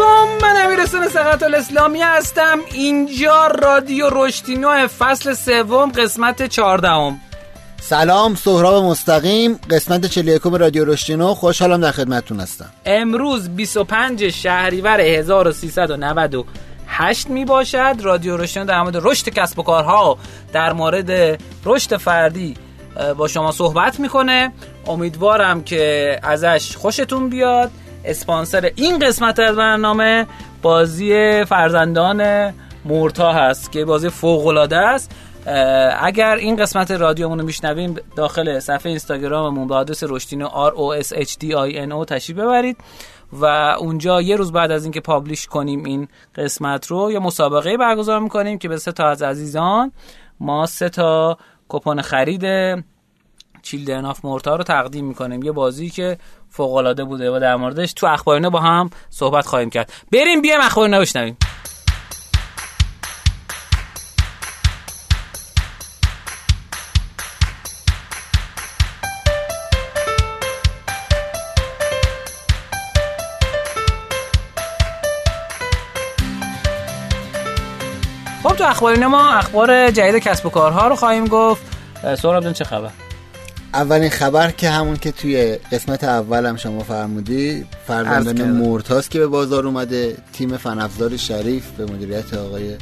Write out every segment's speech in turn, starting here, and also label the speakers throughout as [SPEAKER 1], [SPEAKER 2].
[SPEAKER 1] سلام علیکم من امیرسون سقط الاسلامی هستم. اینجا رادیو رشتینو فصل سوم قسمت چهاردهم.
[SPEAKER 2] سلام سهراب مستقیم قسمت 41 رادیو رشتینو خوشحالم در خدمتتون هستم.
[SPEAKER 1] امروز 25 شهریور 1398 می باشد رادیو رشتینو در مورد رشد کسب و کارها در مورد رشد فردی با شما صحبت می‌کنه. امیدوارم که ازش خوشتون بیاد. اسپانسر این قسمت از برنامه بازی فرزندان مورتا هست که بازی فوق العاده است اگر این قسمت رادیومون رو میشنویم داخل صفحه اینستاگراممون به آدرس رشتینو R O S H D I N O تشریف ببرید و اونجا یه روز بعد از اینکه پابلیش کنیم این قسمت رو یه مسابقه برگزار می‌کنیم که به سه تا از عزیزان ما سه تا کپون خرید چیلدرن آف مورتا رو تقدیم می‌کنیم. یه بازی که فوق العاده بوده و در موردش تو اخبارینه با هم صحبت خواهیم کرد. بریم بیایم اخبارینه بشنویم. خب تو اخبارینه ما اخبار جدید کسب و کارها رو خواهیم گفت. سهراب چه خبر؟
[SPEAKER 2] اولین خبر که همون که توی قسمت اول هم شما فرمودی فرزندان مورتاس که به بازار اومده تیم فنافزار شریف به مدیریت آقای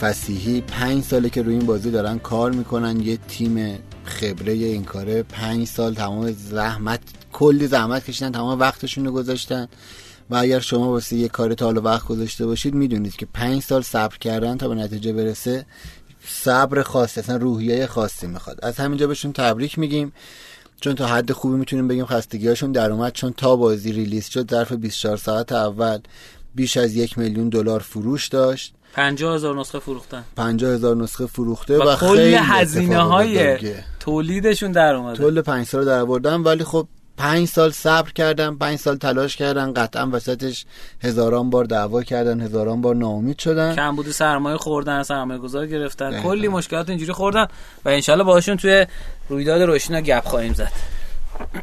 [SPEAKER 2] فسیحی پنج ساله که روی این بازی دارن کار می‌کنن. یه تیم خبره این کاره. پنج سال تمام زحمت کلی زحمت کشیدن تمام وقتشون رو گذاشتن. و اگر شما واسه یه کار تا وقت گذاشته باشید می‌دونید که پنج سال صبر کردن تا به نتیجه برسه صبر خاصی اصلا روحیه خاصی می‌خواد. از همینجا بهشون تبریک میگیم. چون تا حد خوبی می‌تونیم بگیم خستگیهاشون در اومد چون تا بازی ریلیز شد ظرف 24 ساعت اول بیش از یک میلیون دلار فروش داشت.
[SPEAKER 1] 50 هزار نسخه فروختن.
[SPEAKER 2] 50 هزار نسخه فروخته
[SPEAKER 1] و, و کل هزینه های تولیدشون در اومده.
[SPEAKER 2] تول 5 سال در آوردن ولی خب پنج سال صبر کردن پنج سال تلاش کردن قطعا وسطش هزاران بار دعوا کردن هزاران بار ناامید شدن.
[SPEAKER 1] کم بوده سرمایه خوردن سرمایه گذار گرفتن کلی مشکلات اینجوری خوردن و انشالله باشون توی رویداد روشنا گپ خواهیم زد.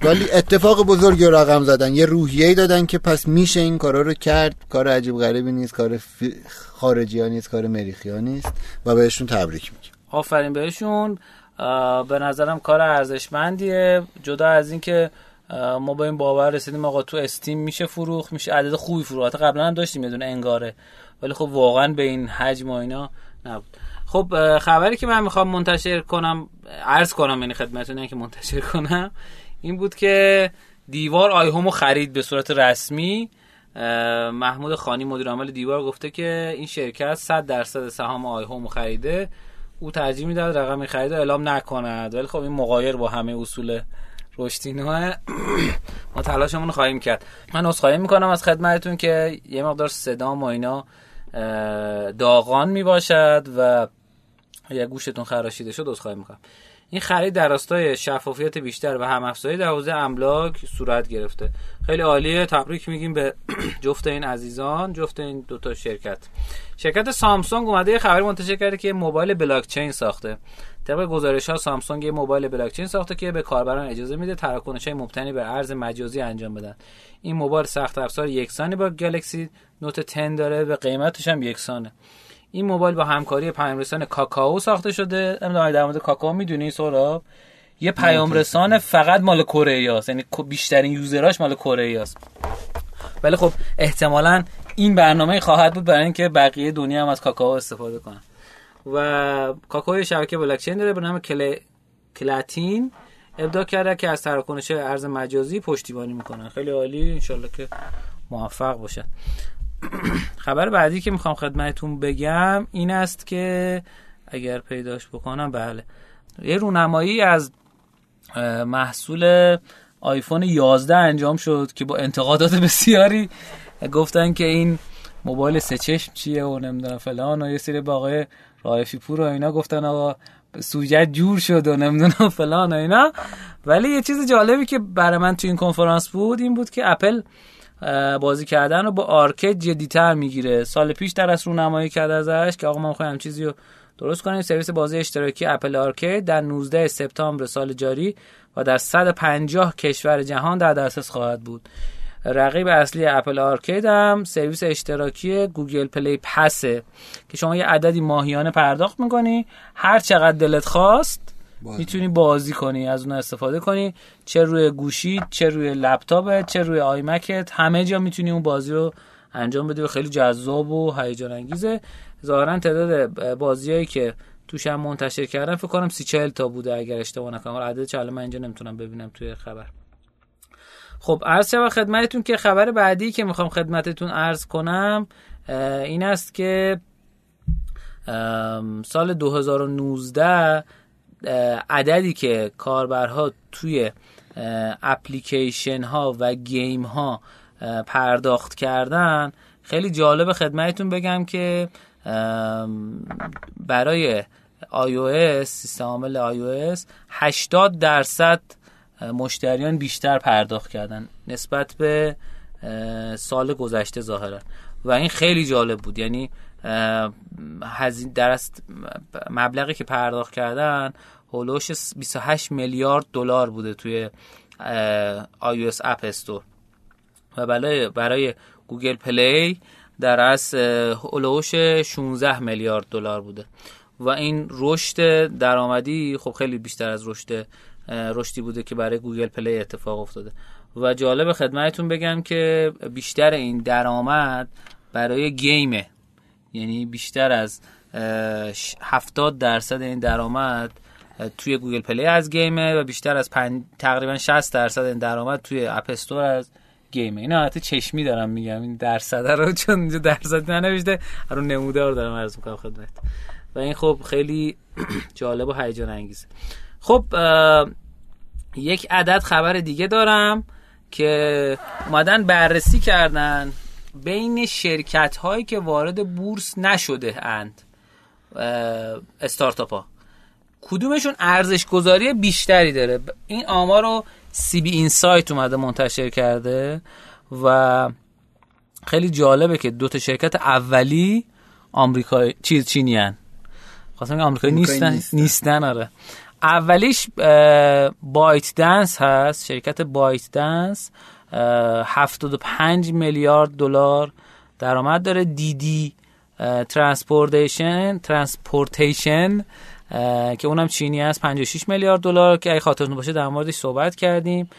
[SPEAKER 2] ولی اتفاق بزرگی رو رقم زدن. یه روحیه دادن که پس میشه این کارا رو کرد. کار عجیب غریبی نیست کار خارجی ها نیست کار مریخی ها نیست و بهشون تبریک میگم.
[SPEAKER 1] آفرین بهشون. به نظرم کار ارزشمندیه. جدا از اینکه ما با این باور رسیدیم آقا تو استیم میشه فروخ میشه عدد خوبی فروخت. قبلا هم داشتیم یه دونه انگاره. ولی خب واقعا به این حجم و اینا نبود. خب خبری که من می‌خوام منتشر کنم عرض کنم یعنی خدمتتون که منتشر کنم این بود که دیوار آیهومو خرید به صورت رسمی. محمود خانی مدیر عامل دیوار گفته که این شرکت 100 درصد سهام آیهومو خریده. او ترجیح می‌داد رقم خرید اعلام نکند. ولی خب این مغایر با همه اصول رشدینو ما تلاشمون خواهیم کرد. من عذرخواهی می‌کنم از خدمتتون که یه مقدار صدام و اینا داغان می‌باشد و یه گوشتون خراشیده شد عذرخواهی می‌کنم. این خرید در راستای شفافیت بیشتر و هم افزایی در حوزه املاک صورت گرفته. خیلی عالیه تبریک میگیم به جفت این عزیزان جفت این دوتا شرکت. شرکت سامسونگ اومده یه خبری منتشر کرده که موبایل بلاک چین ساخته. طبق گزارش ها سامسونگ یه موبایل بلاک چین ساخته که به کاربران اجازه میده تراکنش های مبتنی بر ارز مجازی انجام بدن. این موبایل سخت افزار یکسانی با گلکسی نوت 10 داره به قیمتش هم یکسانه. این موبایل با همکاری پیام رسان کاکائو ساخته شده. نمی‌دونم در مورد کاکائو می‌دونی سوراب یه پیام رسان فقط مال کره است یعنی بیشترین یوزراش مال کره است ولی خب احتمالا این برنامه خواهد بود برای اینکه بقیه دنیا هم از کاکائو استفاده کنن. و کاکائو شبکه بلاک چین داره به نام کل... کلاتین ابداع کرده که از تراکنش ارز مجازی پشتیبانی می‌کنن خیلی عالی. انشالله که موفق باشه. خبر بعدی که می‌خوام خدمتتون بگم این است که اگر پیداش بکنم بله. یه رونمایی از محصول آیفون 11 انجام شد که با انتقادات بسیاری گفتن که این موبایل سه چشم چیه و نمی‌دونم فلان و یه سری با رایفی پور و اینا گفتن آقا سوژت جور شد و نمی‌دونم فلان و اینا. ولی یه چیز جالبی که برای من تو این کنفرانس بود این بود که اپل بازی کردن رو با Arcade جدیتر می‌گیره. سال پیش در واقع رونمایی کرده ازش که آقا ما می‌خوایم چیزی رو درست کنیم سرویس بازی اشتراکی Apple Arcade در 19 سپتامبر سال جاری و در 150 کشور جهان در دسترس خواهد بود. رقیب اصلی Apple Arcade هم سرویس اشتراکی Google Play Pass ه که شما یه عددی ماهیانه پرداخت می‌کنی. هر چقدر دلت خواست می‌تونی بازی کنی از اون استفاده کنی. چه روی گوشی چه روی لپتاپت چه روی آیمکت همه جا می‌تونی اون بازی رو انجام بدی و خیلی جذاب و هیجان انگیزه. ظاهرا تعداد بازیایی که توش هم منتشر کردن فکر کنم سی چهل تا بوده اگر اشتباه نکنم. عدد چاله من اینجا نمی‌تونم ببینم توی خبر. خب عرض شما خدمتتون که خبر بعدی که می‌خوام خدمتتون عرض کنم این است که سال 2019 عددی که کاربرها توی اپلیکیشن ها و گیم ها پرداخت کردن خیلی جالب خدمتتون بگم که برای iOS سیستم عامل iOS 80 درصد مشتریان بیشتر پرداخت کردن نسبت به سال گذشته ظاهرا. و این خیلی جالب بود. یعنی هزین درست مبلغی که پرداخت کردن حول و حوش 28 میلیارد دلار بوده توی iOS App Store و برای برای Google Play در واقع حول و حوش 16 میلیارد دلار بوده. و این رشد درآمدی خب خیلی بیشتر از رشد رشدی بوده که برای Google Play اتفاق افتاده. و جالب خدمتتون بگم که بیشتر این درآمد برای game ه. یعنی بیشتر از 70 درصد این درآمد توی Google Play از game ه و بیشتر از پن... تقریبا 60 درصد این درآمد توی App Store از game ه. این حالت چشمی دارم میگم. این درصد رو چون اینجا درصد ننوشته رو نمودار دارم عرض می‌کنم خدمت و این خب خیلی جالب و هیجان انگیزه. خب یک عدد خبر دیگه دارم که اومدن بررسی کردن بین شرکت هایی که وارد بورس نشده اند استارتاپ ها کدومشون ارزش گذاری بیشتری داره؟ این آمار رو سی بی اینسایت اومده منتشر کرده و خیلی جالبه که دو تا شرکت اولی آمریکایی چیز چینی هن. خواستم آمریکایی نیستن نیستن, نیستن آره. اولیش ByteDance هست شرکت ByteDance 75 میلیارد دلار درآمد داره. Didi Transportation Transportation که اونم چینی است 56 میلیارد دلار که اگه خاطرتون باشه در موردش صحبت کردیم.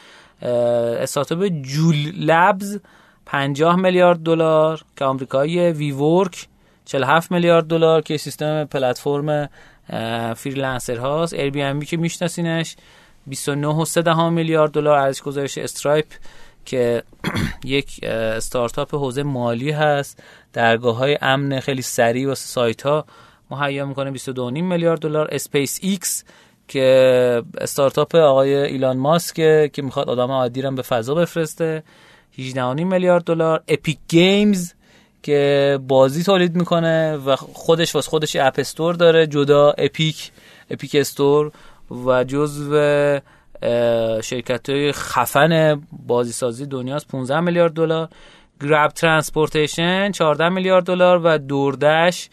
[SPEAKER 1] استارتاپ JUUL Labs 50 میلیارد دلار. که آمریکایی WeWork 47 میلیارد دلار. که سیستم پلتفرم freelancer هاست. Airbnb که میشناسینش 29.3 میلیارد دلار ارزش گذارش Stripe که یک استارتاپ حوزه مالی هست. درگاه های امن خیلی سریع واسه سایت ها مهیا می‌کنه 22.5 میلیارد دلار. اسپیس ایکس که استارتاپ آقای ایلان ماسک که می‌خواد آدم عادی رو به فضا بفرسته 18.5 میلیارد دلار. Epic Games که بازی تولید می‌کنه و خودش واسه خودش app store داره جدا Epic Epic Store و جزو شرکت های خفن بازی سازی دنیاست. 15 میلیارد دلار. Grab Transportation 14 میلیارد دلار و DoorDash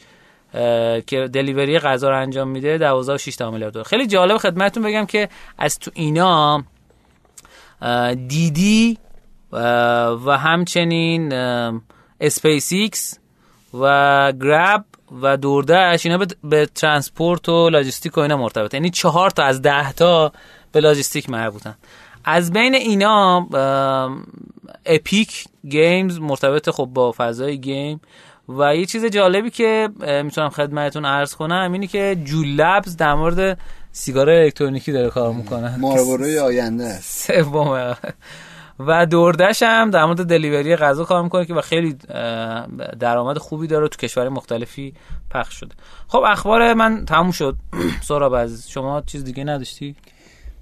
[SPEAKER 1] که delivery غذا رو انجام میده 12.6 میلیارد دلار. خیلی جالب خدمتتون بگم که از تو اینا Didi و همچنین اسپیس ایکس و Grab و DoorDash اینا به, transport و لاجستیک و اینا مرتبط یعنی چهار تا از ده تا به لاجستیک مربوطن. از بین اینا Epic Games مرتبط خب با فضای game. و یه چیز جالبی که می‌تونم خدمتتون عرض کنم اینی که JUUL Labs در مورد سیگار الکترونیکی داره کار می‌کنه.
[SPEAKER 2] ماربوروی آینده است.
[SPEAKER 1] و دوردش هم در مورد دلیوری غذا کار می‌کنه که و خیلی درآمد خوبی داره تو کشور مختلفی پخش شده. خب اخبار من تموم شد. سورا عزیز شما چیز دیگه نداشتی؟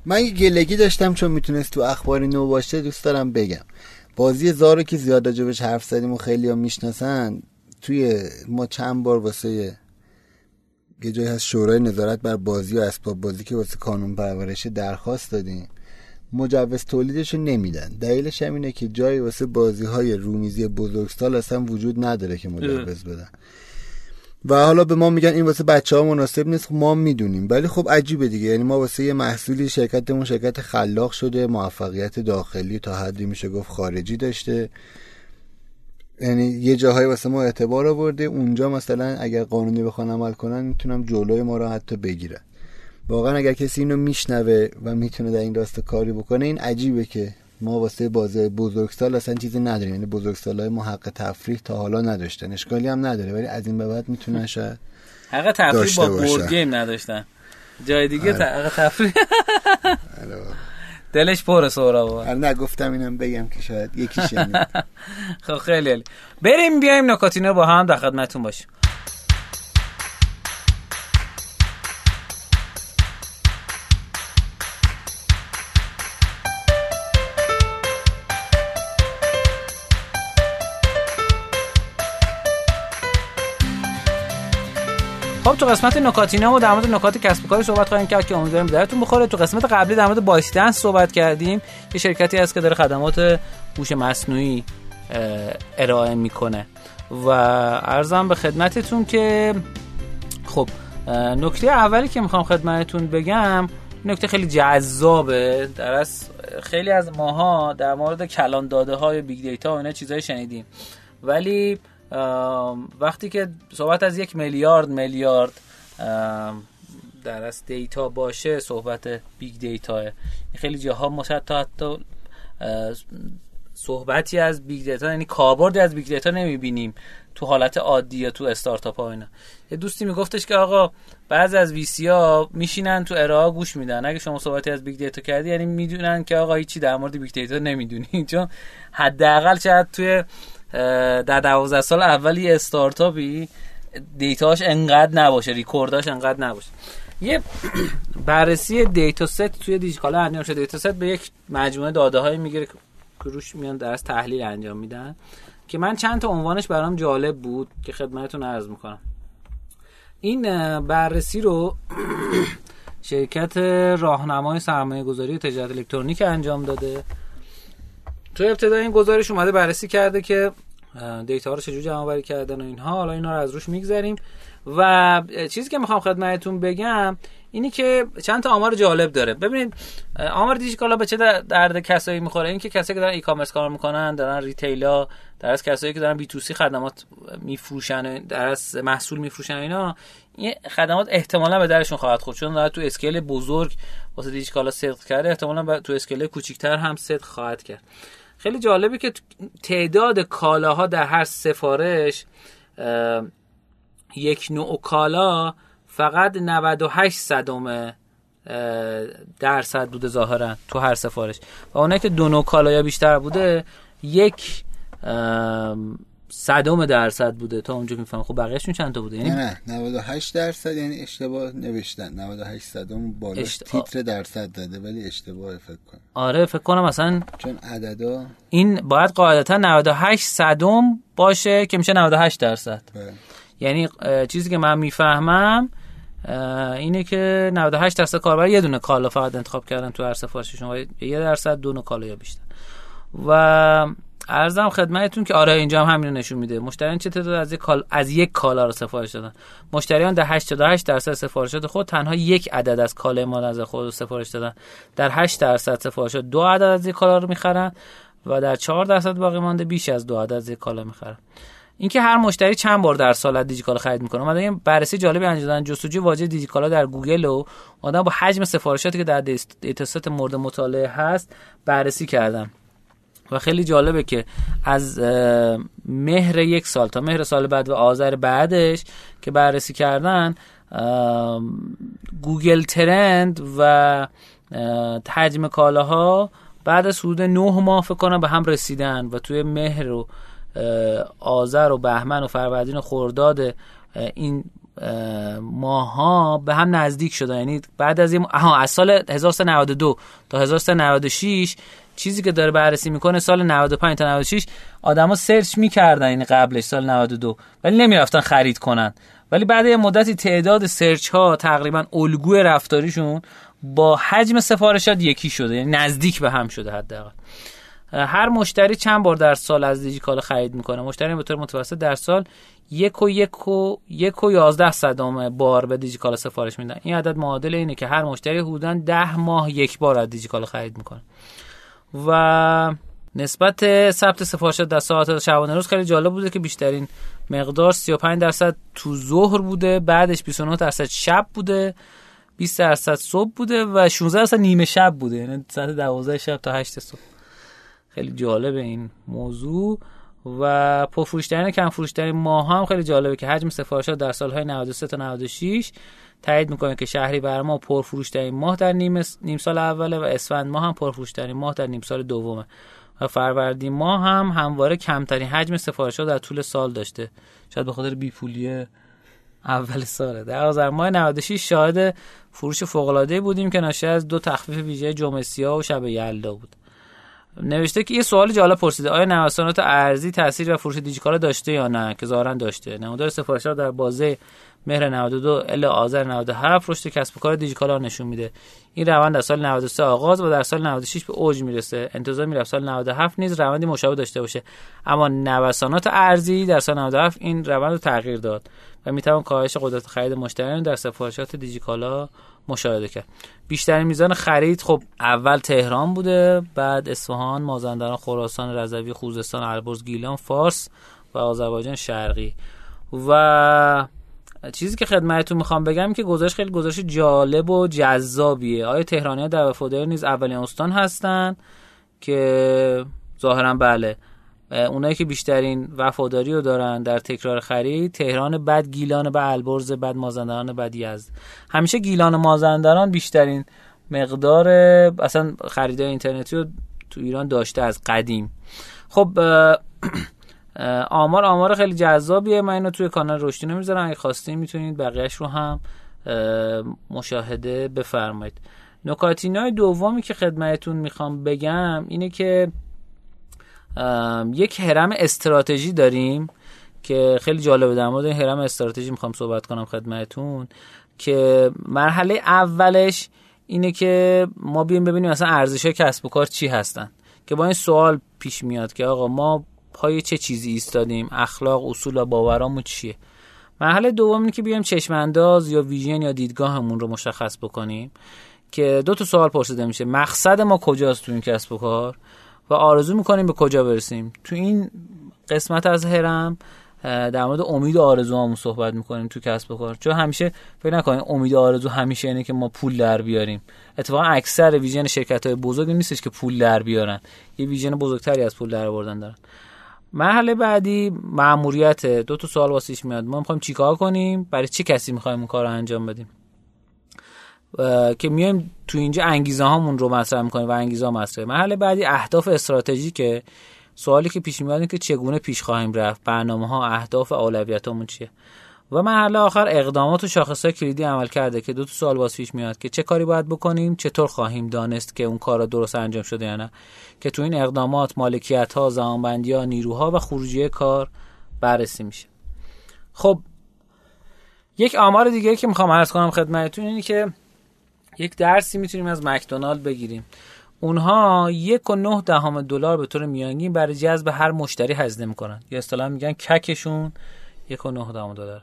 [SPEAKER 2] من یه گلگی داشتم چون می‌تونست تو اخباری نو باشه دوست دارم بگم. بازی زارو که زیاد راجبش حرف زدیم و خیلی هم می‌شناسن توی ما چند بار واسه یه جایی هست شورای نظارت بر بازی و اسباب بازی که واسه کانون پرورشه درخواست دادیم. مجوز تولیدش رو نمیدن. دلیلش هم اینه که جایی واسه بازی های رومیزی بزرگسال اصلا وجود نداره که مجوز بدن. و حالا به ما میگن این واسه بچه ها مناسب نیست. خب ما می‌دونیم. ولی خب عجیبه دیگه. یعنی ما واسه یه محصولی شرکتمون شرکت خلاق شده موفقیت داخلی تا حدی میشه گفت خارجی داشته. یعنی یه جاهای واسه ما اعتبار آورده. اونجا مثلا اگر قانونی بخوان عمل کنن می‌تونم جلوی ما رو حتی بگیرن. واقعا اگر کسی اینو میشنوه و می‌تونه در این راسته کاری بکنه این عجیبه که ما واسه بازه بزرگسال اصلا چیزی نداریم. یعنی بزرگسال های ما حق تفریح تا حالا نداشتن. اشکالی هم نداره ولی از این به بعد می‌تونن شاید
[SPEAKER 1] حق تفریح با بورد گیم نداشتن. جای دیگه آره. حق تفریح. آره. دلش پر سورا بود
[SPEAKER 2] آره، نگفتم اینم بگم که شاید یکی
[SPEAKER 1] خب خیلی بریم بیایم نکاتینه با هم در خدمتتون باشیم. خب تو قسمت نکاتینا و در مورد نکات کسب و کاری صحبت خواهیم کرد که امیدواریم بهتون بخوره. تو قسمت قبلی در مورد بایستنس صحبت کردیم. یه شرکتی هست که داره خدمات هوش مصنوعی ارائه می‌کنه. و عرضم به خدمتتون که خب نکته اولی که می‌خوام خدمتتون بگم نکته خیلی جذابه. در واقع خیلی از ماها در مورد کلان داده های big data و اینا چیزای شنیدیم. ولی وقتی که صحبت از یک میلیارد میلیارد در واقع data باشه صحبت big data. خیلی جاها مشد تا حتی صحبتی از big data یعنی کاربردی از big data نمی‌بینیم تو حالت عادی یا تو استارتاپ ها اینا. یه دوستی میگفتش که آقا بعضی از VC ها میشینن تو ارائه گوش میدن. اگه شما صحبتی از big data کردی یعنی می‌دونن که آقا هیچی در مورد big data نمی‌دونی. چون حداقل شاید توی در دوازده سال اولی استارتاپی data ش انقدر نباشه ریکورداش انقدر نباشه. یه بررسی dataset توی دیجیکالا انجام شده. dataset به یک مجموعه داده های می‌گیره که روش میان در واقع تحلیل انجام میدن. که من چند تا عنوانش برام جالب بود که خدمتتون عرض می‌کنم. این بررسی رو شرکت راهنمای سرمایه گذاری تجارت الکترونیک انجام داده. تو ابتدا این گزارش اومده بررسی کرده که data رو چجوری جمع آوری کردن و اینها. حالا اینا رو از روش میگذریم. و چیزی که می‌خوام خدمتتون بگم اینی که چند تا آمار جالب داره. ببینید آمار دیجیکالا به چه درد کسایی می‌خوره؟ این که کسایی که دارن e-commerce کار می‌کنن دارن retail ا در واقع کسایی که دارن B2C خدمات میفروشن در واقع محصول میفروشن اینا این خدمات احتمالا به دردشون خواهد خورد. چون تو scale بزرگ واسه دیجیکالا صدق کرده احتمالا تو scale کوچیک‌تر هم صدق خواهد کرد. خیلی جالبه که تعداد کالاها در هر سفارش یک نوع کالا فقط 98 صدم درصد بوده ظاهرا تو هر سفارش. و اونایی که دو نوع کالا یا بیشتر بوده یک صدم درصد بوده تا اونجا میفهم خب بقیهشون چند تا بوده؟
[SPEAKER 2] یعنی نه 98 درصد یعنی اشتباه نوشتن. 98 صدم بالا اشت... تیتر درصد داده ولی اشتباه فکر کنم.
[SPEAKER 1] آره فکر کنم مثلا
[SPEAKER 2] چون عددا
[SPEAKER 1] این باید قاعدتا 98 صدم باشه که میشه 98 درصد. بله. یعنی چیزی که من می‌فهمم اینه که 98 درصد کاربر یه دونه کالا فقط انتخاب کردن تو هر سفارششون. و یه درصد دو کالا یا بیشتر. و ارزم خدمتتون که آره اینجا هم همین نشون میده. مشتریان چه تعداد از یک کال از یک کالا رو سفارش دادن؟ مشتریان در 88 درصد سفارشات خود تنها یک عدد از کالا ما از خود سفارش دادن. در 8 درصد سفارشات دو عدد از یک کالا رو می‌خرن و در 4 درصد باقی مانده بیش از دو عدد از یک کالا می‌خرن. اینکه هر مشتری چند بار در سال از دیجیکالا خرید می‌کنه. اومدن یه بررسی جالبی انجام دادن. جستجوی واژه دیجیکالا در گوگل و اومدن با حجم سفارشاتی که در data مورد مطالعه هست بررسی کردن. و خیلی جالبه که از مهر یک سال تا مهر سال بعد و آذر بعدش که بررسی کردن Google Trend و حجم کالاها بعد از حدود نه ماه فکر کنم به هم رسیدن و توی مهر و آذر و بهمن و فروردین و خرداد این ماها به هم نزدیک شدن. یعنی بعد از این از سال 1392 تا 1396 چیزی که داره بررسی می‌کنه سال 95 تا 96 آدما search می‌کردن این قبلش سال 92 ولی نمی‌رفتن خرید کنن. ولی بعد یه مدتی تعداد سرچ ها تقریبا الگوی رفتاریشون با حجم سفارشات یکی شده یعنی نزدیک به هم شده حداقل. هر مشتری چند بار در سال از دیجیکالا خرید می‌کنه؟ مشتری به طور متوسط در سال یک و یک و یک و یازده صدام بار به دیجیکالا سفارش میدن. این عدد معادل اینه که هر مشتری حدودا ده ماه یک بار از دیجیکالا خرید می‌کنه. و نسبت ثبت سفارشات در ساعت شبانه روز خیلی جالب بوده که بیشترین مقدار 35 درصد تو ظهر بوده بعدش 29 درصد شب بوده 20 درصد صبح بوده و 16 درصد نیمه شب بوده. یعنی ساعت 12 شب تا 8 صبح. خیلی جالب این موضوع. و پرفروشترین کم فروشترین ماه هم خیلی جالبه که حجم سفارشات در سالهای 93 تا 96 تایید می‌کنه که شهری بر ما پرفروشترین ماه در نیم, نیم سال اوله و اسفند ماه هم پرفروشترین ماه در نیم سال دومه. و فروردین ماه هم همواره کمترین حجم سفارشات در طول سال داشته. شاید به خاطر بیپولی اول ساله. در آذر ماه 96 شاهد فروش فوق بودیم که ناشی از دو تخفیف ویژه جمعه سیاه و شب یلدا بود. نوشته که یه سوال جالب پرسیده. آیا نوسانات ارزی تاثیر و فروش دیجیکالا داشته یا نه؟ که ظاهرا داشته. نمودار سفارشات در بازه مهر 92 الی آذر 97 رشد کسب و کار دیجیکالا نشون میده. این روند در سال 93 آغاز و در سال 96 به اوج می‌رسه. انتظار می‌رفت سال 97 نیز روندی مشابه داشته باشه. اما نوسانات ارزی در سال 97 این روند رو تغییر داد و می‌توان کاهش قدرت خرید مشتریان در سفارشات دیجیکالا مشاهده کرد. بیشترین میزان خرید خب اول تهران بوده بعد اصفهان مازندران خراسان رضوی خوزستان البرز گیلان فارس و آذربایجان شرقی. و چیزی که خدمتتون می‌خوام بگم که گزارش خیلی گزارش جالب و جذابیه. آیا تهرانی در وفاداری نیز اولین استان هستن؟ که ظاهرا بله. اونایی که بیشترین وفاداری رو دارن در تکرار خرید تهران بعد گیلان بعد البرز بعد مازندران بعد یزد. همیشه گیلان و مازندران بیشترین مقدار اصلا خریدای اینترنتی رو تو ایران داشته از قدیم. خب آمار آمار خیلی جذابیه. من اینو توی کانال رشدی نمی‌ذارم. اگه خواستین می‌تونید بقیهش رو هم مشاهده بفرمایید. نکاتینای دومی که خدمتتون می‌خوام بگم اینه که یک هرم استراتژی داریم که خیلی جالبه در مورد هرم استراتژی می‌خوام صحبت کنم خدمتتون که مرحله اولش اینه که ما بیایم ببینیم مثلا ارزش کسب و کار چی هستن. که با این سوال پیش میاد که آقا ما پای چه چیزی ایستادیم؟ اخلاق اصول و باورامون چیه؟ مرحله دوم اینه که بیایم چشم انداز یا ویژن یا دیدگاهمون رو مشخص بکنیم. که دو تا سوال پرسیده میشه. مقصد ما کجاست تو این کسب و کار؟ و آرزو می‌کنیم به کجا برسیم. تو این قسمت از هرم در مورد امید و آرزو صحبت می‌کنیم تو کسب و کار. چون همیشه فکر نکنیم امید و آرزو همیشه اینه که ما پول در بیاریم. اتفاقا اکثر ویژن شرکت های بزرگ نیستش که پول در بیارن. یه ویژن بزرگتری از پول در آوردن دارن. مرحله بعدی ماموریت دو تا سوال واسیش میاد. ما می‌خوایم چیکار کنیم؟ برای چه کسی می‌خوایم اون کار انجام بدیم؟ که میایم تو اینجا انگیزه هامون رو مطرح می‌کنیم و انگیزه ها مطرحه مرحله بعدی اهداف استراتژیکه سوالی که پیش میاد که چگونه پیش خواهیم رفت؟ برنامه ها اهداف اولویتامون چیه؟ و مرحله آخر اقدامات و شاخص کلیدی عمل کرده که دو تا سوال باز پیش میاد که چه کاری باید بکنیم چطور خواهیم دانست که اون کار درست انجام شده یا نه. که تو این اقدامات مالکیت ها زمانبندی ها نیروها و خروجی کار بررسی میشه. خب یک آمار دیگه که می‌خوام عرض کنم خدمتتون اینه که یک درسی می‌تونیم از مکدونالد بگیریم. اونها یک و نه دهم دلار به طور میانگین برای جذب هر مشتری هزینه می‌کنن. یا اصطلاح میگن ککشون یک و نه دهم دلار.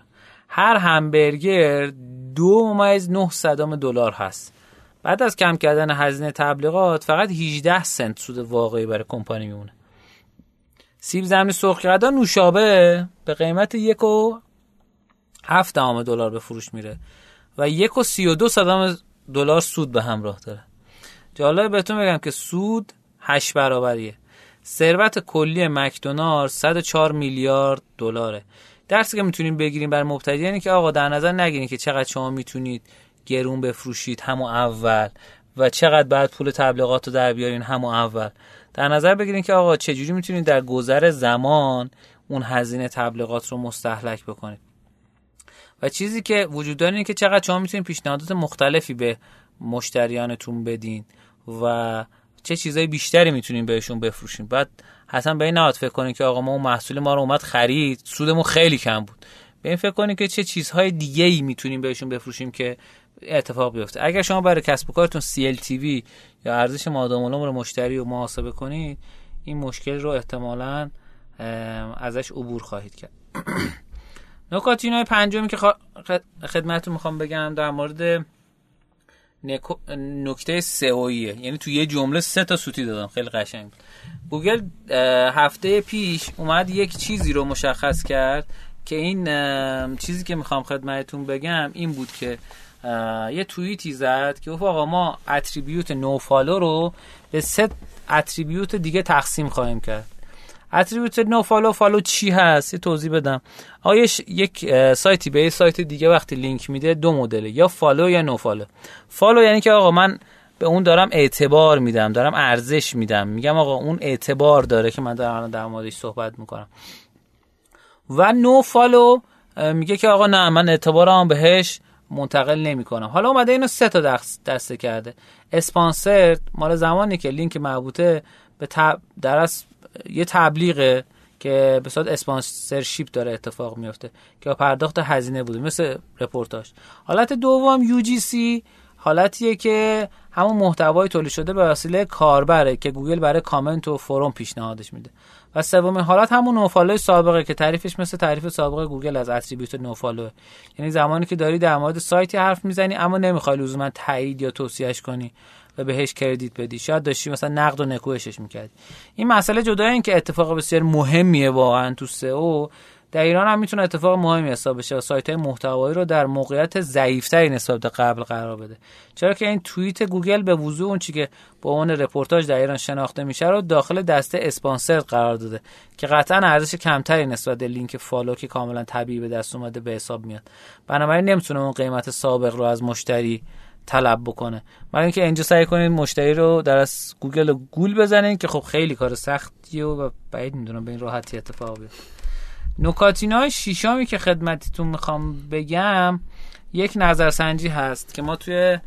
[SPEAKER 1] هر همبرگر دو ممیز نه صدام دلار هست. بعد از کم کردن هزینه تبلیغات فقط 18 سنت سود واقعی برای کمپانی میمونه. سیب زمینی سرخ کرده نوشابه به قیمت یک و هفت دلار به فروش میره و یک و سی و دو صدام دلار سود به همراه داره. جالب بهتون بگم که سود هشت برابریه. ثروت کلی مکدونالد 104 میلیارد دلاره. درسی که می‌تونیم بگیریم برای مبتدی یعنی که آقا در نظر نگیرین که چقدر شما می‌تونید گرون بفروشید همون اول و چقدر بعد پول تبلیغات رو در بیارین همون اول. در نظر بگیرین که آقا چجوری می‌تونید در گذر زمان اون هزینه تبلیغات رو مستحلک بکنید. و چیزی که وجود داره اینه که چقدر شما می‌تونید پیشنهادات مختلفی به مشتریانتون بدین و چه چیزای بیشتری می‌تونیم بهشون بفروشیم بعد حتما به این نهاد فکر کنید که آقا ما اون محصول ما رو اومد خرید سودمون خیلی کم بود. به این فکر کنید که چه چیزهای دیگه ای می‌تونیم بهشون بفروشیم که اتفاق بیفته. اگر شما برای کسب و کارتون CLTV یا ارزش مادام رو مشتری رو محاسبه کنید این مشکل رو احتمالا ازش عبور خواهید کرد. نکات های پنجمی که خدمتتون می‌خوام بگم در مورد نکته سئویه. یعنی تو یه جمله سه تا سوتی دادم. خیلی قشنگ. گوگل هفته پیش اومد یک چیزی رو مشخص کرد که این چیزی که می‌خوام خدمتتون بگم این بود که یه توییتی زد که آقا ما attribute nofollow رو به سه attribute دیگه تقسیم خواهیم کرد. attribute nofollow follow چی هست؟ یه توضیح بدم. آیا یک سایتی به یه سایت دیگه وقتی لینک میده دو مدله یا follow یا nofollow follow یعنی که آقا من به اون دارم اعتبار میدم دارم ارزش میدم. میگم آقا اون اعتبار داره که من دارم در موردش صحبت می‌کنم. و nofollow میگه که آقا نه من اعتبارم بهش منتقل نمی کنم حالا اومده اینو سه تا دسته کرده. اسپانسر مال زمانی که لینک مربوطه به تب... در یه تبلیغه که به صورت sponsorship داره اتفاق میفته که پرداخت هزینه بوده مثل رپورتاژ حالت دوم UGC حالتیه که همون محتوای تولید شده به وسیله کاربره که گوگل برای کامنت و forum پیشنهادش میده. و سومین حالت همون nofollow سابقه که تعریفش مثل تعریف سابقه گوگل از attribute nofollow یعنی زمانی که داری در مورد سایتی حرف می‌زنی اما نمی‌خوای لزوما تایید یا توصیهش کنی. بهش credit بدی. شاید داشتی مثلا نقد و نکوهشش می‌کردی. این مسئله جدای این که اتفاق بسیار مهمیه واقعا تو سئو. در ایران هم می‌تونه اتفاق مهمی حساب بشه و سایت های محتوایی رو در موقعیت ضعیفتری نسبت قبل قرار بده. چرا که این توییت گوگل به وضوح اون چی که با اون رپورتاژ در ایران شناخته میشه رو داخل دسته اسپانسر قرار داده که قطعا ارزش کمتری نسبت به لینک follow که کاملا طبیعی به دست اومده به حساب میاد. بنابراین نمی‌تونه اون قیمت سابق رو از مشتری طلب بکنه. برای اینکه اینجا سعی کنید مشتری رو در واقع گوگل گول بزنین که خب خیلی کار سختیه و بعید می‌دونم به این راحتی اتفاق بیفته. نکاتین های شیشامی که خدمتتون می‌خوام بگم یک نظرسنجی هست که ما توی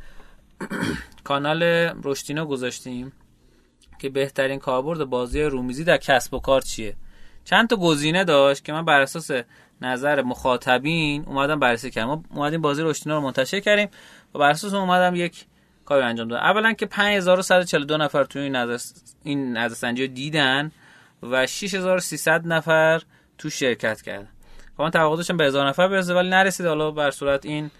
[SPEAKER 1] کانال رشتینا گذاشتیم که بهترین کاربرد بازی رومیزی در کسب و کار چیه. چند تا گزینه داشت که من بر اساس نظر مخاطبین اومدم بررسی کردم ما اومدیم بازی رشتینا رو منتشر کردیم. و بر اساس اومدم یک کاری انجام دادم. اولا که 5142 نفر توی این نظر این نظرسنجی رو دیدن و 6300 نفر تو شرکت کردن. خب من توقع داشتم به هزار نفر برسه ولی نرسید. حالا بر صورت این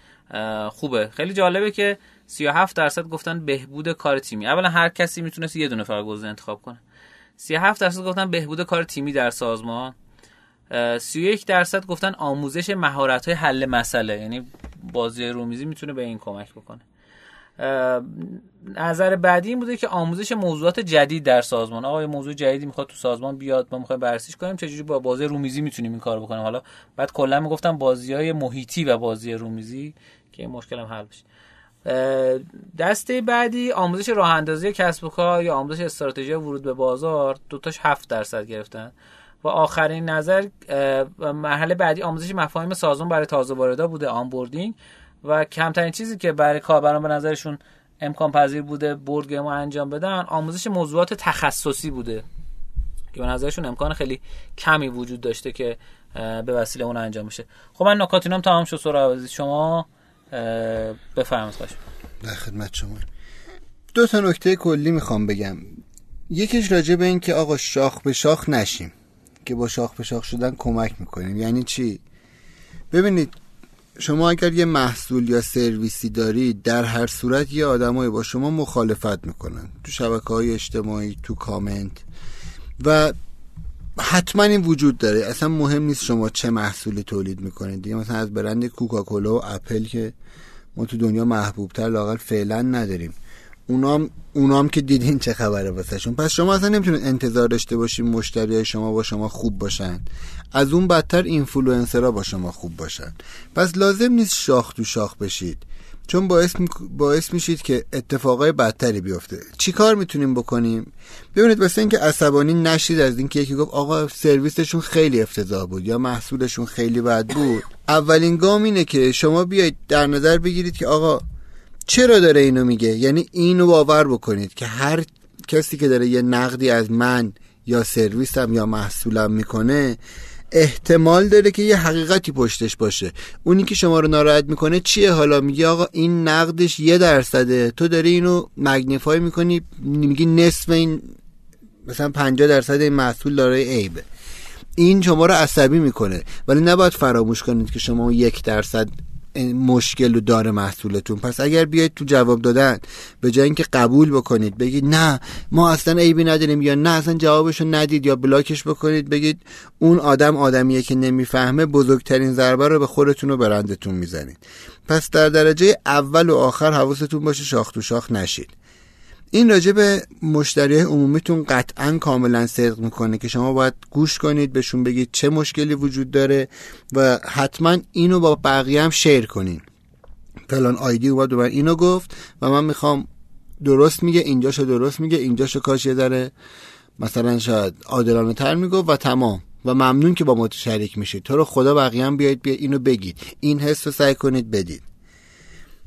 [SPEAKER 1] خوبه. خیلی جالبه که 37 درصد گفتن بهبود کار تیمی. اولا هر کسی می‌تونست یه دونه فقط گزینه انتخاب کنه. 37 درصد گفتن بهبود کار تیمی در سازمان. 31 درصد گفتن آموزش مهارت های حل مسئله. یعنی بازی رومیزی می‌تونه به این کمک بکنه. نظر بعدی این بوده که آموزش موضوعات جدید در سازمان. آقا موضوع جدیدی می‌خواد تو سازمان بیاد ما می‌خوایم بررسیش کنیم چجوری با بازی رومیزی می‌تونیم این کار بکنیم؟ حالا بعد کلا می‌گفتم بازی های محیطی و بازی رومیزی که این مشکل هم حل بشه. دسته بعدی آموزش راه اندازی کسب و کار یا آموزش استراتژی ورود به بازار. دوتاش 7 درصد گرفتن. و آخرین نظر مرحله بعدی آموزش مفاهیم سازمان برای تازه واردا بوده آنبوردینگ. و کمترین چیزی که برای کاربران به نظرشون امکان پذیر بوده بورد گیم انجام بدن آموزش موضوعات تخصصی بوده. که به نظرشون امکان خیلی کمی وجود داشته که به وسیله اون انجام بشه. خب من نکاتینم تمام شد سورا شما. بفرمایید خواهش.
[SPEAKER 2] در خدمت شما. دو تا نکته کلی می‌خوام بگم. یکیش راجع به این که آقا شاخ به شاخ نشیم. که با شاخ به شاخ شدن کمک می‌کنیم. یعنی چی؟ ببینید شما اگر یه محصول یا سرویسی دارید در هر صورت یه آدمایی با شما مخالفت می‌کنن. تو شبکه های اجتماعی تو کامنت. و حتما این وجود داره. اصلا مهم نیست شما چه محصولی تولید می‌کنید. دیگه مثلا از برند کوکاکولا و اپل که ما تو دنیا محبوبتر لاقل فعلا نداریم. اونام اونام که دیدین چه خبره واسهشون. پس شما اصلا نمی‌تونید انتظار داشته باشین مشتری شما با شما خوب باشن. از اون بدتر اینفلوئنسرها با شما خوب باشن. پس لازم نیست شاخ تو شاخ بشید. چون باعث, باعث میشید که اتفاقای بدتری بیفته. چی کار می‌تونیم بکنیم؟ ببینید واسه اینکه عصبانی نشید از اینکه یکی گفت آقا سرویسشون خیلی افتضاح بود یا محصولشون خیلی بد بود. اولین گام اینه که شما بیاید در نظر بگیرید که آقا چرا داره اینو میگه؟ یعنی اینو باور بکنید که هر کسی که داره یه نقدی از من یا سرویسم یا محصولم می‌کنه احتمال داره که یه حقیقتی پشتش باشه. اونی که شما رو ناراحت می‌کنه چیه؟ حالا میگه آقا این نقدش یه درصده. تو داری اینو مگنیفای می‌کنی میگی نصف این مثلا 50 درصد این محصول دارای عیبه. این شما رو عصبی می‌کنه. ولی نباید فراموش کنید که شما یک درصد مشکل رو داره محصولتون. پس اگر بیاید تو جواب دادن به جای اینکه قبول بکنید بگید نه ما اصلا عیبی نداریم یا نه اصلا جوابش رو ندید یا بلاکش بکنید بگید اون آدم آدمیه که نمی‌فهمه بزرگترین ضربه رو به خودتون و برندتون می‌زنید. پس در درجه اول و آخر حواستون باشه شاخ تو شاخ نشید. این راجع به مشتری عمومیتون قطعا کاملا صدق می‌کنه که شما باید گوش کنید بهشون بگید چه مشکلی وجود داره و حتما اینو با بقیه هم شیر کنین. فلان آیدی اومد و اینو گفت و من می‌خوام درست میگه اینجاشو درست میگه اینجاشو کاش یه داره مثلا شاید عادلانه تر می‌گفت و تمام. و ممنون که با ما شریک میشید. تو رو خدا بقیه هم بیاید بیا اینو بگید. این حس رو سعی کنید بدید.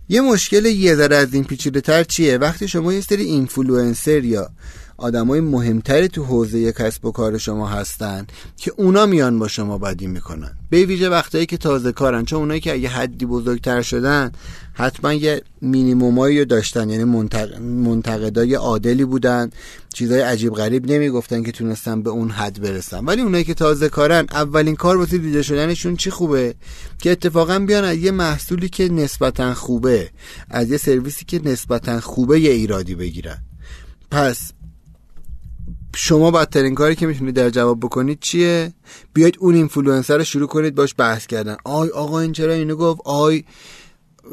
[SPEAKER 2] یه مشکل یه ذره از این پیچیده تر چیه؟ وقتی شما یه سری اینفلوئنسر یا آدمای مهمتری تو حوزه کسب و کار شما هستن که اونا میان با شما بدی می‌کنن. به ویژه وقتایی که تازه کارن چون اونایی که یه حدی بزرگتر شدن حتما یه مینیمومایی رو داشتن یعنی منتقدای عادلی بودن چیزای عجیب غریب نمی‌گفتن که تونستن به اون حد برسن. ولی اونایی که تازه کارن اولین کار واسه دیده شدنشون چی خوبه؟ که اتفاقا بیان از یه محصولی که نسبتا خوبه از یه سرویسی که نسبتا خوبه یه ایرادی بگیرن. پس شما بدترین کاری که می‌تونید در جواب بکنید چیه؟ بیاید اون اینفلوئنسر رو شروع کنید باش بحث کردن. آی آقا این چرا اینو گفت؟ آی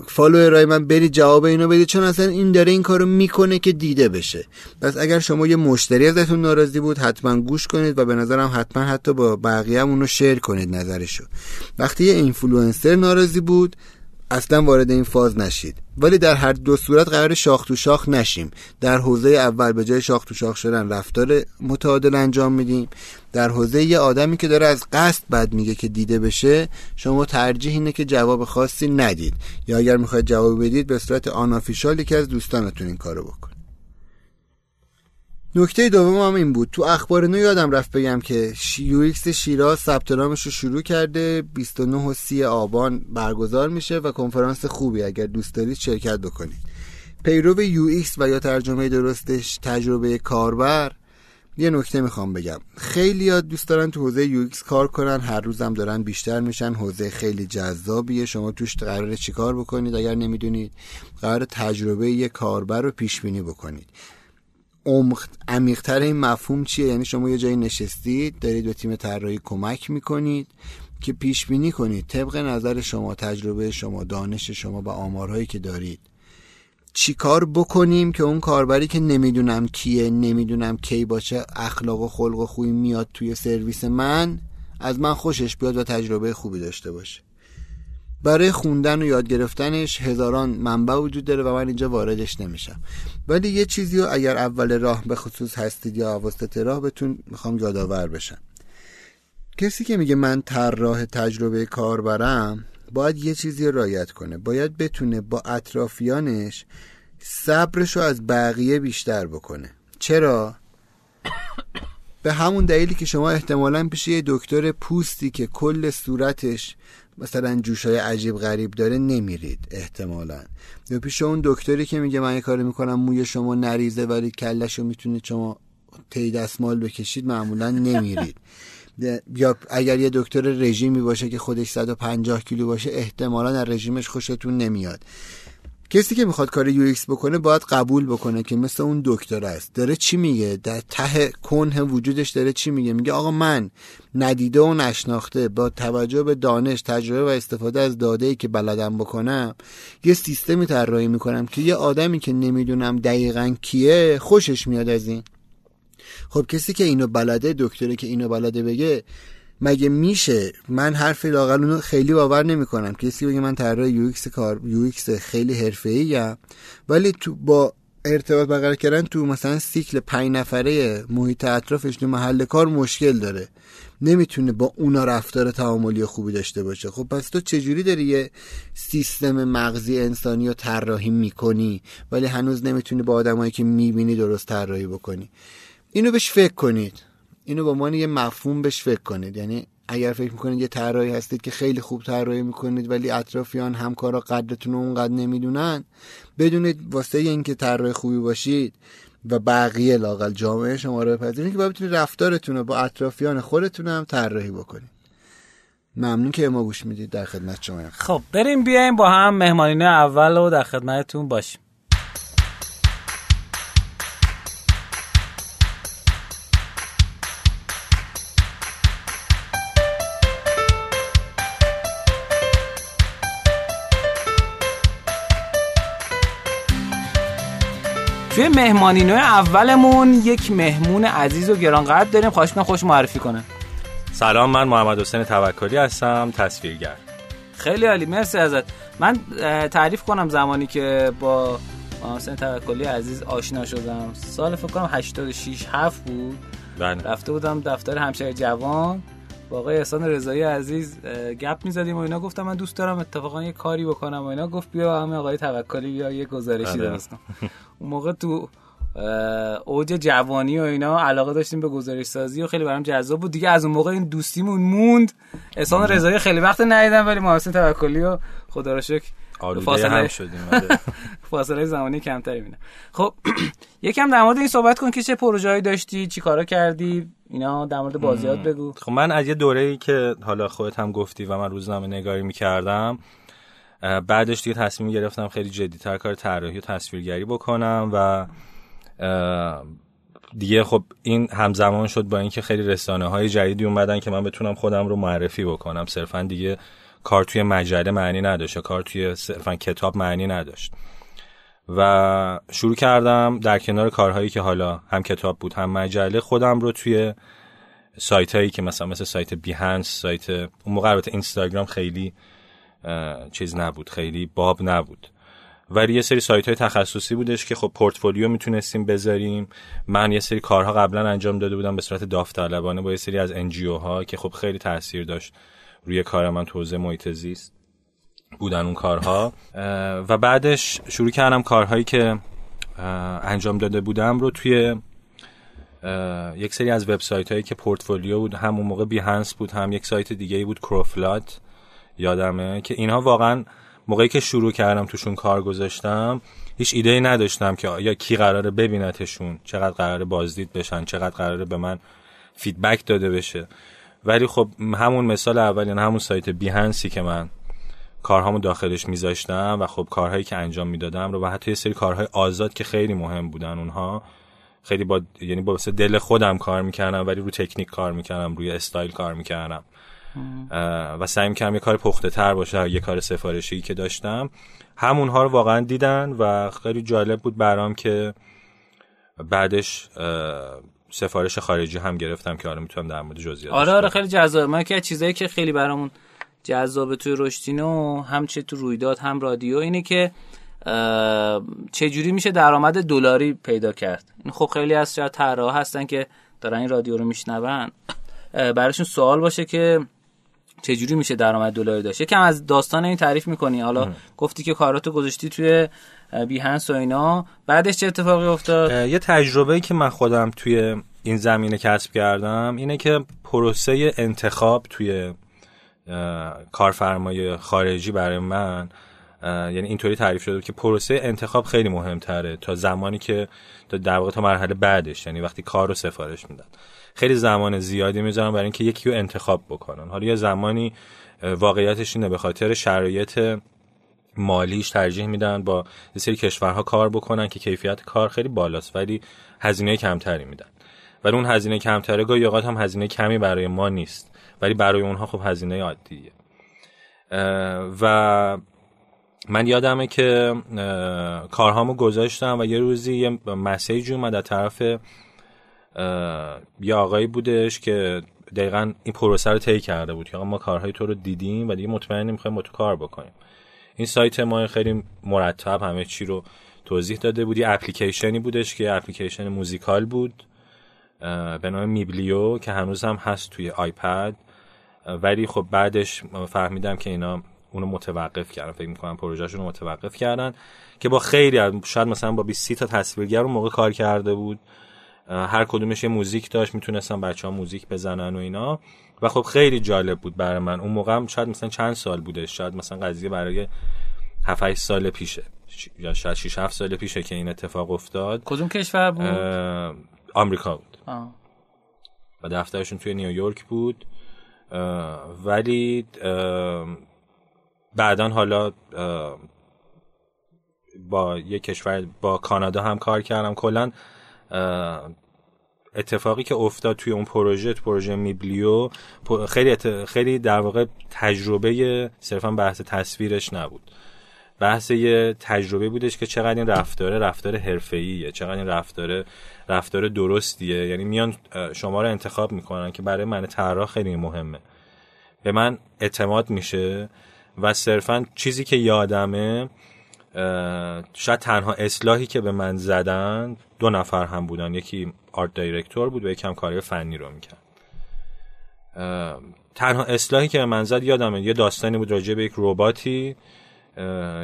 [SPEAKER 2] فالوورای من برید جواب اینو بدید. چون اصلا این داره این کارو می‌کنه که دیده بشه. پس اگر شما یه مشتری ازتون ناراضی بود حتما گوش کنید و به نظرم حتما حتی با بقیه هم اونو شیر کنید نظرشو. وقتی یه اینفلوئنسر ناراضی بود اصلا وارد این فاز نشید. ولی در هر دو صورت قرار شاخ تو شاخ نشیم. در حوزه اول به جای شاخ تو شاخ شدن رفتار متعادل انجام میدیم. در حوزه یه آدمی که داره از قصد بد میگه که دیده بشه شما ترجیح اینه که جواب خاصی ندید. یا اگر می‌خواید جواب بدید به صورت unofficial که از دوستانتون این کارو بکن. نکته دوم هم این بود. تو اخبار نو یادم رفت بگم که UX شیراز ثبت نامش رو شروع کرده. 29 و 30 آبان برگزار میشه و کنفرانس خوبی اگر دوست دارید شرکت بکنید. پیرو UX و یا ترجمه درستش تجربه کاربر. یه نکته می‌خوام بگم. خیلی ها دوست دارن تو حوزه UX کار کنن. هر روزم دارن بیشتر میشن. حوزه خیلی جذابیه. شما توش قراره چیکار بکنید؟ اگر نمی‌دونید قرار تجربه یه کاربر رو پیش بینی بکنید. عمیقتر این مفهوم چیه؟ یعنی شما یه جایی نشستید دارید به تیم طراحی کمک می‌کنید که پیش بینی کنید. طبق نظر شما تجربه شما دانش شما و آمارهایی که دارید. چیکار بکنیم که اون کاربری که نمی‌دونم کیه نمی‌دونم کی باشه اخلاق و خلق و خوی میاد توی سرویس من از من خوشش بیاد و تجربه خوبی داشته باشه؟ برای خوندن و یاد گرفتنش هزاران منبع وجود داره و من اینجا واردش نمیشم. ولی یه چیزی رو اگر اول راه به خصوص هستید یا وسط راه بتون می‌خوام یادآور بشم. کسی که میگه من طراح تجربه کاربرم باید یه چیزی رایت کنه. باید بتونه با اطرافیانش صبرش رو از بقیه بیشتر بکنه. چرا؟ به همون دلیلی که شما احتمالا پیش یه دکتر پوستی که کل صورتش مثلا جوش‌های عجیب غریب داره نمیرید احتمالا. یا پیش اون دکتری که میگه من یه کاری می‌کنم موی شما نریزه ولی کلشو می‌تونید شما تی دستمال بکشید معمولا نمیرید. یا اگر یه دکتر رژیمی باشه که خودش 150 کیلو باشه احتمالا از رژیمش خوشتون نمیاد. کسی که می‌خواد کار UX بکنه باید قبول بکنه که مثل اون دکتر است. داره چی میگه؟ در ته کنه وجودش داره چی میگه؟ میگه آقا من ندیده و نشناخته با توجه به دانش تجربه و استفاده از داده ای که بلدم بکنم یه سیستمی طراحی می‌کنم که یه آدمی که نمی‌دونم دقیقا کیه خوشش میاد از این. خب کسی که اینو بلده دکتری که اینو بلده بگه مگه میشه؟ من حرف لاقل اونو خیلی باور نمی‌کنم. کسی بگه من طراح یو ایکس کار یو ایکس خیلی حرفه‌ای ولی تو با ارتباط برقرار کردن تو مثلا سیکل پنج نفره محیط اطرافش تو محل کار مشکل داره. نمی‌تونه با اونا رفتار تعاملی خوبی داشته باشه. خب پس تو چجوری داری یه سیستم مغزی انسانی رو طراحی می‌کنی؟ ولی هنوز نمی‌تونی با آدمایی که می‌بینی درست طراحی بکنی. اینو بهش فکر کنید. اینو به عنوان یه مفهوم بهش فکر کنید. یعنی اگر فکر می‌کنید یه طراحی هستید که خیلی خوب طراحی می‌کنید ولی اطرافیان همکارا قدرتون رو اونقدر نمی‌دونن بدونید واسه اینکه طراح خوبی باشید و بقیه لاقل جامعه شما رو بپذیرین که باید بتونید رفتارتون رو با اطرافیان خودتون هم طراحی بکنید. ممنون که ما گوش می‌دید. در خدمت شما
[SPEAKER 1] خب بریم بیایم با هم مهمانینه اول رو در خدمتتون باشیم. توی مهمانی نوع اولمون یک مهمون عزیز و گرانقدر داریم. خواهش کنم خوش معرفی کنه
[SPEAKER 3] سلام من محمد حسین توکلی هستم تصویرگر.
[SPEAKER 1] خیلی عالی مرسی ازت. من تعریف کنم زمانی که با حسین توکلی عزیز آشنا شدم. سال فکر کنم 86 7 بود.
[SPEAKER 3] بله.
[SPEAKER 1] رفته بودم دفتر همشهر جوان. با آقای احسان رضایی عزیز گپ می‌زدیم و اینا. گفتم من دوست دارم اتفاقا یه کاری بکنم و اینا. گفت بیا همه آقای توکلی بیا یه گزارشی بله. درست اون موقع تو اوج جوانی و اینا علاقه داشتیم به گزارش سازی و خیلی برام جذاب بود. دیگه از اون موقع این دوستیمون موند. احسان رضایی خیلی وقت ندیدم ولی محسن توکلی و خدا رو شکر
[SPEAKER 3] فاصله هم شدیم آره.
[SPEAKER 1] فاصله زمانی کمتری بینه خب یکم در مورد این صحبت کن که چه پروژه‌ای داشتی چی کارا کردی اینا در مورد بازیات بگو.
[SPEAKER 3] خب من از یه دوره‌ای که حالا خودت هم گفتی و من روزنامه نگاری می‌کردم بعدش دیگه تصمیم گرفتم خیلی جدیتر کار طراحی و تصویرگری بکنم و دیگه خب این همزمان شد با اینکه خیلی رسانه های جدیدی اومدن که من بتونم خودم رو معرفی بکنم. صرفا دیگه کار توی مجله معنی نداشت کار توی صرفا کتاب معنی نداشت. و شروع کردم در کنار کارهایی که حالا هم کتاب بود هم مجله خودم رو توی سایت هایی که مثلا مثل سایت بیهنس سایت اون موقع البته اینستاگرام خیلی چیز نبود خیلی باب نبود. ولی یه سری سایت های تخصصی بودش که خب پورتفولیو می‌تونستیم بذاریم. من یه سری کارها قبلا انجام داده بودم به صورت داوطلبانه با یه سری از NGO ها که خب خیلی تاثیر داشت روی کار من توزیع محیط زیست. بودن اون کارها. و بعدش شروع کردم کارهایی که انجام داده بودم رو توی یک سری از وبسایت هایی که پورتفولیو بود هم اون موقع Behance بود هم یک سایت دیگه بود Coroflot یادمه که اینها واقعا موقعی که شروع کردم توشون کار گذاشتم هیچ ایده ای نداشتم که یا کی قراره ببینتشون چقدر قراره بازدید بشن چقدر قراره به من feedback داده بشه. ولی خب همون مثال اول یعنی همون سایت Behance ی که من کارهامو داخلش میذاشتم و خب کارهایی که انجام می‌دادم رو و حتی یه سری کارهای آزاد که خیلی مهم بودن اونها خیلی با یعنی با دل خودم کار می‌کردم ولی رو تکنیک کار می‌کردم روی استایل کار می‌کردم. و سعی می‌کردم یه کار پخته تر باشه یه کار سفارشی که داشتم. همونها رو واقعا دیدن و خیلی جالب بود برام که بعدش سفارش خارجی هم گرفتم که آره می‌تونم در مورد جزئیات
[SPEAKER 1] آره آره خیلی جذاب. من که چیزایی که خیلی برامون جذاب توی رشتینو هم چه تو رویداد هم رادیو اینه که چه جوری میشه درآمد دلاری پیدا کرد؟ این خب خیلی از شاید طراح هستن که دارن این رادیو رو میشنون. براشون سوال باشه که چجوری میشه درآمد دلاری داشت؟ یکم از داستان این تعریف می‌کنی. حالا گفتی که کاراتو گذاشتی توی بیهنس و اینا. بعدش چه اتفاقی افتاد؟
[SPEAKER 3] یه تجربه که من خودم توی این زمینه کسب کردم اینه که پروسه انتخاب توی کارفرمای خارجی برای من یعنی اینطوری تعریف شده که پروسه انتخاب خیلی مهمتره تا زمانی که در واقع تا مرحله بعدش یعنی وقتی کار رو سفارش میدن. خیلی زمان زیادی می‌ذارن برای اینکه یکی رو انتخاب بکنن. حالا یه زمانی واقعیتش اینه به خاطر شرایط مالیش ترجیح میدن با یه سری کشورها کار بکنن که کیفیت کار خیلی بالاست ولی هزینه کمتری میدن. ولی اون هزینه کمتره گاهی اوقات هم هزینه کمی برای ما نیست. ولی برای اونها خب هزینه عادیه. و من یادمه که کارهامو گذاشتم و یه روزی یه مسیج اومد از طرف یه آقایی بودش که دقیقا این پروسه رو طی کرده بود که ما کارهای تو رو دیدیم و دیگه مطمئنیم می‌خوایم با تو کار بکنیم. این سایت ما خیلی مرتب همه چی رو توضیح داده بود. اپلیکیشنی بودش که اپلیکیشن موزیکال بود به نام میبلیو که هنوز هم هست توی آیپد. ولی خب بعدش فهمیدم که اینا اونو متوقف کردن. فکر می‌کنم پروژهشون رو متوقف کردن که با خیلی شاید مثلا با 20 تا تصویرگر اون موقع کار کرده بود. هر کدومش یه موزیک داشت می‌تونستن بچه ها موزیک بزنن و اینا. و خب خیلی جالب بود برای من. اون موقع هم شاید مثلا چند سال بوده. شاید مثلا قضیه برای 7 سال پیشه. یا شاید 6 7 سال پیشه که این اتفاق افتاد.
[SPEAKER 1] کدوم کشور بود؟
[SPEAKER 3] آمریکا بود. و دفترشون توی نیویورک بود. ولی بعدا حالا با یه کشور با کانادا هم کار کردم. کلا اتفاقی که افتاد توی اون پروژه پروژه میبلیو خیلی خیلی در واقع تجربه صرفا بحث تصویرش نبود. بحث یه تجربه بودش که چقدر این رفتاره رفتار حرفه‌ایه چقدر این رفتار رفتار درستیه. یعنی میان شما رو انتخاب می‌کنن که برای من طراح خیلی مهمه. به من اعتماد میشه و صرفا چیزی که یادمه شاید تنها اصلاحی که به من زدن دو نفر هم بودن. یکی آرت دایرکتور بود و یکم کاری فنی رو می‌کرد. تنها اصلاحی که به من زد یادمه یه داستانی بود راجع به یک رباتی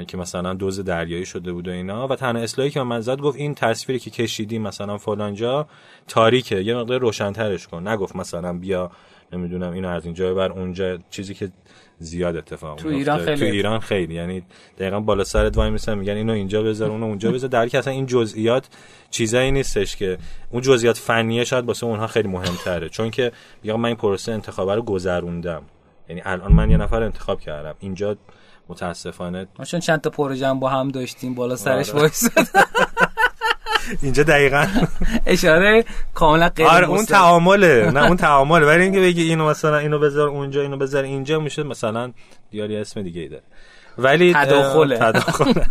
[SPEAKER 3] که مثلا دوز دریایی شده بود و اینا. و تنها اصلاحی که من زد گفت این تصویری که کشیدی مثلا فلانجا تاریکه یه مقدار روشنترش کن. نگفت مثلا بیا نمی‌دونم اینو از اینجا بر اونجا چیزی که زیاد اتفاق
[SPEAKER 1] تو ایران خیلی
[SPEAKER 3] تو ایران خیلی. یعنی دقیقا بالا سرت وای میسن میگن اینو اینجا بذار اونو اونجا بذار. در اصلا این جزئیات چیزایی نیستش که اون جزئیات فنیه شاید واسه اونها خیلی مهمتره. چون که میگم من این پروسه انتخاب رو گذروندم. یعنی الان من یه نفر انتخاب کردم. اینجا متاسفانه.
[SPEAKER 1] ما چون چند تا پروژه با هم داشتیم بالا سرش آره. وایساد.
[SPEAKER 3] اینجا دقیقا.
[SPEAKER 1] اشاره کاملا غیر
[SPEAKER 3] آره اون تعامله. نه اون تعامله. ولی اینکه بگی اینو مثلا اینو بذار اونجا اینو بذار اینجا میشه مثلا دیاری اسم دیگه ای داره. ولی
[SPEAKER 1] تداخله.
[SPEAKER 3] تداخله.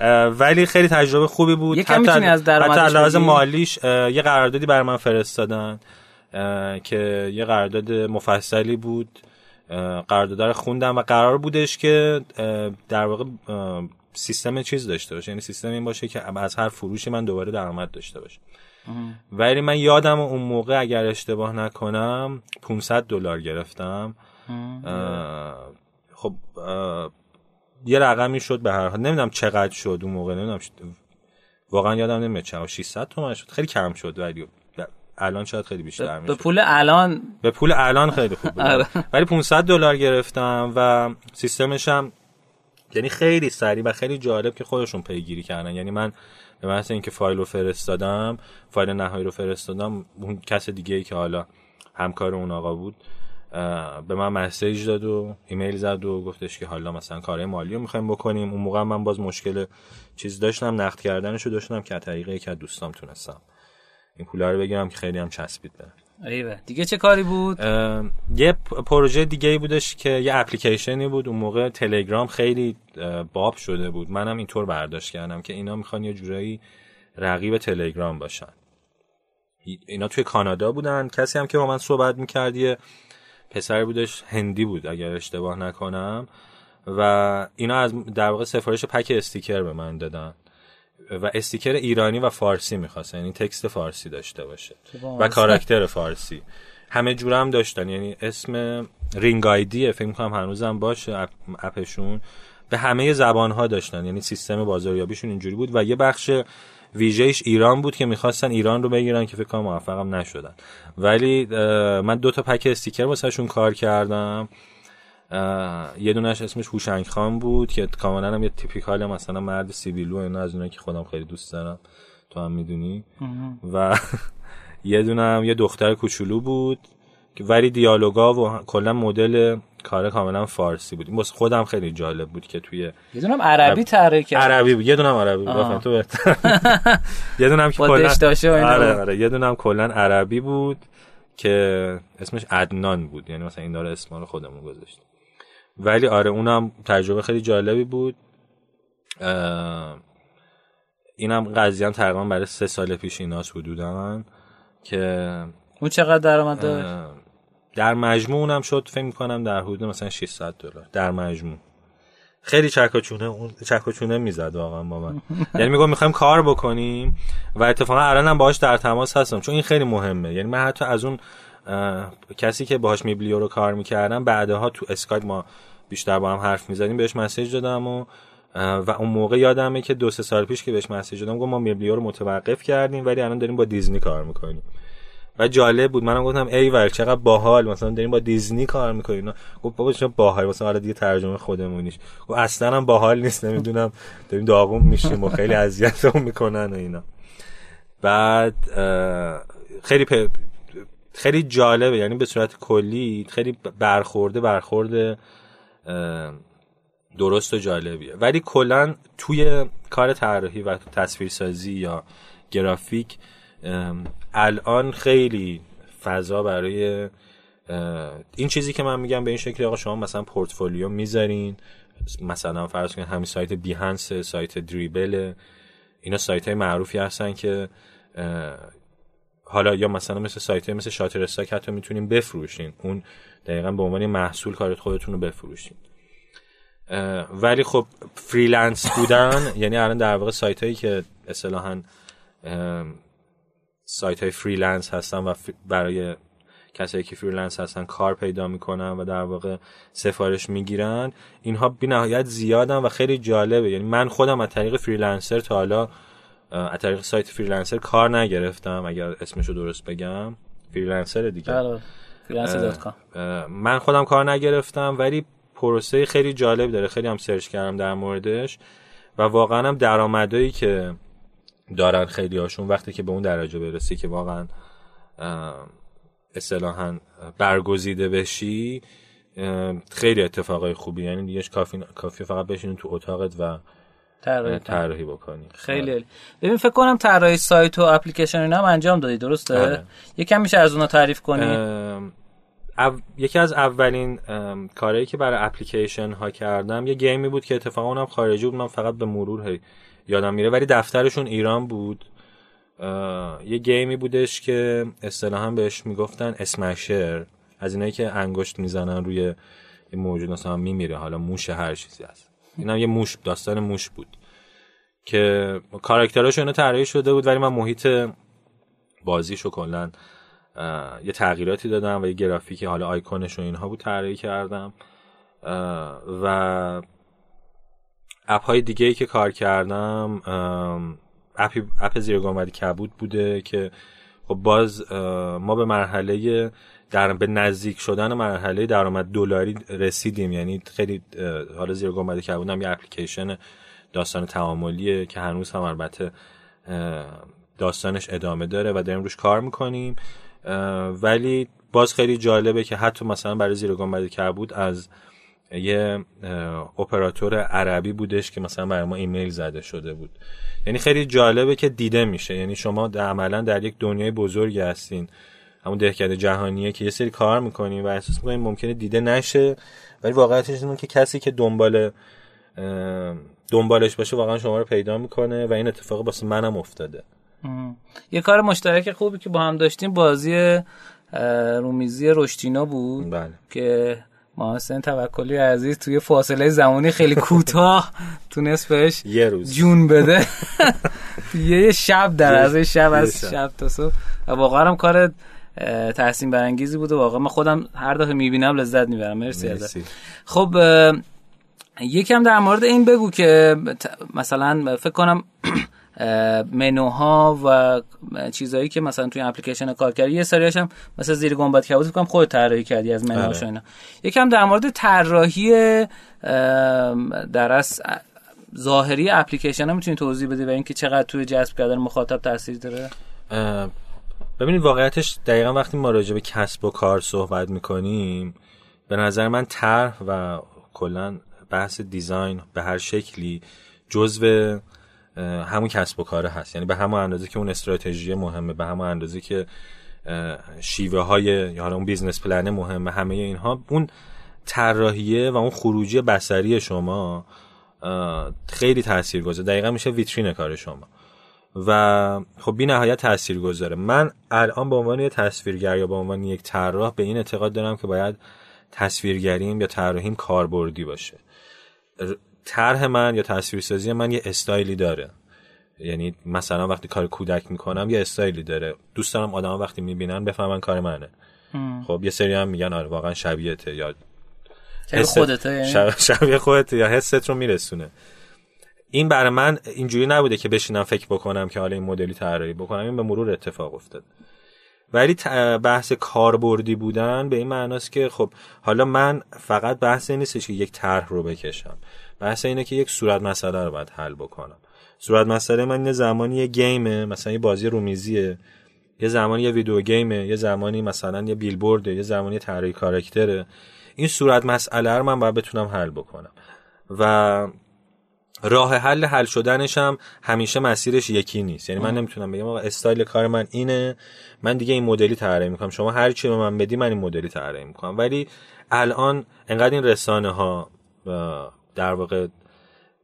[SPEAKER 3] ولی خیلی تجربه خوبی بود.
[SPEAKER 1] حتی از
[SPEAKER 3] حتی لحاظ مالیش یه قراردادی بر من فرستادن که یه قرارداد مفصلی بود. قرارداد خوندم و قرار بودش که در واقع سیستم چیز داشته باشه. یعنی سیستم این باشه که از هر فروشی من دوباره درآمد داشته باشه. ولی من یادم اون موقع اگر اشتباه نکنم 500 دلار گرفتم. خب یه رقمی شد به هر حال. نمی‌دونم چقدر شد اون موقع نمی‌دونم واقعا یادم نمیاد چقدر 600 تومن شد. خیلی کم شد ولی الان شاید خیلی بیشتر
[SPEAKER 1] میشه. به پول الان.
[SPEAKER 3] به پول الان خیلی خوب آره. ولی 500 دلار گرفتم و سیستمش هم یعنی خیلی سریع و خیلی جالب که خودشون پیگیری کردن. یعنی من به محض اینکه فایل رو فرستادم فایل نهایی رو فرستادم اون کس دیگه ای که حالا همکار اون آقا بود به من مسیج داد و ایمیل زد و گفتش که حالا مثلا کارهای مالی رو می‌خوایم بکنیم. اون موقع من باز مشکل چیز داشتم نقد کردنشو داشتم که طریقه که دوستام تونستم. این پولا رو بگیرم که خیلی هم چسبید به.
[SPEAKER 1] ایوه. دیگه چه کاری بود؟
[SPEAKER 3] یه پروژه دیگه ای بودش که یه اپلیکیشنی بود. اون موقع تلگرام خیلی باب شده بود. منم اینطور برداشت کردم که اینا می‌خوان یه جورایی رقیب تلگرام باشن. اینا توی کانادا بودن. کسی هم که با من صحبت می‌کرد یه پسر بودش هندی بود اگر اشتباه نکنم. و اینا از در واقع سفارش پک استیکر به من دادن. و استیکر ایرانی و فارسی می‌خواست یعنی text فارسی داشته باشه. و کاراکتر فارسی. همه جور هم داشتن. یعنی اسم RingID فکر می‌کنم هنوزم باشه app شون. به همه زبان ها داشتن. یعنی سیستم بازاریابیشون اینجوری بود. و یه بخش ویژهش ایران بود که می‌خواستن ایران رو بگیرن که فکر کنم موفقم نشدن. ولی من دو تا پک استیکر واسهشون کار کردم. یه دونش اسمش هوشنگ خان بود که کاملا هم یه typical مثلا مرد سیبیلو اینا از اونایی که خودم خیلی دوست دارم. تو هم می‌دونی. و یه دونم یه دختر کوچولو بود که ولی دیالوگا و کلا مدل کار کاملا فارسی بود. واسه خودم خیلی جالب بود که توی
[SPEAKER 1] یه دونم عربی طراحی کرد
[SPEAKER 3] عربی بود. یه دونم عربی بود. تو یه دونم که کلا آره آره. یه دونم کلا عربی بود که اسمش عدنان بود. یعنی مثلا این داره اسم رو خودمون گذاشت ولی آره اونم تجربه خیلی جالبی بود. اینم قضیه هم تقریبا برای سه سال پیش ایناس حدودا که
[SPEAKER 1] اون چقدر درآمد
[SPEAKER 3] در مجموع اونم شد فکر می‌کنم در حدود مثلا 600 دلار. در مجموع. خیلی چکاچونه اون چکاچونه می‌زد واقعا با من. یعنی میگم می‌خوایم کار بکنیم و اتفاقا الانم باهاش در تماس هستم چون این خیلی مهمه. یعنی من حتی از اون کسی که باهاش میبلیو رو کار می‌کردم بعدها تو اسکایپ ما بیشتر با هم حرف می‌زدیم بهش مسیج دادم و و اون موقع یادمه که دو سه سال پیش که بهش مسیج دادم گفت ما میبلیو رو متوقف کردیم ولی الان داریم با دیزنی کار می‌کنیم. و جالب بود منم گفتم ای ور چقدر باحال مثلا داریم با دیزنی کار می‌کنیم. گفت بابا چه باحال؟ مثلا حالا دیگه ترجمه خودمونیش. گفت اصلا هم باحال نیست نمی‌دونم داریم داغون میشیم و خیلی اذیتمون می‌کنن و اینا. بعد خیلی خیلی جالبه یعنی به صورت کلی خیلی برخورده برخورده درست و جالبیه. ولی کلا توی کار طراحی و تصویرسازی یا گرافیک الان خیلی فضا برای این چیزی که من میگم به این شکلی آقا شما مثلا پورتفولیو می‌ذارین مثلا فرض کنید همین سایت بیهنس سایت دریبل اینا سایت های معروفی هستن که حالا یا مثلا مثل سایت مثل شاتر استاک حتی می‌تونین بفروشین. اون دقیقا به عنوان محصول کارت خودتون رو بفروشین. ولی خب freelance بودن یعنی الان در واقع سایت هایی که اصطلاحا سایت های freelance هستن و برای کسایی که freelance هستن کار پیدا می‌کنن و در واقع سفارش می‌گیرن اینها بی نهایت زیادن و خیلی جالبه. یعنی من خودم از طریق Freelancer تا حالا از طریق سایت Freelancer کار نگرفتم اگر اسمشو درست بگم. Freelancer دیگه.
[SPEAKER 1] بله.
[SPEAKER 3] من خودم کار نگرفتم ولی پروسه خیلی جالب داره. خیلی هم search کردم در موردش و واقعا هم درآمدایی که دارن خیلی هاشون وقتی که به اون درجه برسی که واقعا اصطلاحا برگزیده بشی خیلی اتفاقای خوبی. یعنی دیگه کافی کافی فقط بشین تو اتاقت و طراحی بکنی.
[SPEAKER 1] خیلی آره. ببین فکر کنم طراحی سایت و اپلیکیشن اینا هم انجام دادی درسته؟ آره. یکم میشه از اونها تعریف کنی؟
[SPEAKER 3] یکی از اولین کارهایی که برای اپلیکیشن ها کردم یه گیمی بود که اتفاقا اونم خارجی بود من فقط به مرور یادم میره ولی دفترشون ایران بود. یه گیمی بودش که اصطلاحا بهش می‌گفتن اسمشر. از اینایی که انگشت می‌زنن روی موجود مثلا میمیره حالا موش هر چیزی هست. اینم یه موش داستان موش بود که کاراکتراش اینا طراحی شده بود ولی من محیط بازیشو کلا یه تغییراتی دادم و یه گرافیک حالا آیکونش و اینها بود طراحی کردم. و اپ های دیگه ای که کار کردم اپ اپ زیر کبود بوده که خب باز ما به مرحله در به نزدیک شدن مرحله درآمد دلاری رسیدیم. یعنی خیلی حالا زیر گنبد کبود هم یه اپلیکیشن داستان تعاملیه که هنوز هم البته داستانش ادامه داره و داریم روش کار می‌کنیم. ولی باز خیلی جالبه که حتی مثلا برای زیر گنبد کبود از یه اپراتور عربی بودش که مثلا برای ما ایمیل زده شده بود. یعنی خیلی جالبه که دیده میشه. یعنی شما در عملا در یک دنیای بزرگی هستین. همون دهکده جهانیه که یه سری کار می‌کنین و احساس می‌کنین ممکنه دیده نشه ولی واقعیتش اینه که کسی که دنبال دنبالش باشه واقعا شما رو پیدا می‌کنه و این اتفاق واسه منم افتاده.
[SPEAKER 1] یه کار مشترک خوبی که با هم داشتیم بازی رومیزی رشتینا بود
[SPEAKER 3] بله.
[SPEAKER 1] که محسن توکلی عزیز توی فاصله زمانی خیلی کوتاه تونست بهش
[SPEAKER 3] یه روز.
[SPEAKER 1] جون بده. یه شب در از شب از شب. تا صبح. واقعا هم کار تحسین برانگیزی بود و واقعا من خودم هر دفعه می‌بینم لذت می‌برم. مرسی, مرسی. خب یکم در مورد این بگو که مثلا فکر کنم منوها و چیزهایی که مثلا توی اپلیکیشن کار کردی یه سریاش هم مثلا زیر گنبد کبوت کنم خود طراحی کردی از منوهاش
[SPEAKER 3] بله.
[SPEAKER 1] اینا. یکم در مورد طراحی در از ظاهری اپلیکیشن ها می‌تونی توضیح بدی و اینکه چقدر توی جذب کردن مخاطب تاثیر داره؟
[SPEAKER 3] ببینید واقعیتش دقیقا وقتی ما راجع به کسب و کار صحبت می‌کنیم به نظر من طرح و کلا بحث design به هر شکلی جزو همون کسب و کاره هست. یعنی به همون اندازه که اون استراتژی مهمه به همون اندازه که شیوه های یا حالا اون business plan مهمه همه اینها. اون طراحیه و اون خروجی بصری شما خیلی تاثیرگذاره دقیقا میشه ویترین کار شما. و خب بی نهایت تأثیر گذاره من الان به عنوان یه تصویرگر یا به عنوان یک طراح به این اعتقاد دارم که باید تصویرگریم یا طراحیم کاربردی باشه. طرح من یا تصویرسازی من یه استایلی داره. یعنی مثلا وقتی کار کودک می‌کنم یه استایلی داره. دوست دارم آدم وقتی می‌بینن بفهمن کار منه. خب یه سری هم میگن آره واقعا شبیهته یا
[SPEAKER 1] خودته
[SPEAKER 3] یعنی؟ شبیه خودته یا حست رو میرسونه. این برای من اینجوری نبوده که بشینم فکر بکنم که حالا این مدلی طراحی بکنم. این به مرور اتفاق افتاد ولی بحث کاربردی بودن به این معناست که خب حالا من فقط بحث نیستش که یک طرح رو بکشم. بحث اینه که یک صورت مسئله رو باید حل بکنم. صورت مسئله من یه زمانی یه گیمه مثلا یه بازی رومیزیه. یه زمانی یه ویدیو گیمه یه زمانی مثلا یه بیلبورده یه زمانی طراحی کاراکتره. این صورت مسئله رو من باید بتونم حل بکنم. و راه حل حل شدنش هم همیشه مسیرش یکی نیست. یعنی من نمی‌تونم بگم آقا استایل کار من اینه. من دیگه این مدلی طراحی می‌کنم. شما هر چی به من بدی من این مدلی طراحی می‌کنم. ولی الان انقدر این رسانه ها در واقع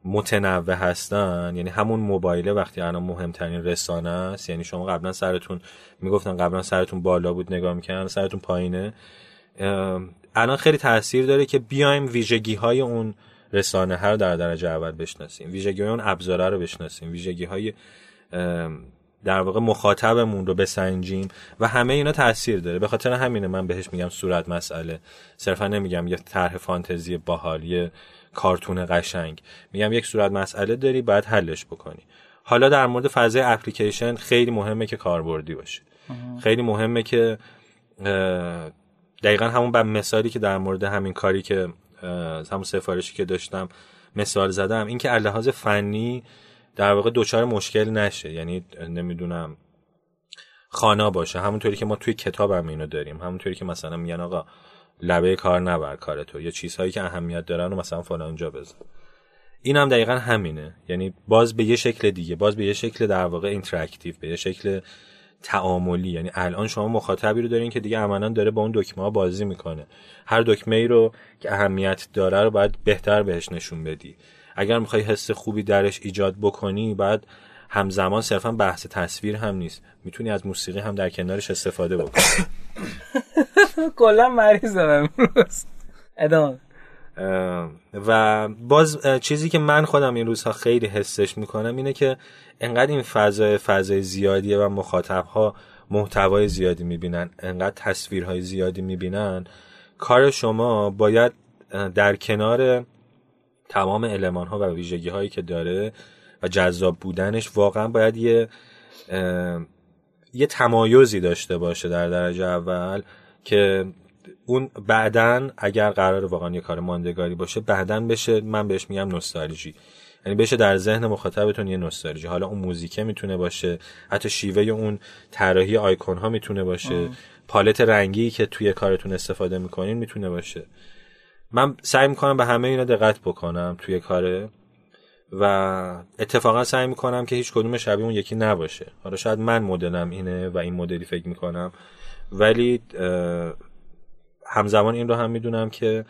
[SPEAKER 3] متنوع هستن یعنی همون موبایله وقتی الان مهمترین رسانه است یعنی شما قبلا سرتون می‌گفتن قبلا سرتون بالا بود نگاه می‌کنن سرتون پایینه. الان خیلی تاثیر داره که بیایم ویژگی های اون رسانه هر در درجه اول بشناسیم. ویژگی های اون ابزاره رو بشناسیم. ویژگی های در واقع مخاطبمون رو بسنجیم و همه اینا تاثیر داره. به خاطر همینه من بهش میگم صورت مسئله. صرفا نمیگم یه طرح فانتزی باحال یه کارتون قشنگ. میگم یک صورت مسئله داری باید حلش بکنی. حالا در مورد فضای اپلیکیشن خیلی مهمه که کاربردی باشه. خیلی مهمه که دقیقا همون به مثالی که در مورد همین کاری که همون سفارشی که داشتم مثال زدم. اینکه لحاظ فنی در واقع دوچار مشکل نشه. یعنی نمی‌دونم خانا باشه. همونطوری که ما توی کتاب هم اینو داریم. همونطوری که مثلا میگن آقا لبه کار نبر کار تو. یا چیزهایی که اهمیت دارن و مثلا فلان جا بزن این هم دقیقا همینه. یعنی باز به یه شکل دیگه. باز به یه شکل در واقع interactive به یه شکل تعاملی. یعنی الان شما مخاطبی رو دارین که دیگه عملا داره با اون دکمه ها بازی می‌کنه. هر دکمه ای رو که اهمیت داره رو باید بهتر بهش نشون بدی. اگر می‌خوای حس خوبی درش ایجاد بکنی بعد همزمان صرفا بحث تصویر هم نیست. می‌تونی از موسیقی هم در کنارش استفاده بکنی.
[SPEAKER 1] کلا مریضم امروز ادامه.
[SPEAKER 3] و باز چیزی که من خودم این روزها خیلی حسش می‌کنم اینه که انقدر این فضای فضای زیادیه و مخاطب ها محتوای زیادی می‌بینن انقدر تصویرهای زیادی می‌بینن کار شما باید در کنار تمام علمان ها و ویژگی هایی که داره و جذاب بودنش واقعا باید یه یه تمایزی داشته باشه در درجه اول که اون بعدا اگر قرار واقعا یه کار ماندگاری باشه بعدا بشه من بهش میگم نوستالژی. یعنی بشه در ذهن مخاطبتون یه نوستالژی. حالا اون موزیکه می‌تونه باشه حتی شیوه اون طراحی آیکون ها می‌تونه باشه. پالت رنگی که توی کارتون استفاده می‌کنین می‌تونه باشه. من سعی می‌کنم به همه اینا دقت بکنم توی کاره و اتفاقا سعی می‌کنم که هیچ کدوم شبیه اون یکی نباشه. حالا شاید من مدلم اینه و این مدلی فکر می‌کنم. ولی همزمان این رو هم می‌دونم که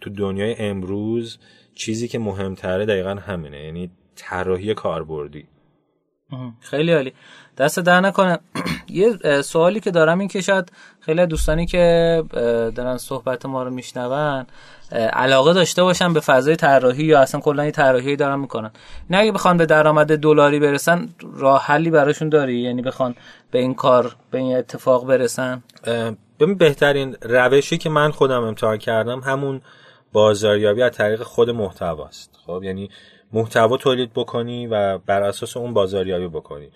[SPEAKER 3] تو دنیای امروز چیزی که مهمتره دقیقا همینه یعنی طراحی کاربردی.
[SPEAKER 1] خیلی عالی. دست در نکنه. یه سوالی که دارم این که شاید خیلی دوستانی که دارن صحبت ما رو میشنون علاقه داشته باشن به فضای طراحی یا اصلا کلا طراحی دارن می‌کنن. نه اگه بخوان به درآمد دلاری برسن راه حلی براشون داری؟ یعنی بخوان به این کار به این اتفاق برسن؟
[SPEAKER 3] ببین بهترین روشی که من خودم امتحان کردم همون بازاریابی از طریق خود محتواست. خب یعنی محتوا تولید بکنی و بر اساس اون بازاریابی بکنی.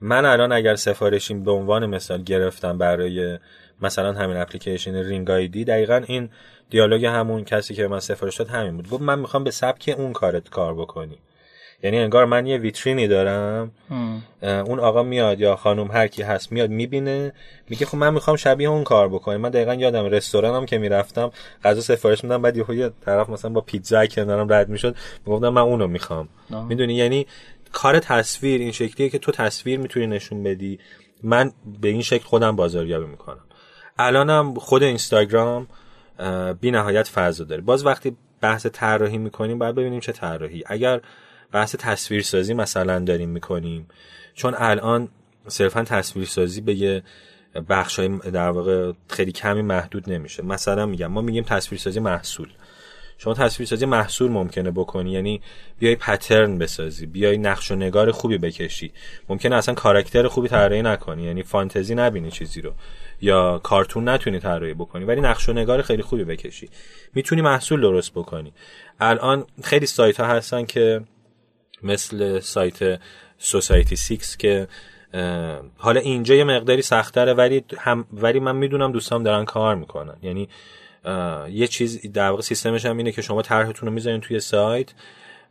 [SPEAKER 3] من الان اگر سفارشی به عنوان مثال گرفتم برای مثلا همین اپلیکیشن رینگ آیدی دقیقا این دیالوگ همون کسی که من سفارش داد همین بود. گفت من می‌خوام به سبک اون کارت کار بکنی. یعنی انگار من یه ویترینی دارم. اون آقا میاد یا خانم هر کی هست میاد می‌بینه میگه خب من می‌خوام شبیه اون کار بکنم. من دقیقا یادم رستورانم که می‌رفتم غذا سفارش میدم بعد یه طرف مثلا با پیتزا کنارم رد می‌شد می‌گفتم من اونو می‌خوام. می‌دونی؟ یعنی کار تصویر این شکلیه که تو تصویر می‌تونی نشون بدی. من به این شکل خودم بازاریابی می‌کنم. الانم خود اینستاگرام بی نهایت فضا داره. باز وقتی بحث طراحی می‌کنیم باید ببینیم چه طراحی. اگر بحث تصویرسازی مثلا داریم می‌کنیم. چون الان صرفا تصویرسازی به یه بخش های در واقع خیلی کمی محدود نمیشه. مثلا میگم ما میگیم تصویرسازی محصول. شما تصویرسازی محصول ممکنه بکنی یعنی بیای پترن بسازی بیای نقش و نگار خوبی بکشی. ممکنه اصلا کاراکتر خوبی طراحی نکنی یعنی فانتزی نبینی چیزی رو. یا کارتون نتونی طراحی بکنی ولی نقش و نگار خیلی خوبی بکشی. می‌تونی محصول درست بکنی. الان خیلی سایت ها هستن که مثل سایت Society6 که حالا اینجا یه مقداری سخت‌تره ولی هم ولی من می‌دونم دوستام دارن کار می‌کنن. یعنی یه چیز در واقع سیستمش هم اینه که شما طرحتون رو می‌ذارین توی سایت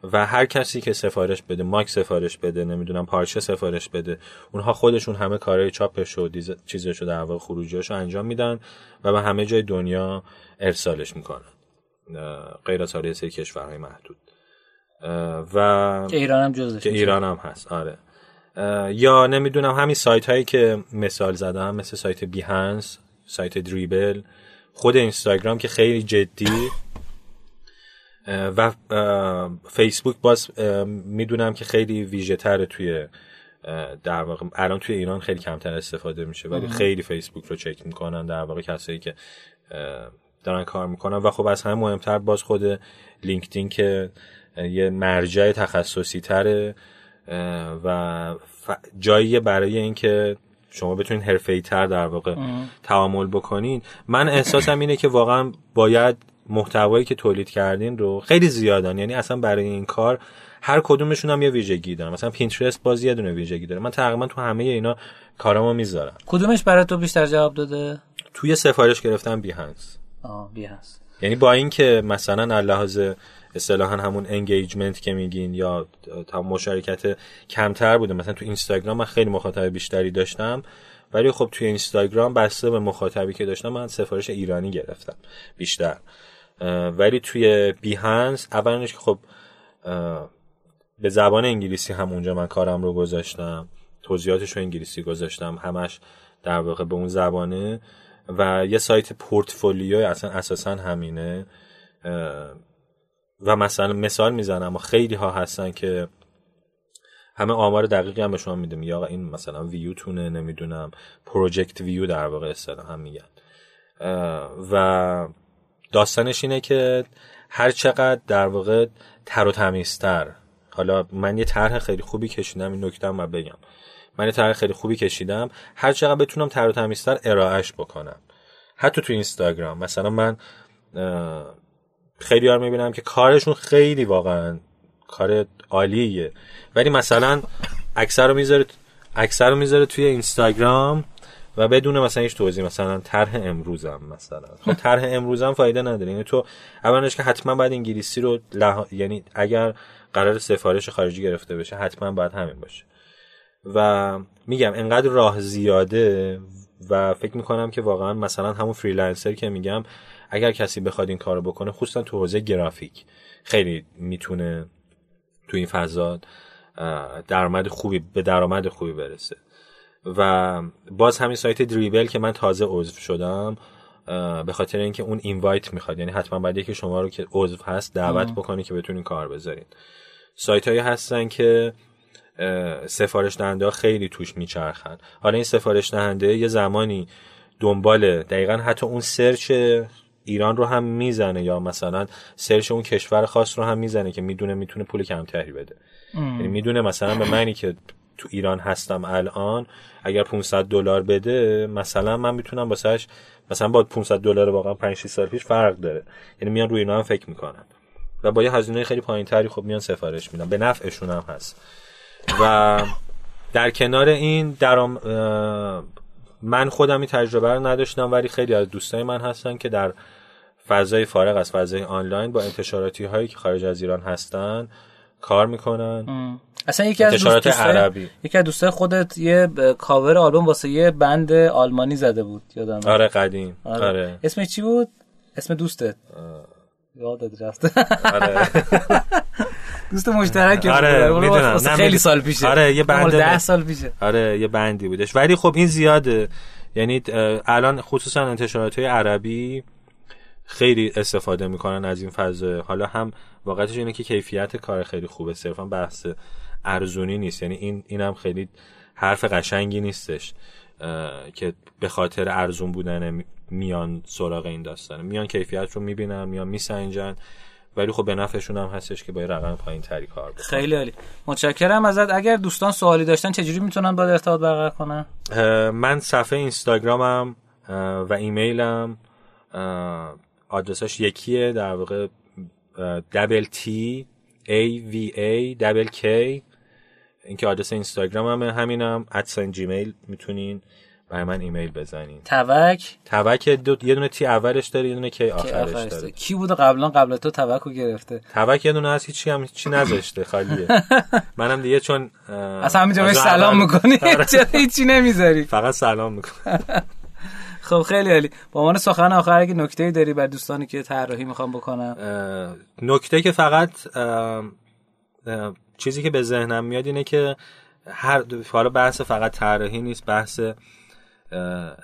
[SPEAKER 3] و هر کسی که سفارش بده ماگ سفارش بده نمی‌دونم پارچه سفارش بده اونها خودشون همه کارهای چاپش و چیزشو در واقع خروجیاشو انجام میدن و به همه جای دنیا ارسالش می‌کنن. غیر از حالا سری کشورهای محدود. و
[SPEAKER 1] که ایران هم جزش
[SPEAKER 3] که ایران هم هست. آره. یا نمی‌دونم همین سایت هایی که مثال زدم مثل سایت بیهنس سایت دریبل خود اینستاگرام که خیلی جدی. و فیسبوک باز می‌دونم که خیلی ویژه تره توی در واقع الان توی ایران خیلی کمتر استفاده میشه ولی خیلی فیسبوک رو چک می‌کنن در واقع کسایی که دارن کار می‌کنن. و خب از همه مهمتر باز خود لینکدین که یه مرجع تخصصی تره و جایی برای اینکه شما بتونین حرفه‌ای تر در واقع تعامل بکنین. من احساسم اینه که واقعا باید محتوایی که تولید کردین رو خیلی زیادن. یعنی اصلا برای این کار هر کدومشون هم یه ویژگی دارن. مثلا Pinterest باز یه دونه ویژگی داره. من تقریبا تو همه اینا کارامو می‌ذارم.
[SPEAKER 1] کدومش برای تو بیشتر جواب داده؟
[SPEAKER 3] توی سفارش گرفتم Behance
[SPEAKER 1] آه Behance
[SPEAKER 3] یعنی با اینکه مثلا لحاظ اصطلاحا همون engagement که میگین یا تا مشارکت کمتر بوده. مثلا تو اینستاگرام من خیلی مخاطب بیشتری داشتم ولی خب توی اینستاگرام بسته به مخاطبی که داشتم من سفارش ایرانی گرفتم بیشتر. ولی توی بیهنس اولش که خب به زبان انگلیسی هم اونجا من کارم رو گذاشتم توضیحاتش رو انگلیسی گذاشتم همش در واقع به اون زبانه. و یه سایت پورتفولیو اصلا اساسا همینه. و مثلا مثال می‌زنم و خیلی ها هستن که همه آمار دقیقی هم به شما میدم یا این مثلا ویو تونه نمی‌دونم پروژکت ویو در واقع اصطلاح هم میگن. و داستانش اینه که هر چقدر در واقع تر و تمیزتر. حالا من یه طرح خیلی خوبی کشیدم این نکته و بگم. من یه طرح خیلی خوبی کشیدم. هر چقدر بتونم تر و تمیزتر ارائهش بکنم. حتی تو اینستاگرام. مثلا من خیلی ها می‌بینم که کارشون خیلی واقعا کار عالیه. ولی مثلا اکثر رو می‌ذاره اکثر رو می‌ذاره توی اینستاگرام و بدون مثلا هیچ توضیح مثلا طرح امروزم مثلا. خب طرح امروزم فایده نداره. یعنی تو اولش که حتما باید انگلیسی رو یعنی اگر قرار سفارش خارجی گرفته بشه حتما باید همین باشه. و میگم انقدر راه زیاده و فکر می‌کنم که واقعا مثلا همون فریلنسر که میگم اگر کسی بخواد این کارو بکنه خصوصا تو حوزه گرافیک خیلی می‌تونه تو این فضا درآمد خوبی به درآمد خوبی برسه. و باز همین سایت دریبل که من تازه عضو شدم به خاطر اینکه اون اینوایت می‌خواد. یعنی حتما باید که شما رو که عضو هست دعوت بکنی که بتونین کار بذارین. سایت هایی هستن که سفارش دهنده خیلی توش میچرخن. حالا این سفارش دهنده یه زمانی دنبال دقیقا حتی اون سرچ ایران رو هم می‌زنه یا مثلا سرچ اون کشور خاص رو هم می‌زنه که می‌دونه می‌تونه پول کمتری بده. یعنی می‌دونه مثلا به منی که تو ایران هستم الان اگر 500 دلار بده مثلا من می‌تونم واسهش مثلا با 500 دلار واقعا 5 6 سال پیش فرق داره. یعنی میان روی اینا هم فکر می‌کنن. و با یه هزینه خیلی پایینتری خب میان سفارش میدن. به نفعشون هم هست. و در کنار این درام من خودم این تجربه رو نداشتم ولی خیلی از دوستای من هستن که در فضای فارغ از فضای آنلاین با انتشاراتی هایی که خارج از ایران هستن کار می‌کنن.
[SPEAKER 1] اصلا یکی از دوست عربی. یکی از دوستای خودت یه کاور آلبوم واسه یه بند آلمانی زده بود یادم
[SPEAKER 3] آره قدیم. آره. آره.
[SPEAKER 1] اسمش چی بود؟ اسم دوستت. یادت رفت. آره. دوست مشترک
[SPEAKER 3] آره می‌دونم.
[SPEAKER 1] خیلی سال پیشه.
[SPEAKER 3] آره یه بند
[SPEAKER 1] 10 سال پیشه.
[SPEAKER 3] آره یه بندی بودش. ولی خب این زیاده. یعنی الان خصوصا انتشارات های عربی خیلی استفاده می‌کنن از این فضا. حالا هم واقعتش اینه که کیفیت کار خیلی خوبه. صرفا بحث ارزونی نیست. یعنی این اینم خیلی حرف قشنگی نیستش که به خاطر ارزون بودن میان سراغ این داستانه میان کیفیت رو می‌بینن میان میسنجن. ولی خب به نفعشون هم هستش که با رقم پایین تری کار بکنن.
[SPEAKER 1] خیلی عالی. متشکرم ازت. اگر دوستان سوالی داشتن چجوری می‌تونن با ارتباط برقرار کنن؟
[SPEAKER 3] من صفحه اینستاگرامم و ایمیلم آدرسش یکیه در واقع دبل تی ای وی ای دبل کی اینکه آدرس اینستاگرام هم همینم ادساین جیمیل می‌تونین. برای من ایمیل بزنین.
[SPEAKER 1] توک؟
[SPEAKER 3] توک دو... یه دونه تی اولش داره یه دونه کی آخرش, داره
[SPEAKER 1] کی بوده قبلا؟ قبل تو توک رو گرفته.
[SPEAKER 3] توک یه دونه هست هیچی هم چی نذاشته خالیه. منم دیگه چون
[SPEAKER 1] اصلا همینجا سلام می‌کنی؟ آره. چرا هیچی نمی‌ذاری؟
[SPEAKER 3] فقط سلام می‌کنی
[SPEAKER 1] خب خیلی عالی. با عنوان سخن آخر اگه نکته داری بر دوستانی که طراحی می‌خوام بکنم؟
[SPEAKER 3] نکته که فقط چیزی که به ذهنم میاد اینه که هر حالا بحث فقط طراحی نیست بحث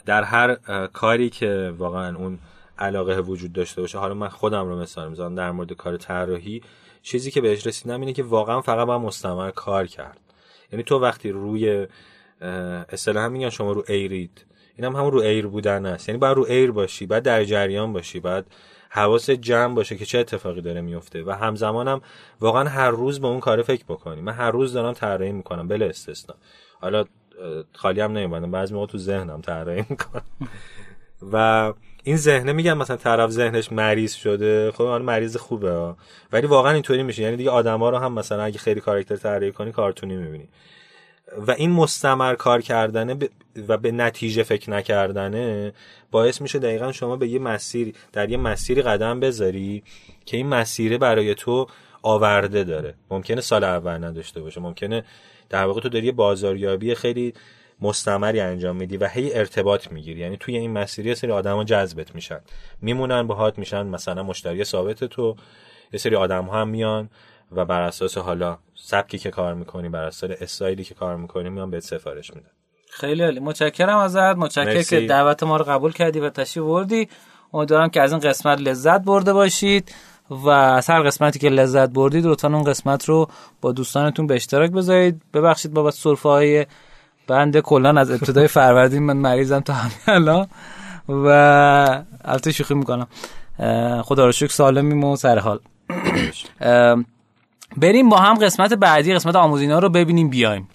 [SPEAKER 3] در هر کاری که واقعا اون علاقه وجود داشته باشه حالا من خودم رو مثال می‌زنم در مورد کار طراحی چیزی که بهش رسیدم اینه که واقعا فقط با مستمر کار کرد. یعنی تو وقتی روی اصطلاحا میگن شما رو ایرید. این هم همون رو ایر بودن است. یعنی باید رو ایر باشی بعد در جریان باشی بعد حواس جمع باشه که چه اتفاقی داره میفته و همزمانم واقعا هر روز به اون کار فکر بکنی. من هر روز دارم طراحی می‌کنم بله استثنا. حالا خالی هم بعضی موقع تو ذهنم طراحی می‌کنم و این ذهنه میگم مثلا طرف ذهنش مریض شده. خب من مریض خوبه ولی واقعا اینطوری میشه. یعنی دیگه آدما رو هم مثلا اگه خیلی کاراکتر طراحی کنی کارتونی می‌بینی. و این مستمر کار کردنه و به نتیجه فکر نکردنه باعث میشه دقیقا شما به یه مسیر در یه مسیری قدم بذاری که این مسیره برای تو آورده داره. ممکنه سال اول نداشته باشه. ممکنه در واقع تو داری یه بازاریابی خیلی مستمری انجام میدی و هی ارتباط می‌گیری. یعنی توی این مسیری یه سری آدما جذبت میشن. میمونن باهات میشن. مثلا مشتری ثابت تو. یه سری آدم ها هم میان و بر اساس حالا سبکی که کار می‌کنی بر اساس استایلی که کار می‌کنی میان بهت سفارش میدن.
[SPEAKER 1] خیلی عالی. متشکرم ازت. متشکرم که دعوت ما رو قبول کردی و تشریف بردی امیدوارم که از این قسمت لذت برده باشید. و از هر قسمتی که لذت بردید لطفا اون قسمت رو با دوستانتون به اشتراک بذارید. ببخشید بابت سرفه های بنده کلا از ابتدای فروردین من مریضم تا همین الان. و البته شوخی می‌کنم. خدا رو شکر سالمیم و سر حال. بریم با هم قسمت بعدی قسمت آموزینا رو ببینیم بیایم.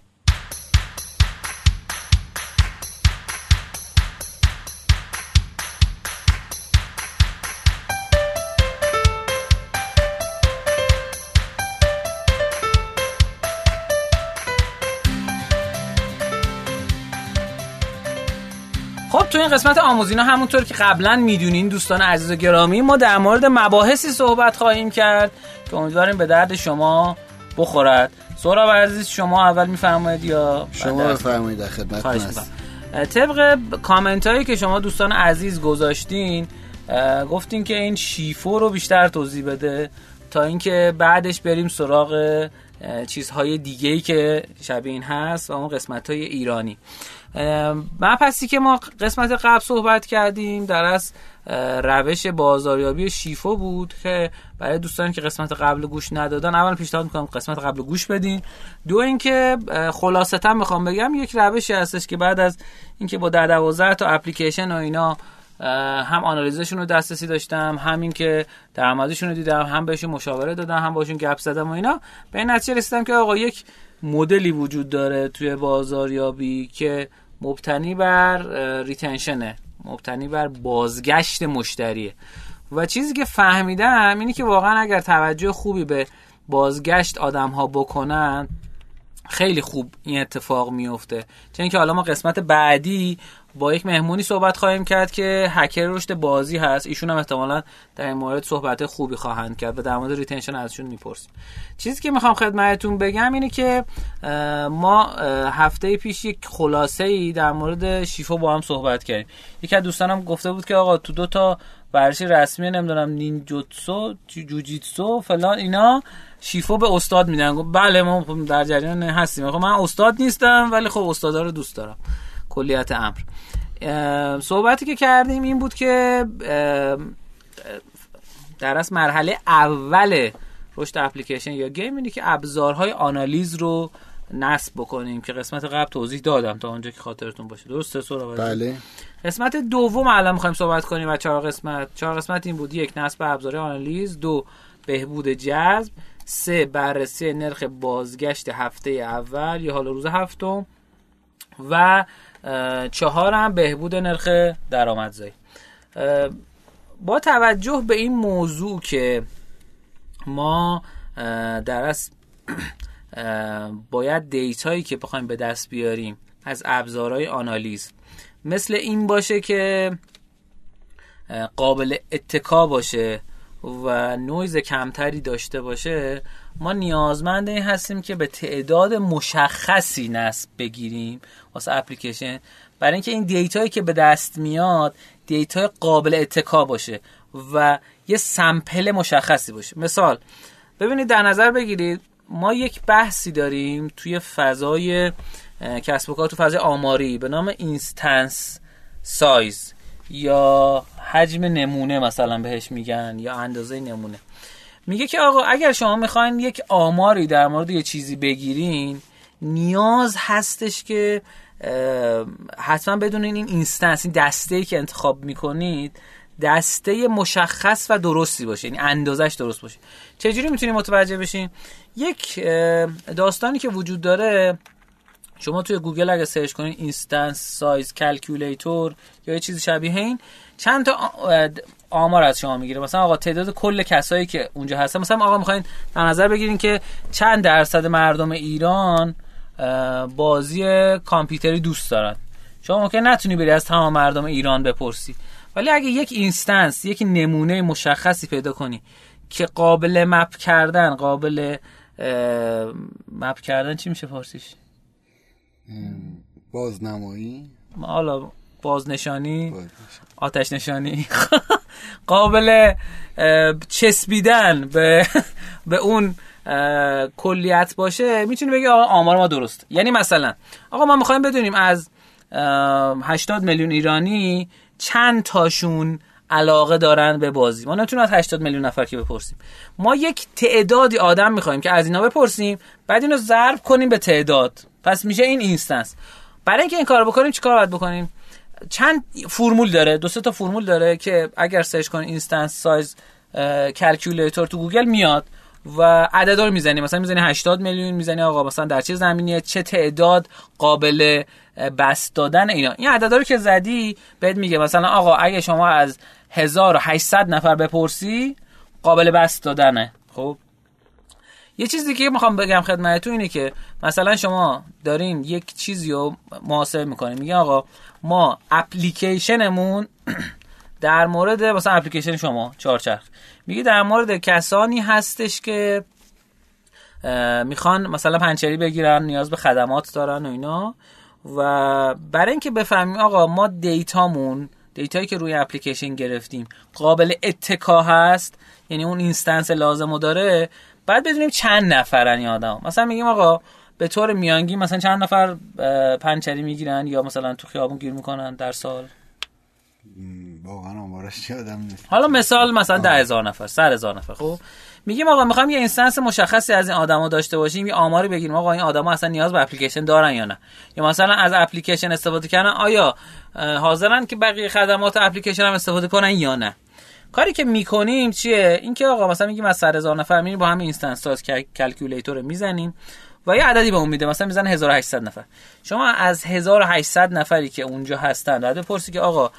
[SPEAKER 1] قسمت آموزینا همونطور که قبلا می‌دونین دوستان عزیز و گرامی ما در مورد مباحثی صحبت خواهیم کرد که امیدواریم به درد شما بخورد. سورا عزیز شما اول میفرمایید یا
[SPEAKER 2] شما بفرمایید در خدمت
[SPEAKER 1] طبق کامنت هایی که شما دوستان عزیز گذاشتین گفتین که این شیفو رو بیشتر توضیح بده تا اینکه بعدش بریم سراغ چیزهای دیگه ای که شبیه این هست و اون قسمت های ایرانی. پسی که ما قسمت قبل صحبت کردیم در از روش بازاریابی شیفو بود که برای دوستانی که قسمت قبل گوش ندادن اول پیشنهاد می‌کنم قسمت قبل گوش بدین. دو اینکه خلاصتا می‌خوام بگم یک روشی هستش که بعد از اینکه با در 12 تا اپلیکیشن و اینا هم آنالیزشون رو دسترسی داشتم همین که درآمدشون رو دیدم هم بهشون مشاوره دادم هم باشون گپ زدم و اینا به این نتیجه رسیدم که آقا یک مدلی وجود داره توی بازاریابی که مبتنی بر ریتنشنه مبتنی بر بازگشت مشتریه. و چیزی که فهمیدم اینه که واقعا اگر توجه خوبی به بازگشت آدم ها بکنن خیلی خوب این اتفاق میفته چون که حالا ما قسمت بعدی با یک مهمونی صحبت خواهیم کرد که هکر رشد بازی هست. ایشون هم احتمالا در این مورد صحبت خوبی خواهند کرد و در مورد ریتنشن ازشون می‌پرسیم. چیزی که می‌خوام خدمتتون بگم اینه که ما هفته پیش یک خلاصه ای در مورد شیفو با هم صحبت کردیم. یکی از دوستانم گفته بود که آقا تو دو تا ورزش رسمی نمی‌دونم نینجوتسو جوجیتسو فلان اینا شیفو به استاد میدن. بله ما در جریان هستیم. خب من استاد نیستم ولی خب استادا رو دوست دارم. کلیت امر. صحبتی که کردیم این بود که در از مرحله اول رشد اپلیکیشن یا گیم اینه که ابزارهای آنالیز رو نصب بکنیم که قسمت قبل توضیح دادم تا اونجا که خاطرتون باشه. درسته سورا
[SPEAKER 2] بله.
[SPEAKER 1] قسمت دوم الان می‌خوایم صحبت کنیم و چهار قسمت. چهار قسمت این بود. یک نصب ابزار آنالیز. دو بهبود جذب. سه بررسی نرخ بازگشت هفته اول یا حالا روز هفتم. و چهارم بهبود نرخ درآمدزایی. با توجه به این موضوع که ما در واقع باید دیتایی که بخوایم به دست بیاریم از ابزارهای آنالیز مثل این باشه که قابل اتکا باشه و نویز کمتری داشته باشه ما نیازمند این هستیم که به تعداد مشخصی نصب بگیریم واسه اپلیکیشن. برای اینکه این دیتایی که به دست میاد دیتای قابل اتکا باشه و یه sample مشخصی باشه. مثال ببینید در نظر بگیرید ما یک بحثی داریم توی فضای کسب و کار تو فضای آماری به نام instance size یا حجم نمونه مثلا بهش میگن یا اندازه نمونه. میگه که آقا اگر شما می‌خواین یک آماری در مورد یه چیزی بگیرین نیاز هستش که حتما بدونین این instance این دسته ای که انتخاب می‌کنید دسته مشخص و درستی باشه یعنی اندازش درست باشه. چجوری می‌تونیم متوجه بشین؟ یک داستانی که وجود داره شما توی گوگل اگه سرچ کنین instance size calculator یا یه چیزی شبیه این چند تا آمار از شما می‌گیره. مثلا آقا تعداد کل کسایی که اونجا هستن مثلا آقا می‌خواین در نظر بگیرین که چند درصد مردم ایران بازی کامپیوتری دوست دارن. شما ممکن نتونی بری از تمام مردم ایران بپرسی. ولی اگه یک اینستنس یک نمونه مشخصی پیدا کنی که قابل مپ کردن قابل مپ کردن چی میشه فارسیش
[SPEAKER 2] بازنمایی؟
[SPEAKER 1] حالا بازنشانی آتش نشانی قابل چسبیدن به به اون کلیت باشه می‌تونی بگی آقا آمار ما درست. یعنی مثلا آقا ما می‌خوایم بدونیم از 80 میلیون ایرانی چند تاشون علاقه دارن به بازی؟ ما نمی‌تونیم از 80 میلیون نفر که بپرسیم. ما یک تعدادی آدم می‌خوایم که از اینا بپرسیم بعد اینو ضرب کنیم به تعداد. پس میشه این اینستنس برای اینکه این کار بکنیم چیکار باید بکنیم؟ چند فرمول داره دو تا فرمول داره که اگر سرچ کنید instance size calculator تو گوگل میاد. و عددا رو می‌زنی. مثلا می‌زنی 80 میلیون می‌زنی آقا مثلا در چه زمینیه چه تعداد قابل بسط دادن اینا. این عددا رو که زدی بهت میگه مثلا آقا اگه شما از 1800 نفر بپرسی قابل بسط دادنه. خب؟ یه چیزی که می‌خوام بگم خدمتتون اینه که مثلا شما دارین یک چیزی رو محاسبه می‌کنین. میگه آقا ما اپلیکیشنمون در مورد مثلا اپلیکیشن شما چهارچرخ. میگه در مورد کسانی هستش که می‌خوان مثلا پنچری بگیرن نیاز به خدمات دارن و اینا. و برای اینکه بفهمیم آقا ما دیتامون دیتایی که روی اپلیکیشن گرفتیم قابل اتکا هست یعنی اون instance لازم داره بعد بدونیم چند نفرن این آدم. مثلا میگیم آقا به طور میانگین مثلا چند نفر پنچری می‌گیرن یا مثلا تو خیابون گیر می‌کنن در سال؟
[SPEAKER 2] واقعا آمارش یادم نیست.
[SPEAKER 1] حالا مثال مثلا ده هزار نفر صد هزار نفر. خب میگیم آقا می‌خوام یه instance مشخصی از این آدما داشته باشیم یه آماری بگیریم. آقا این آدما اصلا نیاز به اپلیکیشن دارن یا نه؟ یا مثلا از اپلیکیشن استفاده کردن آیا حاضرن که بقیه خدمات اپلیکیشن هم استفاده کنن یا نه؟ کاری که می‌کنیم چیه؟ اینکه آقا مثلا میگیم از صد هزار نفر میریم با همین instance size calculator می‌زنیم و یه عددی به اون میده. مثلا می‌زنه 1800 نفر. شما از 1800 نفری که اونجا هستن بعد بپرسی که آقا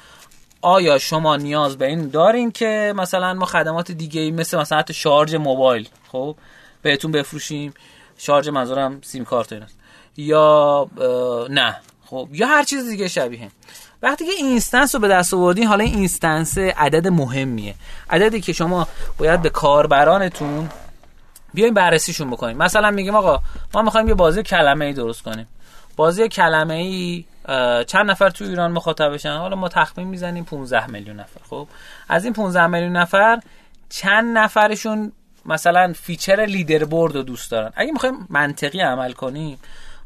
[SPEAKER 1] آیا شما نیاز به این دارین که مثلا ما خدمات دیگه ای مثل مثلا حتی شارژ موبایل خب بهتون بفروشیم شارژ منظورم سیم کارت ایناست. یا نه خب یا هر چیز دیگه شبیه. وقتی که instance رو به دست آوردین حالا این instance عدد مهمیه. عددی که شما باید به کاربرانتون بیاین بررسیشون بکنیم مثلا میگیم آقا ما می‌خوایم یه بازی کلمه ای درست کنیم. بازی کلمه ای چند نفر تو ایران مخاطبشن حالا ما تخمین می‌زنیم 15 میلیون نفر. خب از این 15 میلیون نفر چند نفرشون مثلا feature leaderboard رو دوست دارن؟ اگه می‌خوایم منطقی عمل کنیم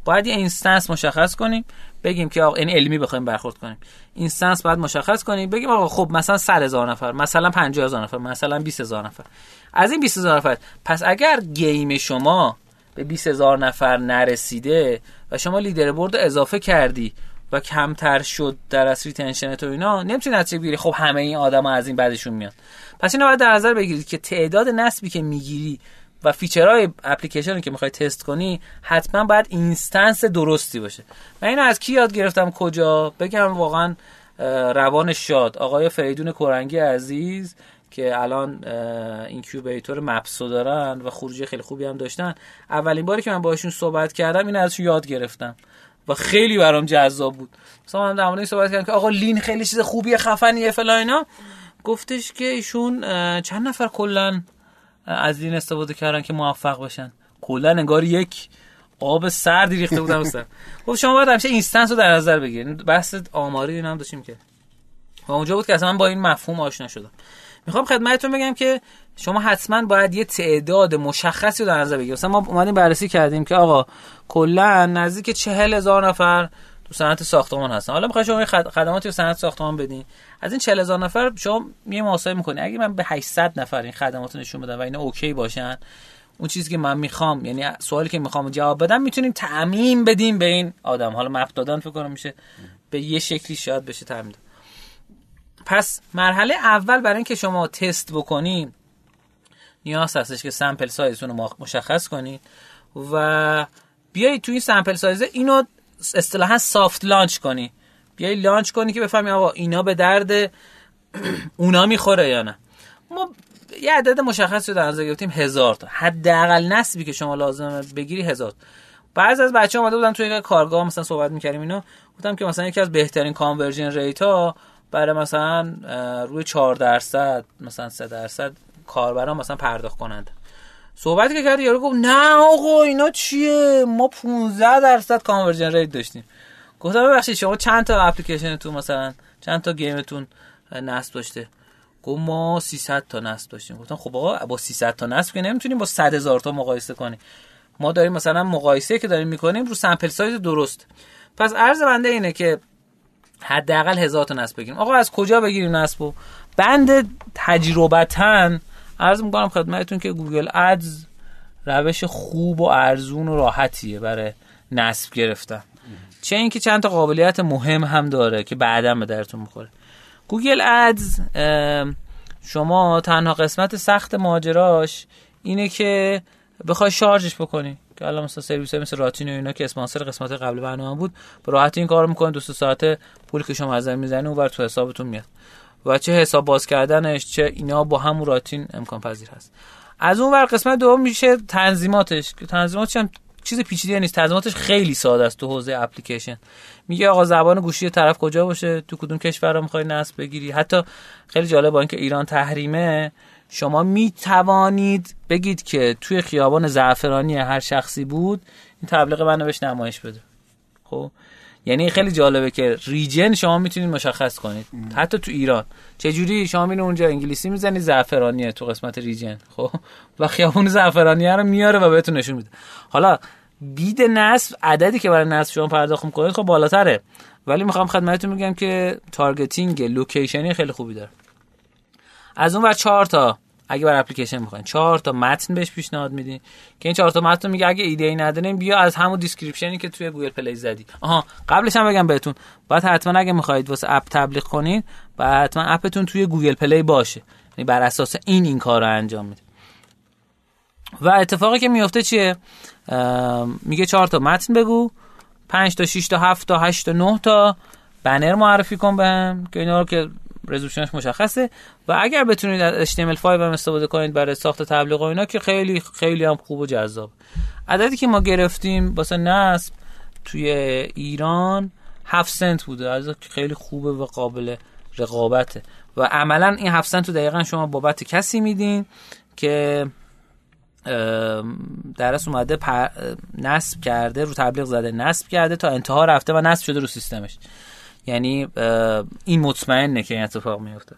[SPEAKER 1] باید یه instance مشخص کنیم بگیم که آقا این علمی بخوایم برخورد کنیم. instance باید مشخص کنیم بگیم آقا خب مثلا 100 هزار نفر مثلا 50 هزار نفر مثلا 20 هزار نفر. از این 20 هزار نفر پس اگر game شما به 20 هزار نفر نرسیده و شما leaderboard اضافه کردی و کمتر شد در واقع retention تو اینا نمی‌تونی نتیجه بگیری. خب همه این آدم از این بعدشون میاد پس اینو باید در نظر بگیرید که تعداد نصبی که می‌گیری و feature های اپلیکیشن که می‌خوای تست کنی حتما باید instance درستی باشه. من اینو از کی یاد گرفتم؟ کجا؟ بگم واقعا روانشاد. آقای فریدون کورنگی عزیز. که الان incubator مپسو دارن و خروجی خیلی خوبی هم داشتن. اولین باری که من باشون صحبت کردم این ازشون یاد گرفتم و خیلی برام جذاب بود. مثلا من در صحبت کردم که آقا lean خیلی چیز خوبیه خفنیه فلان اینا. گفتش که ایشون چند نفر کلا از لین استفاده کردن که موفق بشن. کلا انگار یک آب سردی ریخته بودم سر خب شما باید همیشه اینستنس رو در نظر بگیرید. بحث آماری اینا هم داشتیم که. و اونجا بود که اصلا من با این مفهوم آشنا شدم. می‌خوام خدمتتون بگم که شما حتما باید یه تعداد مشخصی رو در نظر بگیرید. مثلا ما اومدیم بررسی کردیم که آقا کلا نزدیک چهل هزار نفر تو صنعت ساختمان هستن. حالا می‌خوای شما خدماتی رو صنعت ساختمان بدین. از این 40 هزار نفر شما یه محاسبه می‌کنی. اگه من به 800 نفر این خدمات رو نشون بدم و اینا اوکی باشن اون چیزی که من می‌خوام یعنی سوالی که می‌خوام جواب بدم می‌تونیم تعمیم بدیم به این آدم. حالا مپ دادن فکر کنم میشه. به یه شکلی شاید بشه تعمیم پس مرحله اول برای اینکه شما تست بکنید نیاز هستش که سمپل سایزتون رو مشخص کنید و بیایید تو این sample size اینو اصطلاحا soft launch کنی. بیای launch کنی که بفهمی آقا اینا به درد اونا می‌خوره یا نه. ما یه عدد مشخصی رو در گرفتیم هزار تا. حداقل نسبی که شما لازمه بگیری هزار. بعض از بچه اومده بودن توی کارگاه مثلا صحبت می‌کردیم اینا. گفتم که مثلا یکی از بهترین conversion rate ها برای مثلا روی 4 درصد مثلا 3 درصد کاربران مثلا پرداخت کنند. صحبتی که کرد یارو گفت نه آقا اینا چیه؟ ما 15 درصد conversion rate داشتیم. گفتم ببخشید شما چند تا اپلیکیشنتون مثلا چند تا game تون نصب داشته؟ گفت ما 300 تا نصب داشتیم. گفتم خب آقا با 300 تا نصب که نمی‌تونیم با 100 هزار تا مقایسه کنیم. ما داریم مثلا مقایسه که داریم می‌کنیم رو sample size درست. پس عرض بنده اینه که حداقل هزار تا نصب بگیریم. آقا از کجا بگیریم نصبو بند تجربتا. عرض می‌کنم خدمتتون که Google Ads روش خوب و ارزون و راحتیه برای نصب گرفتن. چه اینکه چند تا قابلیت مهم هم داره که بعدا به دردتون می‌خوره. Google Ads شما تنها قسمت سخت ماجراش اینه که بخوای شارژش بکنی. که الان مثلا سرویس های مثل راتین و اینا که اسپانسر قسمت قبل برنامه بود به راحتی این کارو می‌کنه دو ساعت پولی که شما ازش می‌زنی اونور تو حسابتون میاد. و چه حساب باز کردنش چه اینا با هم راتین امکان پذیر هست. از اون ور قسمت دوم میشه تنظیماتش. که تنظیماتش هم چیز پیچیده نیست. تنظیماتش خیلی ساده است تو حوزه اپلیکیشن. میگه آقا زبان گوشی طرف کجا باشه؟ تو کدوم کشور رو می‌خوای نصب بگیری؟ حتی خیلی جالب با اینکه ایران تحریمه شما می توانید بگید که توی خیابان زعفرانی هر شخصی بود این تبلیغ منو بهش نمایش بده. خب؟ یعنی خیلی جالبه که region شما می‌تونید مشخص کنید. حتی تو ایران. چه جوری شما میرین اونجا انگلیسی می‌زنید زعفرانیه تو قسمت region. خب؟ و خیابون زعفرانیه رو میاره و بهتون نشون میده. حالا bid نصب عددی که برای نصب شما پرداخت می‌کنید خب بالاتره. ولی می‌خوام خدمتتون میگم که targeting location ی خیلی خوبی داره. از اون ور چهار تا. اگه برا اپلیکیشن می‌خواین. چهار تا متن بهش پیشنهاد میدین. که این چهار تا متن میگه اگه ایده ای ندارین بیا از همون description ی که توی Google Play زدی. آها قبلش هم بگم بهتون. باید حتما اگه می‌خواید واسه app تبلیغ کنین باید حتما app تون توی Google Play باشه. یعنی بر اساس این این کار رو انجام میده. و اتفاقی که میفته چیه؟ میگه چهار تا متن بگو. 5 تا 6 تا 7 تا 8 تا 9 تا. بنر معرفی کن بهم. که اینا رو که resolution ش مشخصه. و اگر بتونید از HTML5 هم استفاده کنید برای ساخت تبلیغ و اینا که خیلی خیلی هم خوب و جذاب. عددی که ما گرفتیم واسه نصب توی ایران 7 سنت بوده. از خیلی خوبه و قابل رقابته. و عملا این 7 سنت رو دقیقا شما بابت کسی میدین که درس اومده نصب کرده رو تبلیغ زده نصب کرده تا انتها رفته و نصب شده رو سیستمش. یعنی این مطمئنه که این اتفاق میفته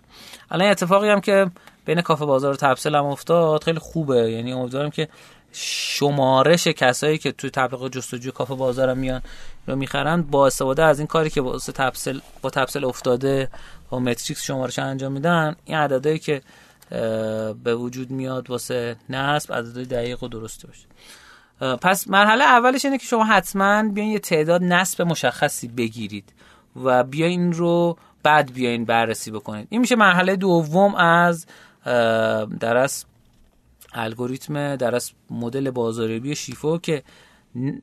[SPEAKER 1] الان اتفاقی هم که بین کافه بازار و تبسل هم افتاد خیلی خوبه. یعنی امیدوارم که شمارش کسایی که توی تبلیغ جستجوی کافه بازار میان رو می‌خرن با استفاده از این کاری که با تبسل با تبسل افتاده با متریکس شمارش انجام میدن این عددهایی که به وجود میاد واسه نصب عددهای دقیق و درسته باشه. پس مرحله اولش اینه که شما حتما بیاین یه تعداد نصب مشخصی بگیرید. و بیاین رو بعد بیاین بررسی بکنید این میشه مرحله دوم از درس الگوریتم درس مدل بازاریابی شیفو که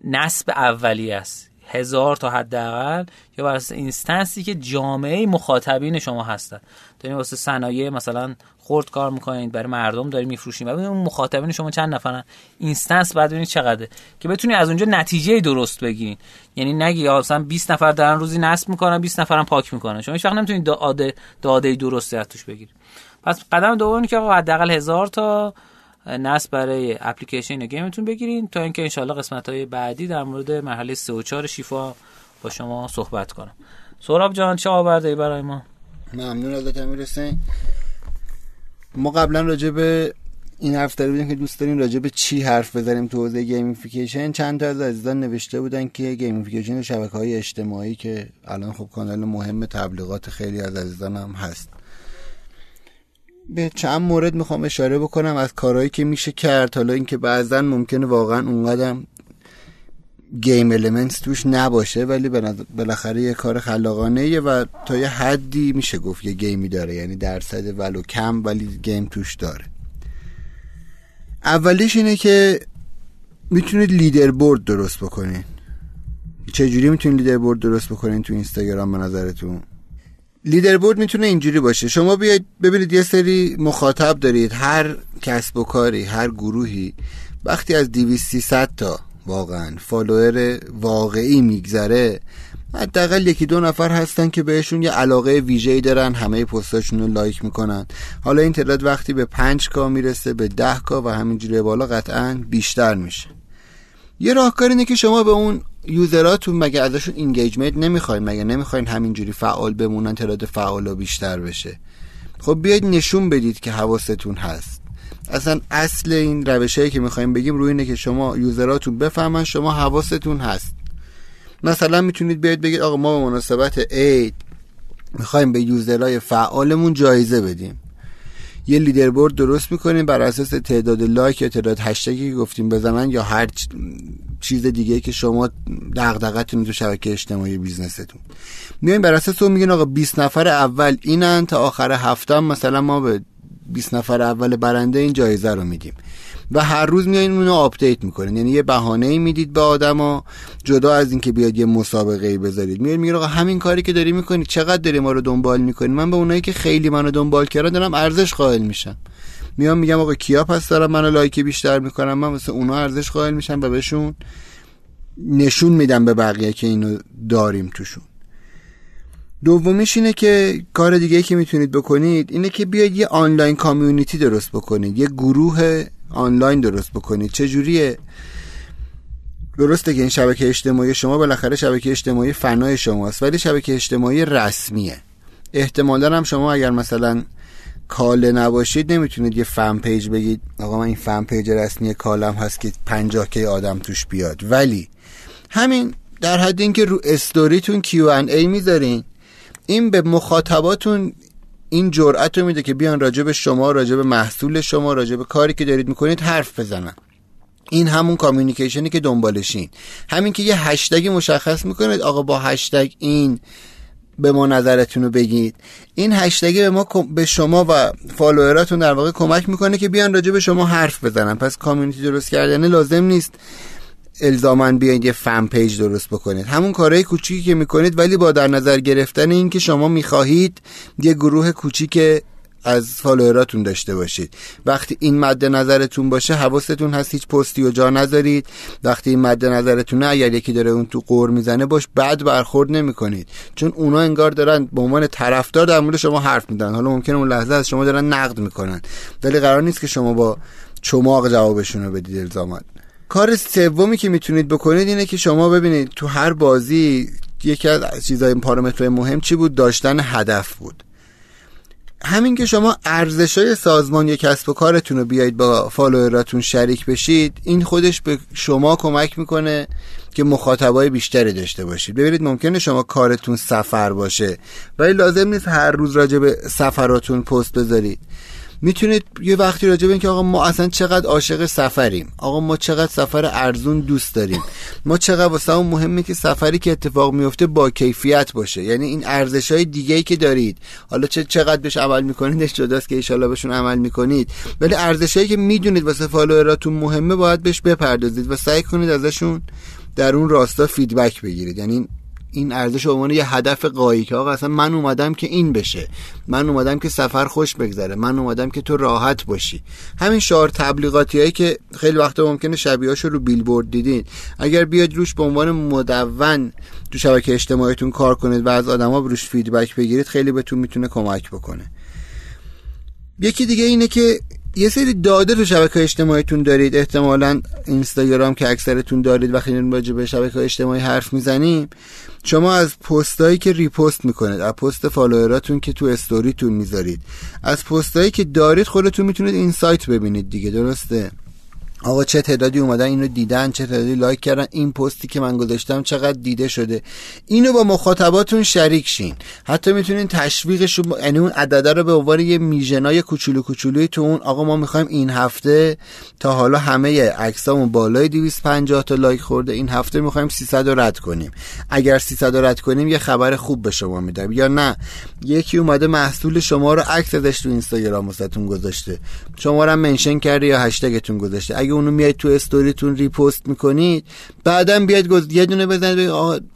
[SPEAKER 1] نصب اولی است. هزار تا حداقل یا بر اساس اینستنسی که جامعه مخاطبین شما هستن. دارین واسه صنایع مثلا خرد کار می‌کنید برای مردم دارین میفروشین و اون مخاطبین شما چند نفرن؟ اینستنس بعد ببینید چقدره. که بتونی از اونجا نتیجه درست بگیرین یعنی نگی مثلا 20 نفر دارن روزی نصب می‌کنن 20 نفرم پاک می‌کنن. شما هیچ وقت نمی‌تونید داده داده درستی از بگیرید. پس قدم دومی که حداقل هزار تا نصب برای اپلیکیشن گیمتون بگیرین تا اینکه انشالله قسمت های بعدی در مورد مرحله 3 و 4 شیفا با شما صحبت کنم. سوراب جان چه آورده برای ما؟
[SPEAKER 2] ممنون ازت امیر ما قبلا راجع به این حرف داره بودیم که دوست داریم راجع به چی حرف بزنیم تو حوزه gamification چند تا از عزیزان نوشته بودن که gamification شبکه های اجتماعی که الان خب کانال مهم تبلیغات خیلی از عزیزان هم هست. به چند مورد می‌خوام اشاره بکنم از کارهایی که میشه کرد. حالا اینکه بعضا ممکنه واقعا اونقدر game elements توش نباشه ولی بالاخره یه کار خلاقانه و تا یه حدی میشه گفت یه game ی داره یعنی درصد ولو کم ولی game توش داره. اولیش اینه که می‌تونید leaderboard درست بکنین. چجوری می‌تونید leaderboard درست بکنین تو اینستاگرام به نظرتون؟ leaderboard می‌تونه اینجوری باشه. شما بیاید ببینید یه سری مخاطب دارید هر کسب و کاری هر گروهی. وقتی از 200 تا واقعا follower واقعی میگذره. حداقل یکی دو نفر هستن که بهشون یه علاقه ویژه‌ای دارن همه پستاشون رو لایک می‌کنن. حالا این تعداد وقتی به 5 K می‌رسه به 10 K و همینجوری بالا قطعا بیشتر میشه. یه راهکار اینه که شما به اون user اتون مگه ازشون engagement نمی‌خواین؟ مگه نمی‌خواین همینجوری فعال بمونن تعداد فعالا بیشتر بشه؟ خب بیاید نشون بدید که حواستون هست. اصلا اصل این روشهایی که می‌خوایم بگیم روی اینه که شما user اتون بفهمن شما حواستون هست. مثلا می‌تونید بیاید بگید آقا ما به مناسبت عید می‌خوایم به user های فعالمون جایزه بدیم. یه leaderboard درست می‌کنیم بر اساس تعداد لایک یا تعداد هشتگی که گفتیم بزنن یا هر چیز دیگه که شما دغدغتون تو شبکه اجتماعی business تون. میایم بر اساس اون میگین آقا 20 نفر اول اینن تا آخر هفته مثلا ما به 20 نفر اول برنده این جایزه رو میدیم و هر روز میایین اونو آپدیت می‌کنین. یعنی یه بهانه ای می‌دید به آدما جدا از اینکه بیاد یه مسابقه ای بذارید. میاد آقا همین کاری که داری می‌کنی چقدر داری ما رو دنبال می‌کنی من به اونایی که خیلی منو دنبال کردن دارم ارزش قائل میشم. میام میگم آقا کیا پس دارم منو لایک بیشتر می‌کنم من واسه اونا ارزش قائل میشم و بهشون نشون میدم به بقیه که اینو داریم توشون. دومیش اینه که کار دیگه که می‌تونید بکنید اینه که بیاید یه آنلاین کامیونیتی درست بکنید یه گروه آنلاین درست بکنید. چجوریه درسته که این شبکه اجتماعی شما بالاخره شبکه اجتماعی فنای شماست ولی شبکه اجتماعی رسمیه. احتمالا هم شما اگر مثلا کاله نباشید نمی‌تونید یه fan page بگید آقا من این fan page رسمی کاله هست که 50 K آدم توش بیاد. ولی همین در حد اینکه رو استوریتون Q&A می‌ذارین این به مخاطباتون این جرأت رو میده که بیان راجع به شما راجع به محصول شما راجع به کاری که دارید می‌کنید حرف بزنن. این همون communication ی که دنبالشین. همین که یه هشتگی مشخص می‌کنید آقا با هشتگ این به ما نظرتون رو بگید. این هشتگی به ما به شما و follower اتون در واقع کمک می‌کنه که بیان راجع شما حرف بزنن. پس community درست کردن لازم نیست. الزاما بیاید یه fan page درست بکنید. همون کارهای کوچیکی که می‌کنید ولی با در نظر گرفتن این که شما می‌خواهید یه گروه کوچیک از follower اتون داشته باشید. وقتی این مد نظرتون باشه حواستون هست هیچ پستی و جا نذارید. وقتی این مد نظرتونه اگر یکی داره اون تو قور می‌زنه باش بد برخورد نمی‌کنید. چون اونا انگار دارن به عنوان طرفدار در مورد شما حرف میدن حالا ممکنه اون لحظه از شما دارن نقد می‌کنن. ولی قرار نیست که شما با چماق جوابشون رو بدید الزامات کار سومی که می‌تونید بکنید اینه که شما ببینید تو هر بازی یکی از چیزای پارامترهای مهم چی بود؟ داشتن هدف بود. همین که شما ارزش های سازمان یا کسب و کارتون رو بیایید با فالووراتون شریک بشید این خودش به شما کمک می‌کنه که مخاطبای بیشتری داشته باشید. ببینید ممکنه شما کارتون سفر باشه ولی لازم نیست هر روز راجع به سفراتون پست بذارید. می‌تونید یه وقتی راجع به که آقا ما اصلا چقدر عاشق سفریم آقا ما چقدر سفر ارزون دوست داریم ما چقدر واسه اون مهمه که سفری که اتفاق میفته با کیفیت باشه. یعنی این ارزش های دیگه ای که دارید. حالا چه چقدر بهش عمل می‌کنید جداست که ایشالله بهشون عمل می‌کنید. ولی ارزش هایی که می‌دونید واسه فالووراتون مهمه باید بهش بپردازید و سعی کنید ازشون در اون راستا فیدبک بگیرید. یعنی این ارزش عنوان یه هدف قایی که آقا اصلا من اومدم که این بشه. من اومدم که سفر خوش بگذره. من اومدم که تو راحت باشی. همین شعار تبلیغاتی هایی که خیلی وقتا ممکنه شبیهاشو رو بیلبورد دیدین. اگر بیاد روش به عنوان مدون تو شبکه اجتماعیتون کار کنید و از آدما روش feedback بگیرید خیلی بهتون می‌تونه کمک بکنه. یکی دیگه اینه که یه سری داده تو شبکه اجتماعیتون دارید. احتمالا اینستاگرام که اکثرتون دارید وقتی راجع به شبکه اجتماعی حرف می‌زنیم شما از پستایی که repost می‌کنید از پست follower اتون که تو استوریتون می‌ذارید از پستایی که دارید خودتون می‌تونید این سایت ببینید دیگه درسته؟ آقا چه تعدادی اومدن اینو دیدن چه تعدادی لایک کردن این پستی که من گذاشتم چقدر دیده شده. اینو با مخاطباتون شریک شین. حتی می‌تونین تشویقش یعنی اون عدده رو به عنوان یه mission ای کوچولو کوچولوی تو اون آقا ما می‌خوایم این هفته تا حالا همه عکسامون بالای 250 تا لایک خورده. این هفته می‌خوایم 300 رو رد کنیم. اگر 300 رو رد کنیم یه خبر خوب به شما میدم. یا نه یکی اومده محصول شما رو عکس ازش تو اینستاگرام واسهتون گذاشته. شما رو mention کرده یا هشتگتون گذاشته. اگه اونو میاد تو story تون repost می‌کنید بعدا بیاید گز... یه دونه بزنید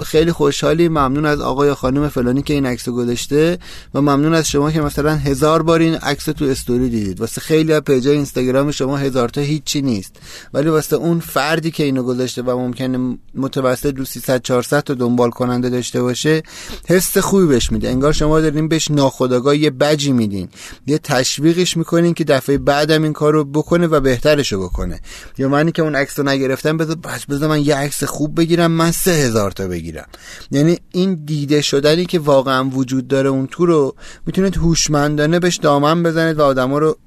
[SPEAKER 2] خیلی خوشحالی ممنون از آقای یا خانم فلانی که این عکس گذاشته و ممنون از شما که مثلا هزار بار این عکس تو استوری دیدید. واسه خیلی از پیجای اینستاگرام شما هزار تا هیچی نیست. ولی واسه اون فردی که اینو گذاشته و ممکنه متوسط رو 300 400 تا دنبال کننده داشته باشه حس خوبی بهش میده. انگار شما دارین بهش ناخودآگاه یه بجی میدین. یه تشویقش می‌کنین که دفعه بعدم این کارو بکنه و بهترشو بکنه. یا که اون عکس رو نگرفتم بذار بذار من یه عکس خوب بگیرم من سه هزار تا بگیرم. یعنی این دیده شدنی که واقعا وجود داره اون تو رو می‌تونید هوشمندانه بهش دامن بزنید و آدما رو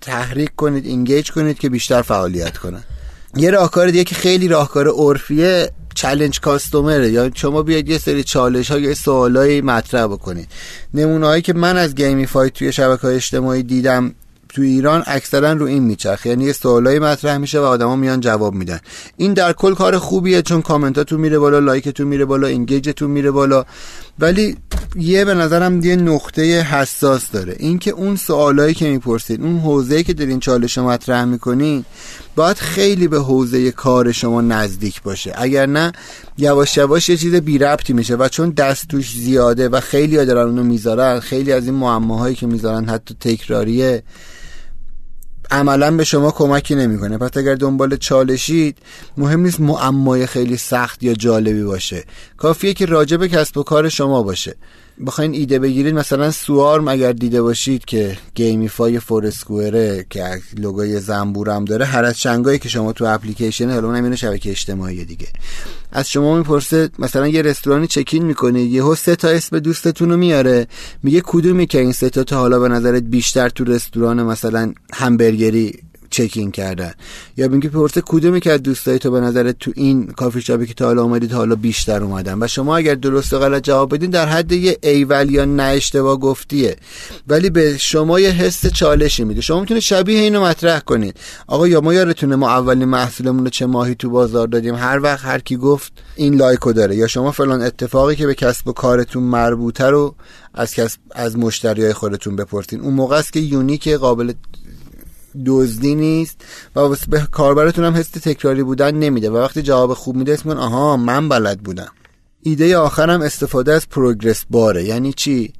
[SPEAKER 2] تحریک کنید engage کنید که بیشتر فعالیت کنن. یه راهکار دیگه که خیلی راهکار عرفیه challenge customer ه یا شما بیاید یه سری چالش ها یا سوالایی مطرح بکنید. نمونه هایی که من از gamify توی شبکه های اجتماعی دیدم تو ایران اکثرا رو این میچرخه. یعنی یه سوالایی مطرح میشه و آدما میان جواب میدن. این در کل کار خوبیه چون کامنتاتون میره بالا لایکتون میره بالا اینگیجتون میره بالا. ولی یه به نظرم یه نقطه حساس داره. اینکه اون سوالایی که می‌پرسید اون حوزه‌ای که دارین چالش مطرح می‌کنین باید خیلی به حوزه کار شما نزدیک باشه. اگر نه یواش یواش یه چیز بی ربطی میشه و چون دست توش زیاده و خیلی دارن اونو می‌ذارن خیلی از این معماهایی که می‌ذارن حتی تکراریه عملا به شما کمکی نمی‌کنه. پس اگر دنبال چالشید مهم نیست معمای خیلی سخت یا جالبی باشه. کافیه که راجع به کسب و کار شما باشه. بخواین ایده بگیرید مثلا Swarm اگر دیده باشید که gamify Foursquare ه که لوگوی زنبورم داره هر از چندگاهی که شما تو اپلیکیشن حالا اونم شبکه اجتماعی دیگه. از شما می‌پرسه مثلا یه رستورانی check in می‌کنید یهو سه تا اسم دوستتون رو میاره میگه کدوم یکی این سه تا حالا به نظرت بیشتر تو رستوران مثلا همبرگری check in کردن. یا میگه پرسه کدوم یکی از دوستای تو به نظر تو این کافی شاپی که تا حالا اومدی تا حالا بیشتر اومدن؟ و شما اگر درست و غلط جواب بدین در حد یه ایول یا نه اشتباه گفتیه. ولی به شما یه حس چالشی میده. شما می‌تونید شبیه اینو مطرح کنید. آقا یا ما یادتونه ما اولین محصولمون رو چه ماهی تو بازار دادیم هر وقت هر کی گفت این لایکو داره. یا شما فلان اتفاقی که به کسب و کارتون مربوطه رو از کسب از مشتریای خودتون بپرسین. اون موقع است که یونیک قابل دزدی نیست و به کاربرتون هم حس تکراری بودن نمیده و وقتی جواب خوب میده اسم آها من بلد بودم. ایده آخرم استفاده از پروگرس باره. یعنی چی؟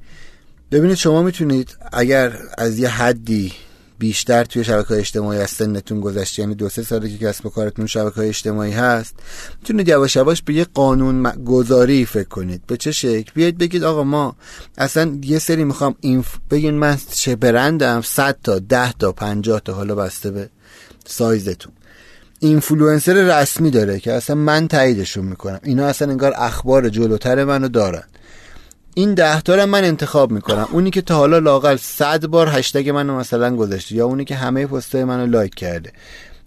[SPEAKER 2] ببینید شما می‌تونید اگر از یه حدی بیشتر توی شبکه اجتماعی از سنتون گذشته. یعنی دو سه ساله که کسب و کارتون شبکه اجتماعی هست می‌تونید یواش یواش به یه قانون گذاری فکر کنید. به چه شکل؟ بیاید بگید آقا ما اصلا یه سری می‌خوام این بگین من چه برندم 100 تا 10 تا 50 تا حالا بسته به سایزتون. اینفلوئنسر رسمی داره که اصلا من تاییدشون می‌کنم. اینا اصلا انگار اخبار جلوتر منو دارن. این ده تا من انتخاب می‌کنم. اونی که تا حالا لاقل صد بار هشتگ منو مثلا گذاشته یا اونی که همه پستای منو لایک کرده.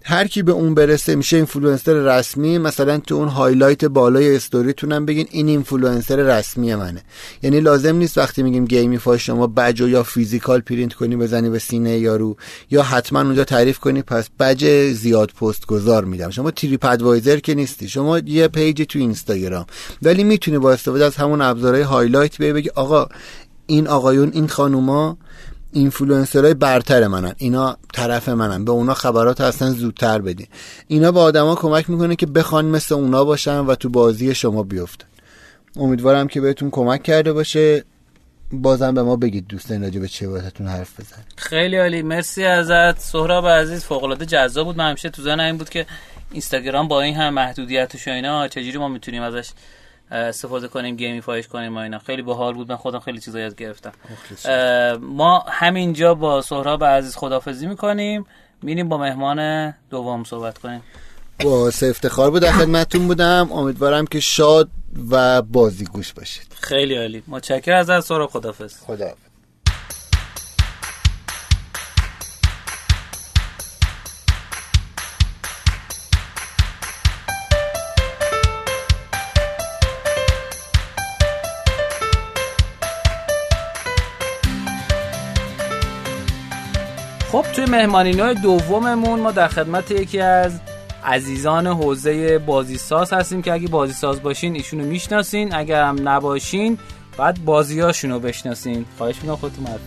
[SPEAKER 2] هر کی به اون برسه میشه اینفلوئنسر رسمی مثلا تو اون highlight بالای استوریتونم بگین این اینفلوئنسر رسمی منه. یعنی لازم نیست وقتی میگیم gamify ش شما بجو یا physical پرینت کنی بزنی به سینه یارو یا حتما اونجا تعریف کنی پس بج زیاد پست گذار میدم. شما TripAdvisor که نیستی شما یه page تو اینستاگرام. ولی می‌تونی با استفاده از همون ابزارهای highlight بگی آقا این آقایون این خانوما اینفلوئنسرهای برتر منن. اینا طرف منن. به اونا خبرات اصلا زودتر بدین. اینا به آدما کمک می‌کنه که بخوان مثل اونا باشن و تو بازی شما بیفتن امیدوارم که بهتون کمک کرده باشه. بازم به ما بگید دوستان راجع به چه واسهتون حرف بزن
[SPEAKER 1] خیلی عالی. مرسی ازت. سهراب عزیز فوق العاده جذاب بود. من همیشه تو ذهنم این بود که اینستاگرام با این هم محدودیتش و اینا چجوری ما می‌تونیم ازش استفاده کنیم گیمی فایش کنیم و اینا. خیلی باحال بود. من خودم خیلی چیزا یاد گرفتم. ما همینجا با سهراب عزیز خدافزی می‌کنیم. میریم با مهمان دوم صحبت کنیم.
[SPEAKER 2] با افتخار بود. در خدمتتون بودم. امیدوارم که شاد و بازی گوش باشید.
[SPEAKER 1] خیلی عالی. متشکرم از سهراب خدافظ
[SPEAKER 2] خدافظ
[SPEAKER 1] خب توی مهمانی های دوممون ما در خدمت یکی از عزیزان حوزه بازیساز هستیم که اگه بازیساز باشین ایشونو می‌شناسین اگر هم نباشین بعد بازیاشونو بشناسین. خواهش می‌کنم خودتون معرفی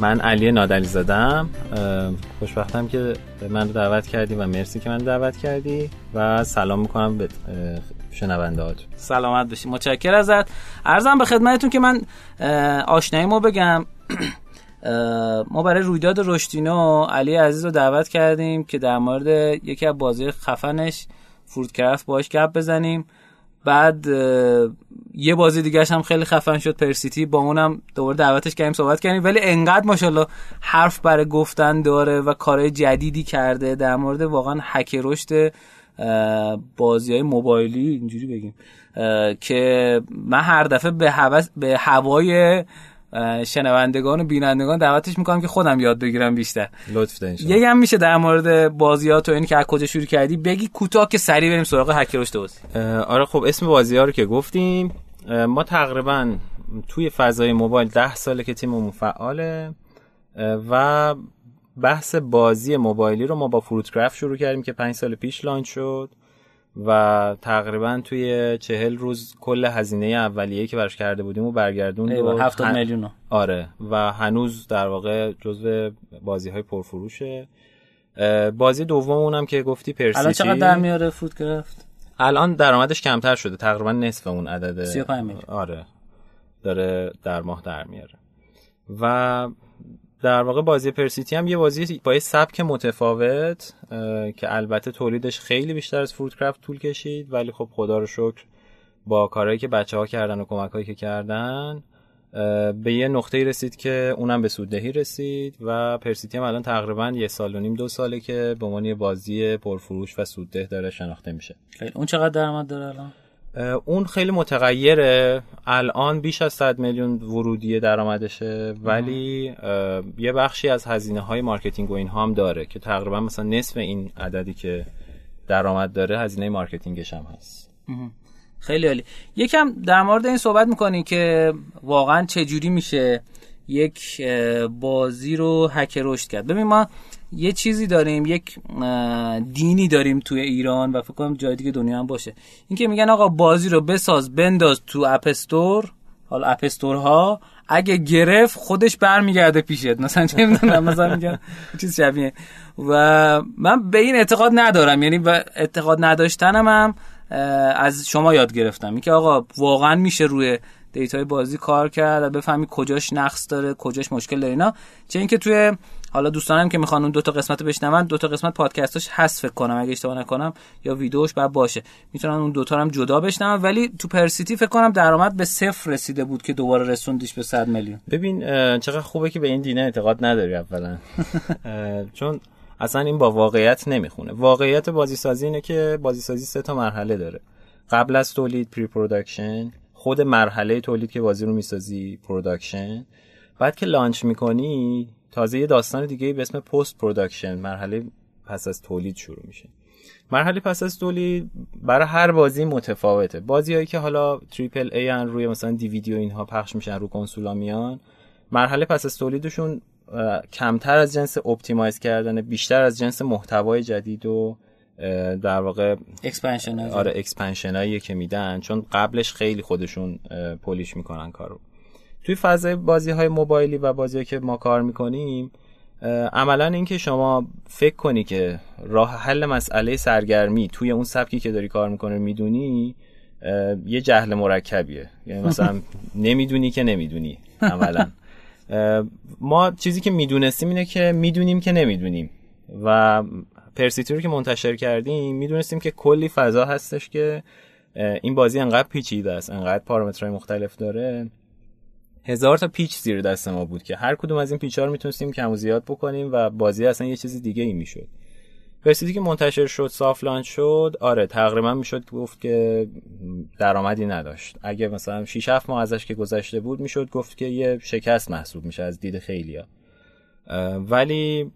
[SPEAKER 4] من علی نادلی زدم خوشبختم که من رو دعوت کردی و مرسی که من دعوت کردی و سلام می‌کنم به شنونده هات
[SPEAKER 1] سلامت باشی. متشکر ازت. ارزم به خدمتتون که من آشنایی ما بگم. ما برای رویداد رشتینو علی عزیز رو دعوت کردیم که در مورد یکی از بازی خفنش فروتکرافت باش گپ بزنیم. بعد یه بازی دیگه هم خیلی خفن شد پرسیتی. با اونم دوباره دعوتش کردیم صحبت کردیم. ولی انقدر ماشاءالله حرف برای گفتن داره و کارهای جدیدی کرده. در مورد واقعا حک رشد بازی های موبایلی اینجوری بگیم که من هر دفعه به, به هوای شنوندگان و بینندگان دعوتش می‌کنم که خودم یاد بگیرم بیشتر.
[SPEAKER 4] لطف
[SPEAKER 1] یه هم میشه در مورد بازیات و این که از کجا شروع کردی بگی کوتاه که سریع بریم سراغ هک رشد بازی.
[SPEAKER 4] آره خب اسم بازی ها رو که گفتیم ما تقریبا توی فضای موبایل ده ساله که تیممون فعاله و بحث بازی موبایلی رو ما با فروتکرافت شروع کردیم که پنج سال پیش لانچ شد. و تقریبا توی چهل روز کل هزینه اولیه که براش کرده بودیم و برگردون
[SPEAKER 1] و 70 هن... میلیون
[SPEAKER 4] آره و هنوز در واقع جزو بازی های پرفروشه بازی دوممون که گفتی پرسیتی
[SPEAKER 1] الان چقدر در میاره گرفت؟
[SPEAKER 4] الان درآمدش کمتر شده تقریبا نصف اون عدد.
[SPEAKER 1] 35 میلیون.
[SPEAKER 4] آره داره در ماه در میاره. و در واقع بازی پرسیتی هم یه بازی با یه سبک متفاوت که البته تولیدش خیلی بیشتر از فروتکرافت طول کشید ولی خب خدا رو شکر با کارهایی که بچه ها کردن و کمک هایی که کردن به یه نقطه رسید که اونم به سوددهی رسید و پرسیتی هم الان تقریبا یه سال و نیم دو ساله که به عنوان بازی پرفروش و سودده داره شناخته میشه.
[SPEAKER 1] اون چقدر درآمد داره الان؟
[SPEAKER 4] اون خیلی متغیره. الان بیش از 100 میلیون ورودی درآمدشه ولی یه بخشی از هزینه های marketing و اینها هم داره که تقریبا مثلا نصف این عددی که درآمد داره هزینه marketing ش هم هست.
[SPEAKER 1] خیلی عالی. یکم در مورد این صحبت می‌کنی که واقعا چه جوری میشه یک بازی رو هک رشد کرد. ببین ما یه چیزی داریم یک دینی داریم توی ایران و فکر کنم جای دیگه دنیا هم باشه. اینکه میگن آقا بازی رو بساز بنداز تو App Store حالا اپستور ها اگه گرفت خودش برمیگرده پیشت. مثلا چه می‌دونم مثلا میگن چیز شبیه. و من به این اعتقاد ندارم. یعنی و اعتقاد نداشتنم هم از شما یاد گرفتم. اینکه آقا واقعا میشه روی دیتای بازی کار کرد و بفهمی کجاش نقص داره کجاش مشکل داره اینا. چه اینکه توی حالا دوستانم که می‌خوان اون دو تا قسمت بشنون دو تا قسمت پادکستش هست فکر کنم اگه اشتباه نکنم یا ویدیوش بعد باشه. می‌تونن اون دو تا هم جدا بشنون ولی تو پرسیتی فکر کنم درآمد به صفر رسیده بود که دوباره رسوندیش به 100 میلیون.
[SPEAKER 4] ببین چقدر خوبه که به این دینه اعتقاد نداری اولا. چون اصلا این با واقعیت نمی‌خونه. واقعیت بازی سازی اینه که بازی سازی سه تا مرحله داره. قبل از تولید pre-production خود مرحله تولید که بازی رو می‌سازی production بعد که launch می‌کنی تازه یه داستان دیگه به اسم post-production مرحله پس از تولید شروع میشه. مرحله پس از تولید برای هر بازی متفاوته. بازیهایی که حالا triple A ان روی مثلا دیویدیو اینها پخش میشن رو کنسولا میان مرحله پس از تولیدشون کمتر از جنس optimize کردن بیشتر از جنس محتوای جدید و در واقع
[SPEAKER 1] expansion
[SPEAKER 4] آره expansion که میدن چون قبلش خیلی خودشون polish می‌کنن کارو. توی فضای بازی های موبایلی و بازی که ما کار می‌کنیم عملا اینکه شما فکر کنی که راه حل مسئله سرگرمی توی اون سبکی که داری کار می‌کنه می‌دونی یه جهل مرکبیه. یعنی مثلا نمی‌دونی که نمی‌دونی عملا. ما چیزی که می‌دونستیم اینه که می‌دونیم که نمی‌دونیم. و پرسیتی رو که منتشر کردیم می‌دونستیم که کلی فضا هستش که این بازی انقدر پیچیده است انقدر پارامترهای مختلف داره. هزار تا پیچ زیر دست ما بود که هر کدوم از این پیچ ها رو می‌تونستیم کم و زیاد بکنیم و بازی اصلا یه چیز دیگه ای می‌شد. پرسیتی که منتشر شد soft launch شد آره تقریبا می‌شد گفت که درآمدی نداشت. اگه مثلا 6 7 ماه ازش که گذشته بود می‌شد گفت که یه شکست محسوب میشه از دید خیلیا. ولی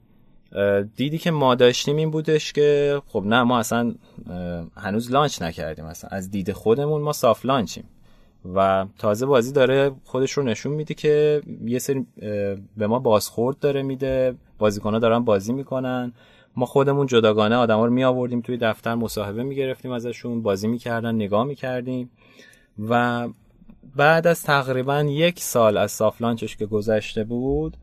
[SPEAKER 4] دیدی که ما داشتیم این بودش که خب نه ما اصلا هنوز launch نکردیم. اصلا از دید خودمون ما soft launch یم و تازه بازی داره خودش رو نشون میده که یه سری به ما بازخورد داره میده. بازیکنها دارن بازی می‌کنن. ما خودمون جداگانه آدما رو می آوردیم توی دفتر مصاحبه می گرفتیم ازشون بازی می‌کردن نگاه می‌کردیم. و بعد از تقریبا یک سال از سافت لانچش که گذشته بود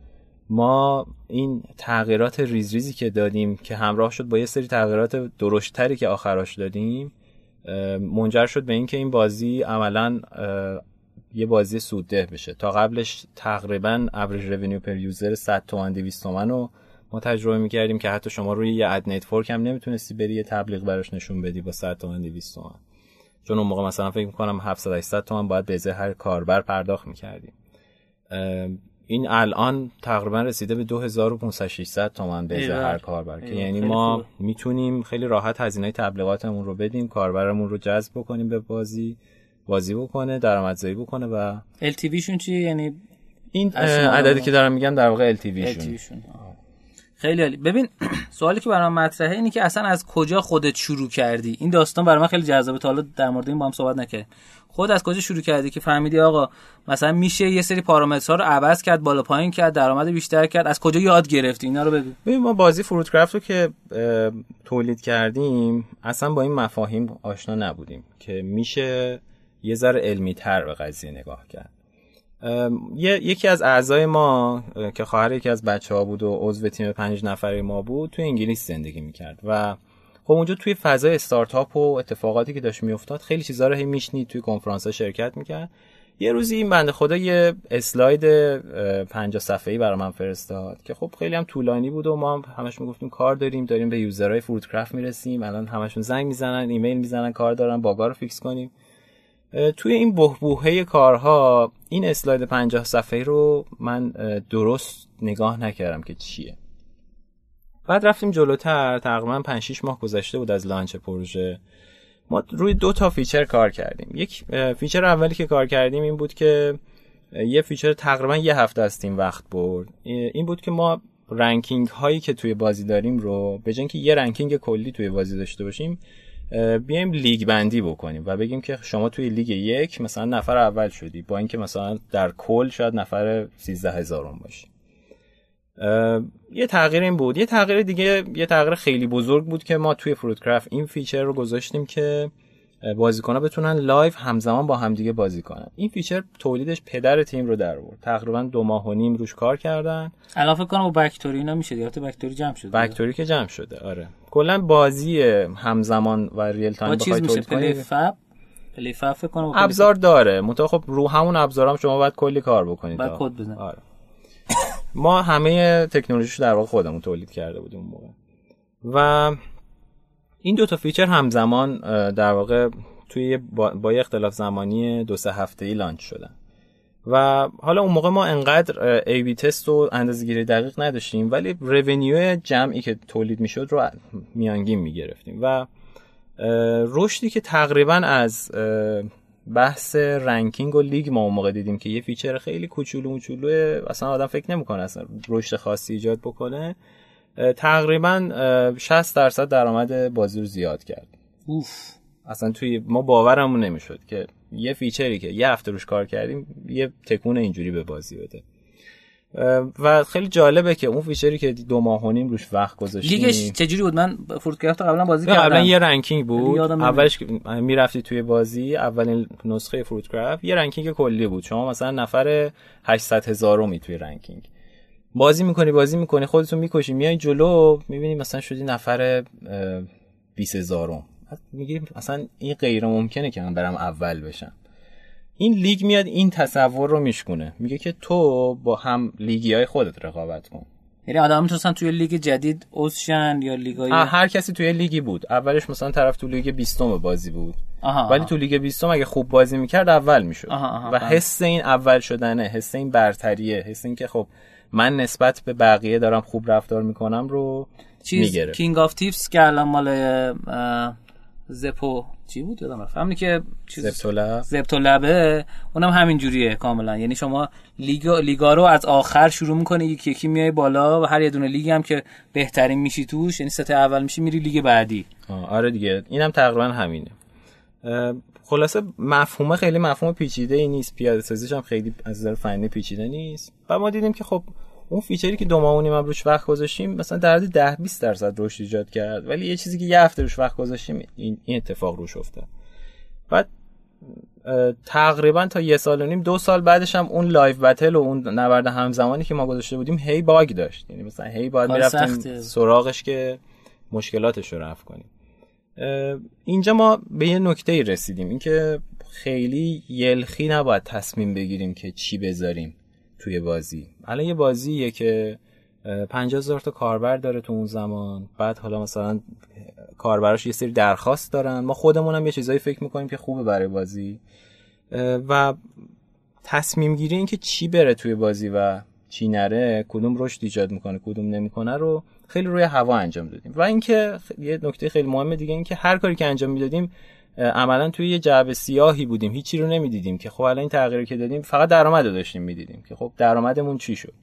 [SPEAKER 4] ما این تغییرات ریز ریزی که دادیم که همراه شد با یه سری تغییرات درشتری که آخراش دادیم منجر شد به اینکه این بازی عملا یه بازی سودده بشه. تا قبلش تقریبا average revenue per user 100 تومن 200 تومن رو ما تجربه می‌کردیم که حتی شما روی یه ad network هم نمی‌تونستی بری یه تبلیغ براش نشون بدی با 100 تومن 200 تومن چون اون موقع مثلا فکر می‌کنم 700 800 تومن باید به هر کاربر پرداخت می‌کردیم. این الان تقریبا رسیده به 2500 600 تومن به هر کاربر که یعنی ما می‌تونیم خیلی راحت هزینه تبلیغاتمون رو بدیم کاربرمون رو جذب بکنیم به بازی بازی بکنه درآمدزایی بکنه و
[SPEAKER 1] LTV شون چیه؟ یعنی
[SPEAKER 4] این عددی که دارم میگم در واقع LTV
[SPEAKER 1] شون. خیلی عالی. ببین سوالی که برام مطرحه اینه که اصلا از کجا خودت شروع کردی؟ این داستان برای من خیلی جذابه. تا حالا در مورد این با هم صحبت نکردیم. خود از کجا شروع کردی که فهمیدی آقا مثلا میشه یه سری پارامترها رو عوض کرد بالا پایین کرد درآمد بیشتر کرد؟ از کجا یاد گرفتی؟ اینا رو بگو.
[SPEAKER 4] ببین ما بازی فروت کرافت رو که تولید کردیم اصلا با این مفاهیم آشنا نبودیم که میشه یه ذره علمی تر به قضیه نگاه کرد. یکی از اعضای ما که خواهر یکی از بچه ها بود و عضو تیم پنج نفره ما بود تو انگلیس زندگی می‌کرد و خب اونجا توی فضای استارتاپ و اتفاقاتی که داشت میافتاد خیلی چیزا رو میشنید توی کنفرانس ها شرکت می‌کرد. یه روزی این بنده خدا یه اسلاید 50 صفحه‌ای برای من فرستاد که خب خیلی هم طولانی بود و ما هم همش می‌گفتیم کار داریم داریم به user های فروت می‌رسیم الان همشون زنگ می‌زنن ایمیل می‌زنن کار دارن bug ا رو fix کنیم. توی این بحبوحه کارها این اسلاید 50 صفحه‌ای رو من درست نگاه نکردم که چیه. بعد رفتیم جلوتر تقریبا 5 6 ماه گذشته بود از launch پروژه. ما روی دو تا feature کار کردیم. یک feature اولی که کار کردیم این بود که یه feature تقریبا یه هفته از تیم وقت برد. این بود که ما ranking هایی که توی بازی داریم رو به که یه ranking کلی توی بازی داشته باشیم بیایم لیگ بندی بکنیم و بگیم که شما توی لیگ یک مثلا نفر اول شدی با اینکه مثلا در کل شاید نفر 13 هزارم باشی. یه تغییر این بود. یه تغییر دیگه یه تغییر خیلی بزرگ بود که ما توی فروتکرافت این feature رو گذاشتیم که بازیکن‌ها بتونن live همزمان با همدیگه بازی کنن. این feature تولیدش پدر تیم رو در آورد. تقریبا دو ماه و نیم روش کار کردن.
[SPEAKER 1] الان فکر کنم با بکتوری اینا میشه دیگه. بکتوری جمع شده.
[SPEAKER 4] بکتوری که جمع شده آره. کلا بازی همزمان و real time
[SPEAKER 1] بخوای تولید کنی؟ PlayFab؟ فکر کنم
[SPEAKER 4] ابزار داره. منتها خب رو همون ابزارام شما باید کلی کار بکنید.
[SPEAKER 1] بعد کد بزنید.
[SPEAKER 4] آره. ما همه تکنولوژیشو در واقع خودمون تولید کرده بودیم اون موقع. و این دو تا feature همزمان در واقع توی با, اختلاف زمانی دو سه هفته ای launch شدن. و حالا اون موقع ما انقدر A/B test و اندازه‌گیری دقیق نداشتیم ولی revenue جمعی که تولید می‌شد رو میانگین می‌گرفتیم. و رشدی که تقریبا از بحث ranking و لیگ ما اون موقع دیدیم که یه feature خیلی کوچولو موچولو اصلا آدم فکر نمی‌کنه اصلا رشد خاصی ایجاد بکنه. تقریبا 60 درصد درآمد بازی رو زیاد کرد.
[SPEAKER 1] اوف.
[SPEAKER 4] اصلا توی ما باورمون نمی‌شد که یه feature ی که یه هفته روش کار کردیم یه تکون اینجوری به بازی بده. و خیلی جالبه که اون feature ی که دو ماه و نیم روش وقت گذاشتیم.
[SPEAKER 1] لیگش چجوری بود؟ من فروتکرافت قبلا بازی کردم
[SPEAKER 4] قبلا یه ranking بود. اولش می‌رفتی توی بازی اولین نسخه فروتکرافت یه ranking کلی بود. شما مثلا نفر 800 هزارمی توی ranking. بازی می‌کنی بازی می‌کنی خودتو می‌کشی میای جلو می‌بینی مثلا شدی نفر 20 هزارم. میگی مثلا این غیر ممکنه که من برم اول بشم. این لیگ میاد این تصور رو میشکونه. میگه که تو با هم لیگی های خودت رقابت کن.
[SPEAKER 1] یعنی آدم می‌تونستن توی لیگ جدید اوزشن یا لیگای
[SPEAKER 4] هر کسی توی لیگی بود. اولش مثلا طرف تو لیگ 20 بازی بود. آها ولی تو لیگ 20 اگه خوب بازی می‌کرد اول می‌شد. و حس این اول شدنه حس این برتریه حس این که خب من نسبت به بقیه دارم خوب رفتار می‌کنم رو می‌گیره.
[SPEAKER 1] King of Thieves که الان مال زپو چی بود؟ یادم رفت. همونی که
[SPEAKER 4] ZeptoLab.
[SPEAKER 1] ZeptoLab ه اونم همین جوریه کاملا. یعنی شما لیگا لیگا رو از آخر شروع می‌کنه یکی یکی میای بالا و هر یه دونه لیگ هم که بهترین میشی توش یعنی سطح اول میشی میری لیگ بعدی.
[SPEAKER 4] آره دیگه. اینم تقریبا همینه. خلاصه مفهومه خیلی مفهوم پیچیده ای نیست. پیاده سازیش هم خیلی از نظر فنی پیچیده نیست. و ما دیدیم که خب اون feature ی که دو ماه و روش وقت گذاشتیم مثلا در حد 10 20 درصد رشد ایجاد کرد. ولی یه چیزی که یه هفته روش وقت گذاشتیم این, اتفاق روش افتاد. بعد تقریبا تا یه سال و نیم دو سال بعدش هم اون live battle و اون نبرد همزمانی که ما گذاشته بودیم هی bug داشت. یعنی مثلا هی باید می‌رفتیم سراغش که مشکلاتش رو رفع کنیم. اینجا ما به یه نکته رسیدیم اینکه خیلی یلخی نباید تصمیم بگیریم که چی بذاریم توی بازی. الان یه بازیه که 50 هزار تا کاربر داره تو اون زمان. بعد حالا مثلا کاربراش یه سری درخواست دارن. ما خودمون هم یه چیزایی فکر می‌کنیم که خوبه برای بازی. و تصمیم گیری این که چی بره توی بازی و چی نره کدوم رشد ایجاد می‌کنه کدوم نمی‌کنه رو خیلی روی هوا انجام دادیم. و اینکه یه نکته خیلی مهمه دیگه این که هر کاری که انجام می‌دادیم عملا توی یه جعبه سیاهی بودیم. هیچی رو نمی‌دیدیم که خب الان این تغییری که دادیم فقط درآمد رو داشتیم می‌دیدیم که خب درآمدمون چی شد؟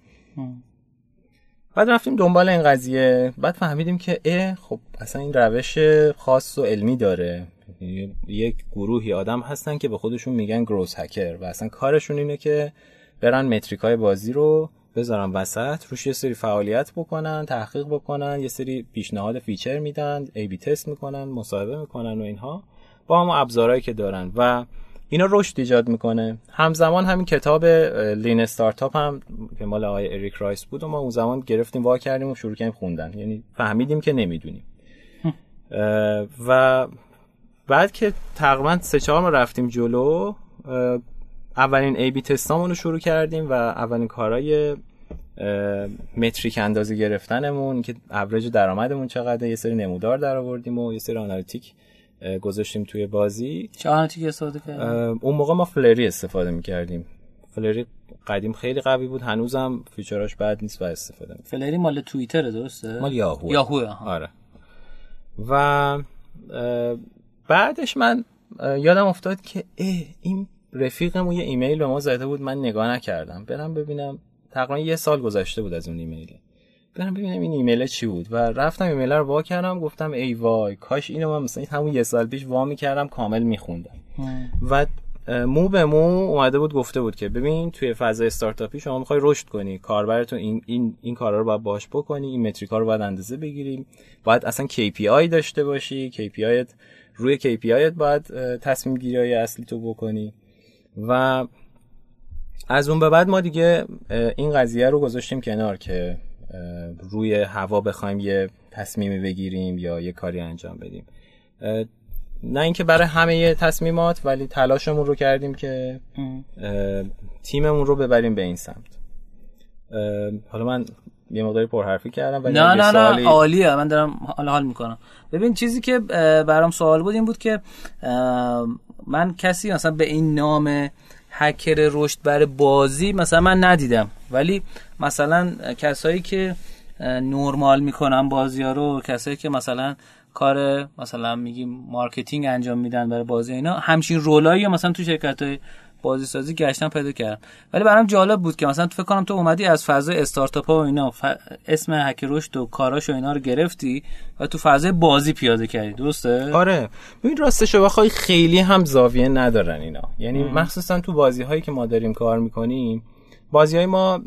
[SPEAKER 4] بعد رفتیم دنبال این قضیه. بعد فهمیدیم که اه خب اصلا این روش خاص و علمی داره. یک گروهی آدم هستن که به خودشون میگن growth hacker و اصلا کارشون اینه که برن metric های بازی رو بذارن وسط روش یه سری فعالیت بکنن تحقیق بکنن یه سری پیشنهاد feature میدن A/B test می‌کنن مصاحبه می‌کنن و اینها. با هم ابزارهایی که دارن. و اینا رشد ایجاد می‌کنه. همزمان همین کتاب Lean Startup هم که مال آقای اریک رایس بود و ما اون زمان گرفتیم وا کردیم و شروع کردیم خوندن. یعنی فهمیدیم که نمی‌دونیم. و بعد که تقریبا سه چهار ماه رفتیم جلو اولین A/B test امون رو شروع کردیم و اولین کارهای metric اندازه گرفتنمون که average درآمدمون چقدره. یه سری نمودار در آوردیم و یه سری analytic گذاشتیم توی بازی.
[SPEAKER 1] چه analytic استفاده کردیم؟
[SPEAKER 4] اون موقع ما Flurry استفاده می‌کردیم. Flurry قدیم خیلی قوی بود هنوزم feature اش بد نیست و استفاده می
[SPEAKER 1] Flurry مال توییتر درسته؟
[SPEAKER 4] مال یاهو.
[SPEAKER 1] یاهو
[SPEAKER 4] آره. و بعدش من یادم افتاد که اه این رفیقم یه ایمیل به ما زده بود من نگاه نکردم. برم ببینم تقریبا یه سال گذشته بود از اون ایمیل. برم ببینم این ایمیل چی بود. و رفتم ایمیل رو وا کردم گفتم ای وای کاش اینو من مثلا همون یه سال پیش وا می‌کردم کامل میخوندم. و مو به مو اومده بود گفته بود که ببین توی فضای استارتاپی شما می‌خوای رشد کنی کاربرتون این این این کارا رو باید باش بکنی این متریکا رو باید اندازه بگیریم باید اصلا KPI داشته باشی KPI روی KPI باید تصمیم گیری های اصلی تو بکنی. و از اون به بعد ما دیگه این قضیه رو گذاشتیم کنار که روی هوا بخوایم یه تصمیمی بگیریم یا یه کاری انجام بدیم. نه اینکه برای همه تصمیمات ولی تلاشمون رو کردیم که تیممون رو ببریم به این سمت. حالا من یه مقداری پرحرفی کردم ولی
[SPEAKER 1] نه نه نه عالیه. من دارم حال حال می‌کنم. ببین چیزی که برام سوال بود این بود که من کسی مثلا به این نام هکر رشد برای بازی مثلا من ندیدم. ولی مثلا کسایی که نورمال می‌کنن بازی ها رو کسایی که مثلا کار مثلا میگیم marketing انجام میدن برای بازی اینا همچین role ایی مثلا تو شرکت های بازی سازی گشتن پیدا کردم. ولی برام جالب بود که مثلا فکر کنم تو اومدی از فضای استارتاپ ها و اینا اسم هک رشد و کاراش و اینا رو گرفتی و تو فضای بازی پیاده کردی. درسته؟
[SPEAKER 4] آره. ببین راستش بخوای خیلی هم زاویه ندارن اینا. یعنی مخصوصا تو بازی هایی که ما داریم کار می‌کنیم بازی های ما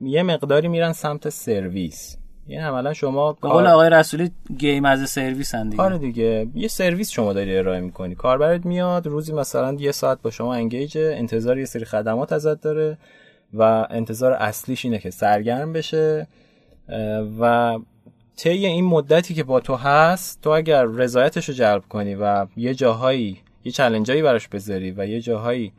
[SPEAKER 4] یه مقداری میرن سمت سرویس. یعنی عملا شما
[SPEAKER 1] قول آقای رسولی گیم از سرویس هم دیگه.
[SPEAKER 4] آره دیگه. یه سرویس شما داری ارائه می‌کنی. کاربرت میاد روزی مثلا یه ساعت با شما انگیج انتظار یه سری خدمات ازت داره و انتظار اصلیش اینه که سرگرم بشه و طی این مدتی که با تو هست تو اگر رضایتش رو جلب کنی و یه جاهایی یه چلنجایی براش بذاری و یه جاهایی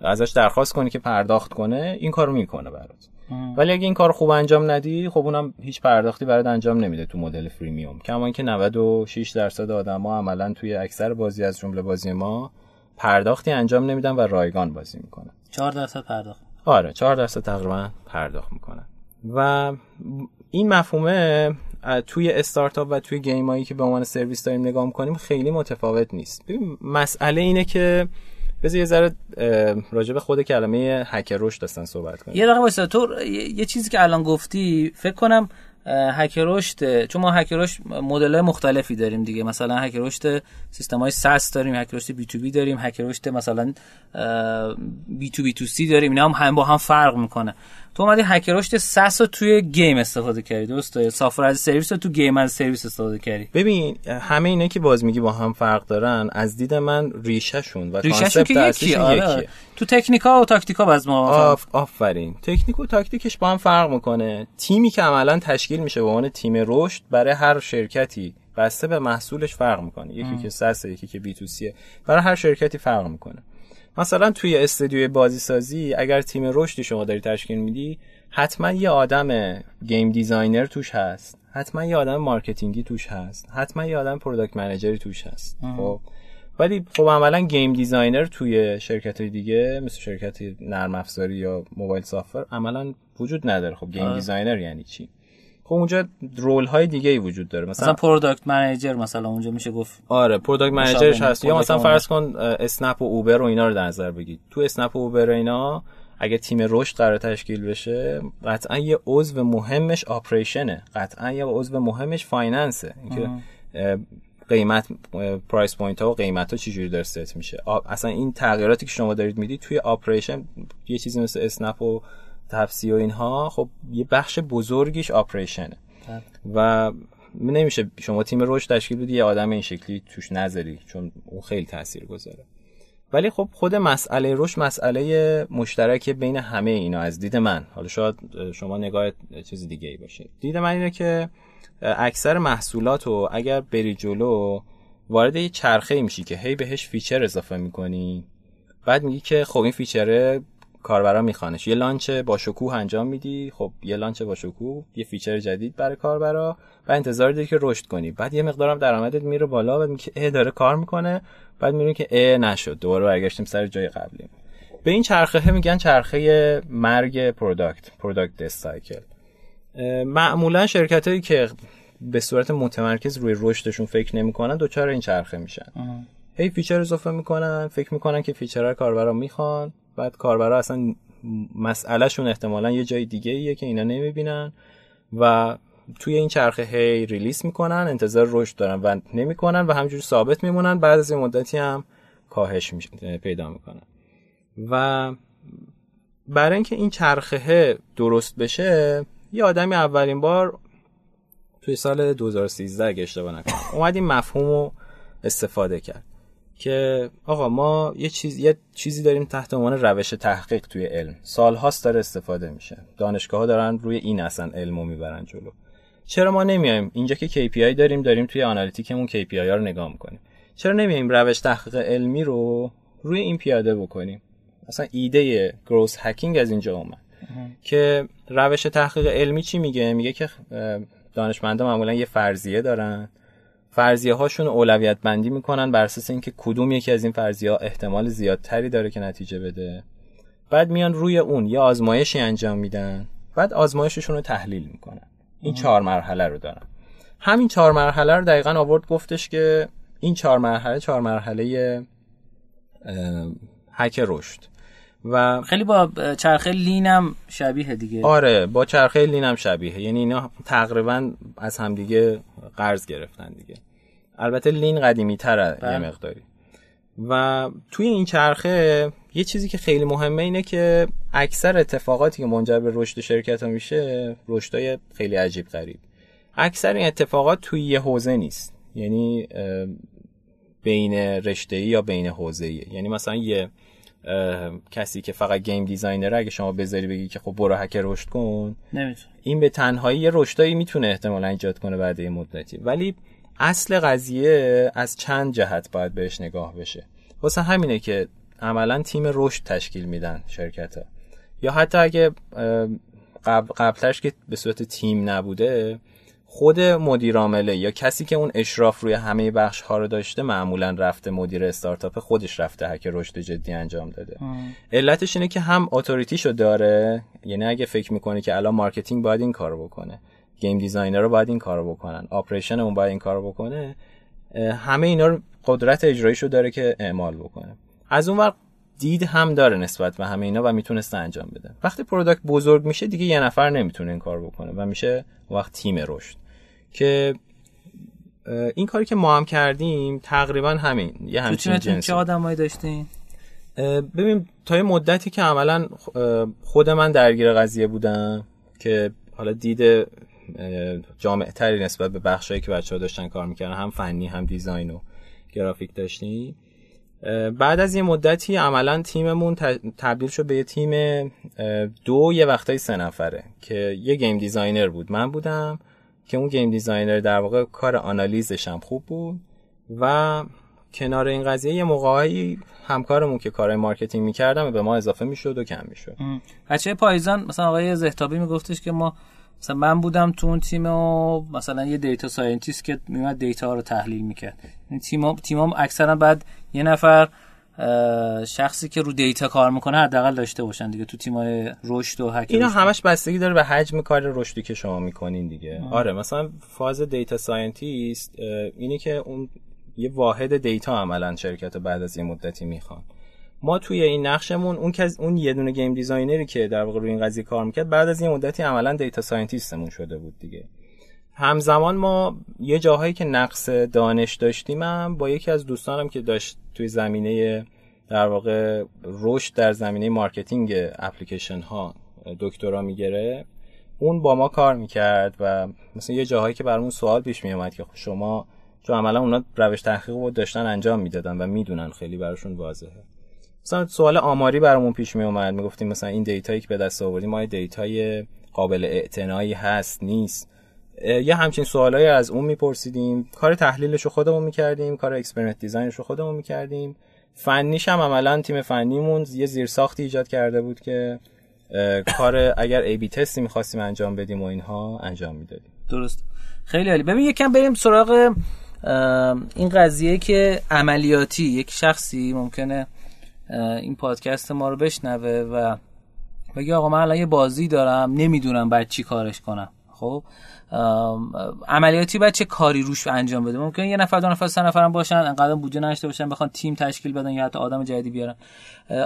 [SPEAKER 4] ازش درخواست کنی که پرداخت کنه این کارو می‌کنه برات. ولی اگه این کار خوب انجام ندی خب اونم هیچ پرداختی برات انجام نمیده تو مدل فریمیوم. کما اینکه 96 درصد آدما عملا توی اکثر بازی از جمله بازی ما پرداختی انجام نمیدن و رایگان بازی می‌کنن.
[SPEAKER 1] 4 درصد پرداخت.
[SPEAKER 4] آره 4 درصد تقریبا پرداخت می‌کنن. و این مفهومه توی استارتاپ و توی گیمایی که به عنوان سرویس داریم نگاه می‌کنیم خیلی متفاوت نیست. مسئله اینه که بذار یه ذره راجع به خود کلمه هک رشد دستن صحبت کنیم.
[SPEAKER 1] یه دقیقه واسه تو یه چیزی که الان گفتی فکر کنم هک رشد چون ما هک رشد مدل مختلفی داریم دیگه. مثلا هک رشد سیستم های SaaS داریم هک رشد B2B داریم هک رشد مثلا بی تو بی تو سی داریم. اینا هم, هم با هم فرق می‌کنه. تو اومدی هک رشد SaaS رو توی game استفاده کردی درسته؟ software as service رو تو game as service استفاده کردی.
[SPEAKER 4] ببین همه اینا که باز میگی با هم فرق دارن از دید من ریشهشون و
[SPEAKER 1] ریشهشون که یکی آره. تو تکنیکا و تاکتیکا باز ما
[SPEAKER 4] آف آفرین. تکنیک و تاکتیکش با هم فرق می‌کنه. تیمی که عملا تشکیل میشه به عنوان تیم رشد برای هر شرکتی بسته به محصولش فرق می‌کنه. یکی که SaaS یکی که B2C ه. برای هر شرکتی فرق می‌کنه. مثلا توی استودیوی بازی سازی اگر تیم رشدی شما داری تشکیل میدی حتما یه آدم game designer توش هست. حتما یه آدم marketing ی توش هست. حتما یه آدم product manager ی توش هست. خب. ولی خب عملا game designer توی شرکت های دیگه مثل شرکت نرم افزاری یا mobile software عملا وجود نداره. خب game designer یعنی چی؟ خب اونجا role های دیگه ای وجود داره.
[SPEAKER 1] مثلا, مثلا product manager مثلا اونجا میشه گفت
[SPEAKER 4] آره product manager ش هست یا مثلا فرض کن اسنپ و اوبر و اینا رو در نظر بگید تو اسنپ و اوبر و اینا اگه تیم رشد قرار تشکیل بشه قطعا یه عضو مهمش operation ه قطعا یه عضو مهمش finance ه اینکه قیمت price point ها و قیمت ها چجوری داره ست میشه. اصلا این تغییراتی که شما دارید می‌دید توی operation یه چیزی مثل اسنپ و تپسی و اینها خب یه بخش بزرگیش operation ه. بله. و نمیشه شما تیم رشد تشکیل بدی یه آدم این شکلی توش نذاری چون اون خیلی تاثیر گذاره ولی خب خود مسئله رشد مسئله مشترک بین همه اینا از دید من. حالا شاید شما نگاه چیز دیگه ای باشه دید من اینه که اکثر محصولات رو اگر بری جلو وارد یه چرخه میشی که هی بهش feature اضافه می‌کنی. بعد میگی که خب این feature ه کاربرا میخوانش. یه launch با شکوه انجام میدی. خب یه launch با شکوه یه feature جدید برای کاربرا و انتظار داری که رشد کنی. بعد یه مقدارم درآمدت میره بالا بعد میگه داره کار می‌کنه. بعد می‌بینی که ا نشد. دوباره برگشتیم سر جای قبلی. به این چرخه میگن چرخه مرگ product product cycle معمولا شرکت هایی که به صورت متمرکز روی رشدشون فکر نمی‌کنن دوچار این چرخه میشن. هی feature اضافه می‌کنن فکر می‌کنن که feature ها کاربرا می‌خوان. بعد کاربرا اصلا مسئلهشون احتمالا یه جای دیگه ایه که اینا نمی‌بینن و توی این چرخه هی release می‌کنن انتظار رشد دارن و نمی‌کنن و همجوری ثابت میمونن. بعد از این مدتی هم کاهش پیدا می‌کنن. و برای اینکه این چرخه درست بشه یه آدمی اولین بار توی سال 2013 اگه اشتباه نکنم اومد این مفهوم رو استفاده کرد. که آقا ما یه چیز یه چیزی داریم تحت عنوان روش تحقیق توی علم. سالهاست داره استفاده میشه. دانشگاه ها دارن روی این اصلا علمو می‌برن جلو. چرا ما نمیایم؟ اینجا که KPI داریم داریم توی آنالیتیکمون KPI ها رو نگاه می‌کنیم. چرا نمیایم روش تحقیق علمی رو روی این پیاده بکنیم؟ اصلا ایده گروس هکینگ از اینجا اومد. که روش تحقیق علمی چی میگه؟ میگه که دانشمندا معمولا یه فرضیه دارن. فرضیه هاشون اولویت بندی می‌کنن بر اساس اینکه کدوم یکی از این فرضیه ها احتمال زیادتری داره که نتیجه بده. بعد میان روی اون یه آزمایشی انجام میدن. بعد آزمایششون رو تحلیل می‌کنن. این چهار مرحله رو دارن. همین چهار مرحله رو دقیقا آورد گفتش که این چهار مرحله چهار مرحله هک رشد. و
[SPEAKER 1] خیلی با چرخه لینم شبیه دیگه.
[SPEAKER 4] آره با چرخه لینم شبیه. یعنی اینا تقریبا از همدیگه قرض گرفتن دیگه. البته لین قدیمی تره یه بله. مقداری. و توی این چرخه یه چیزی که خیلی مهمه اینه که اکثر اتفاقاتی که منجر به رشد شرکت ها میشه رشدای خیلی عجیب غریب. اکثر این اتفاقات توی یه حوزه نیست. یعنی بین رشته یا بین حوزه یعنی مثلا یه کسی که فقط game designer اگه شما بذاری بگی که خب برو هک رشد کن
[SPEAKER 1] نمی‌تونه.
[SPEAKER 4] این به تنهایی یه رشدایی می‌تونه احتمالا ایجاد کنه بعد یه مدتی. ولی اصل قضیه از چند جهت باید بهش نگاه بشه. واسه همینه که عملا تیم رشد تشکیل میدن شرکت ها. یا حتی اگه قبل قبلش که به صورت تیم نبوده خود مدیر عامله یا کسی که اون اشراف روی همه بخش ها رو داشته معمولا رفته مدیر استارتاپ خودش رفته هک رشد جدی انجام داده. علتش اینه که هم authority شو داره یعنی اگه فکر می‌کنه که الان marketing باید این کارو بکنه game designer رو باید این کارو بکنن operation اون باید این کارو بکنه همه اینا رو قدرت اجراییشو داره که اعمال بکنه. از اون وقت دید هم داره نسبت به همه اینا و می‌تونسته انجام بده. وقتی product بزرگ میشه دیگه یه نفر نمی‌تونه این کار بکنه و میشه وقت تیم رشد. که این کاری که ما هم کردیم تقریبا همین یه همچین جنسی.
[SPEAKER 1] چه آدمایی داشتین؟
[SPEAKER 4] ببین تا یه مدتی که عملا خود من درگیر قضیه بودم که حالا دید جامع تری نسبت به بخشایی که بچه ها داشتن کار می‌کردن هم فنی هم design و گرافیک داشتیم. بعد از یه مدتی عملا تیممون تبدیل شد به یه تیم دو یه وقتای سه نفره که یه game designer بود. من بودم که اون game designer در واقع کار آنالیزش هم خوب بود و کنار این قضیه یه موقعی همکارمون که کارهای marketing می‌کردم به ما اضافه می‌شد و کم می‌شد.
[SPEAKER 1] بچه پایزان مثلا آقای زهتابی میگفتش که ما مثلا من بودم تو اون تیم و مثلا یه data scientist که میومد data رو تحلیل می‌کرد. این تیم تیمام اکثرا بعد یه نفر شخصی که رو دیتا کار می‌کنه حداقل داشته باشن دیگه تو تیمای رشد و هک
[SPEAKER 4] اینا همش بستگی داره به حجم کار رشدی که شما می‌کنین دیگه. آه. آره مثلا فاز data scientist اینه که اون یه واحد دیتا عملا شرکت بعد از یه مدتی می‌خوان. ما توی این نقشمون اون که اون یه دونه game designer ی که در واقع روی این قضیه کار می‌کرد بعد از یه مدتی عملا data scientist مون شده بود دیگه. همزمان ما یه جاهایی که نقص دانش داشتیم هم با یکی از دوستانم که داشت توی زمینه در واقع رشد در زمینه marketing اپلیکیشن ها دکترا می‌گیره اون با ما کار می‌کرد و مثلا یه جاهایی که برامون سوال پیش میومد که شما چون عملا اونا روش تحقیق بود داشتن انجام می‌دادن و می‌دونن خیلی براشون واضحه. مثلا سوال آماری برامون پیش می اومد می‌گفتیم مثلا این دیتایی که به دست آوردیم ما دیتای قابل اعتنایی هست نیست. یه همچین سوالایی از اون میپرسیدیم کار تحلیلش رو خودمون می‌کردیم کار experiment design ش رو خودمون می‌کردیم. فنیش هم عملا تیم فنیمون یه زیرساختی ایجاد کرده بود که کار اگر A/B test ی می‌خواستیم انجام بدیم و اینها انجام می‌دادیم.
[SPEAKER 1] درست. خیلی عالی. ببین یکم بریم سراغ این قضیه که عملیاتی یک شخصی ممکنه این پادکست ما رو بشنوه و بگه آقا من الان یه بازی دارم نمی‌دونم بعد چی کارش کنم. خب؟ عملیاتی باید چه کاری روش انجام بده؟ ممکن یه نفر دو نفر سه نفر هم باشن انقدر بودجه نشته باشن بخوان تیم تشکیل بدن یا حتی آدم جدیدی بیارن.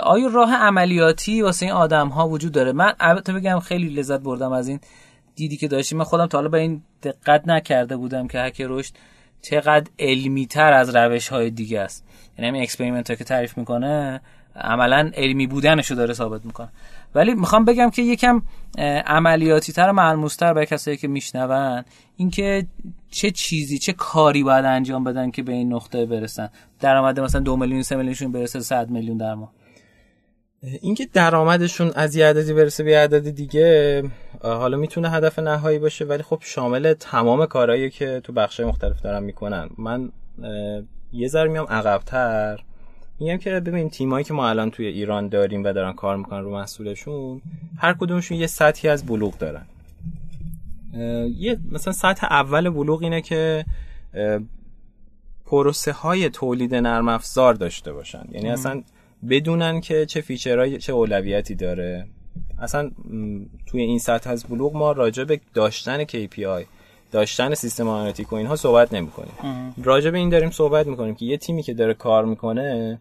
[SPEAKER 1] آیا راه عملیاتی واسه این آدم ها وجود داره؟ من البته بگم خیلی لذت بردم از این دیدی که داشتیم. من خودم تا حالا به این دقت نکرده بودم که هک رشد چقدر علمی تر از روش های دیگه است. یعنی همین experiment که تعریف می‌کنه عملا علمی بودنشو داره ثابت می‌کنه. ولی می‌خوام بگم که یکم عملیاتی تر و ملموس تر برای کسایی که میشنون اینکه چه چیزی چه کاری باید انجام بدن که به این نقطه برسن. درآمد مثلا دو میلیون سه میلیونشون برسه 100 میلیون در ماه.
[SPEAKER 4] اینکه درآمدشون از یه عددی برسه به یه عدد دیگه حالا می‌تونه هدف نهایی باشه ولی خب شامل تمام کارهایی که تو بخشای مختلف دارن می‌کنن. من یه ذره میام عقبتر. میگم که ببین تیمایی که ما الان توی ایران داریم و دارن کار می‌کنن رو محصولشون هر کدومشون یه سطحی از بلوغ دارن. یه مثلا سطح اول بلوغ اینه که پروسه های تولید نرم افزار داشته باشن. یعنی اصلا بدونن که چه فیچرهای چه اولویتی داره. اصلا توی این سطح از بلوغ ما راجع به داشتن KPI داشتن سیستم آنالیتیک و اینها صحبت نمی کنیم راجع به این داریم صحبت می‌کنیم که یه تیمی که داره کار می‌کنه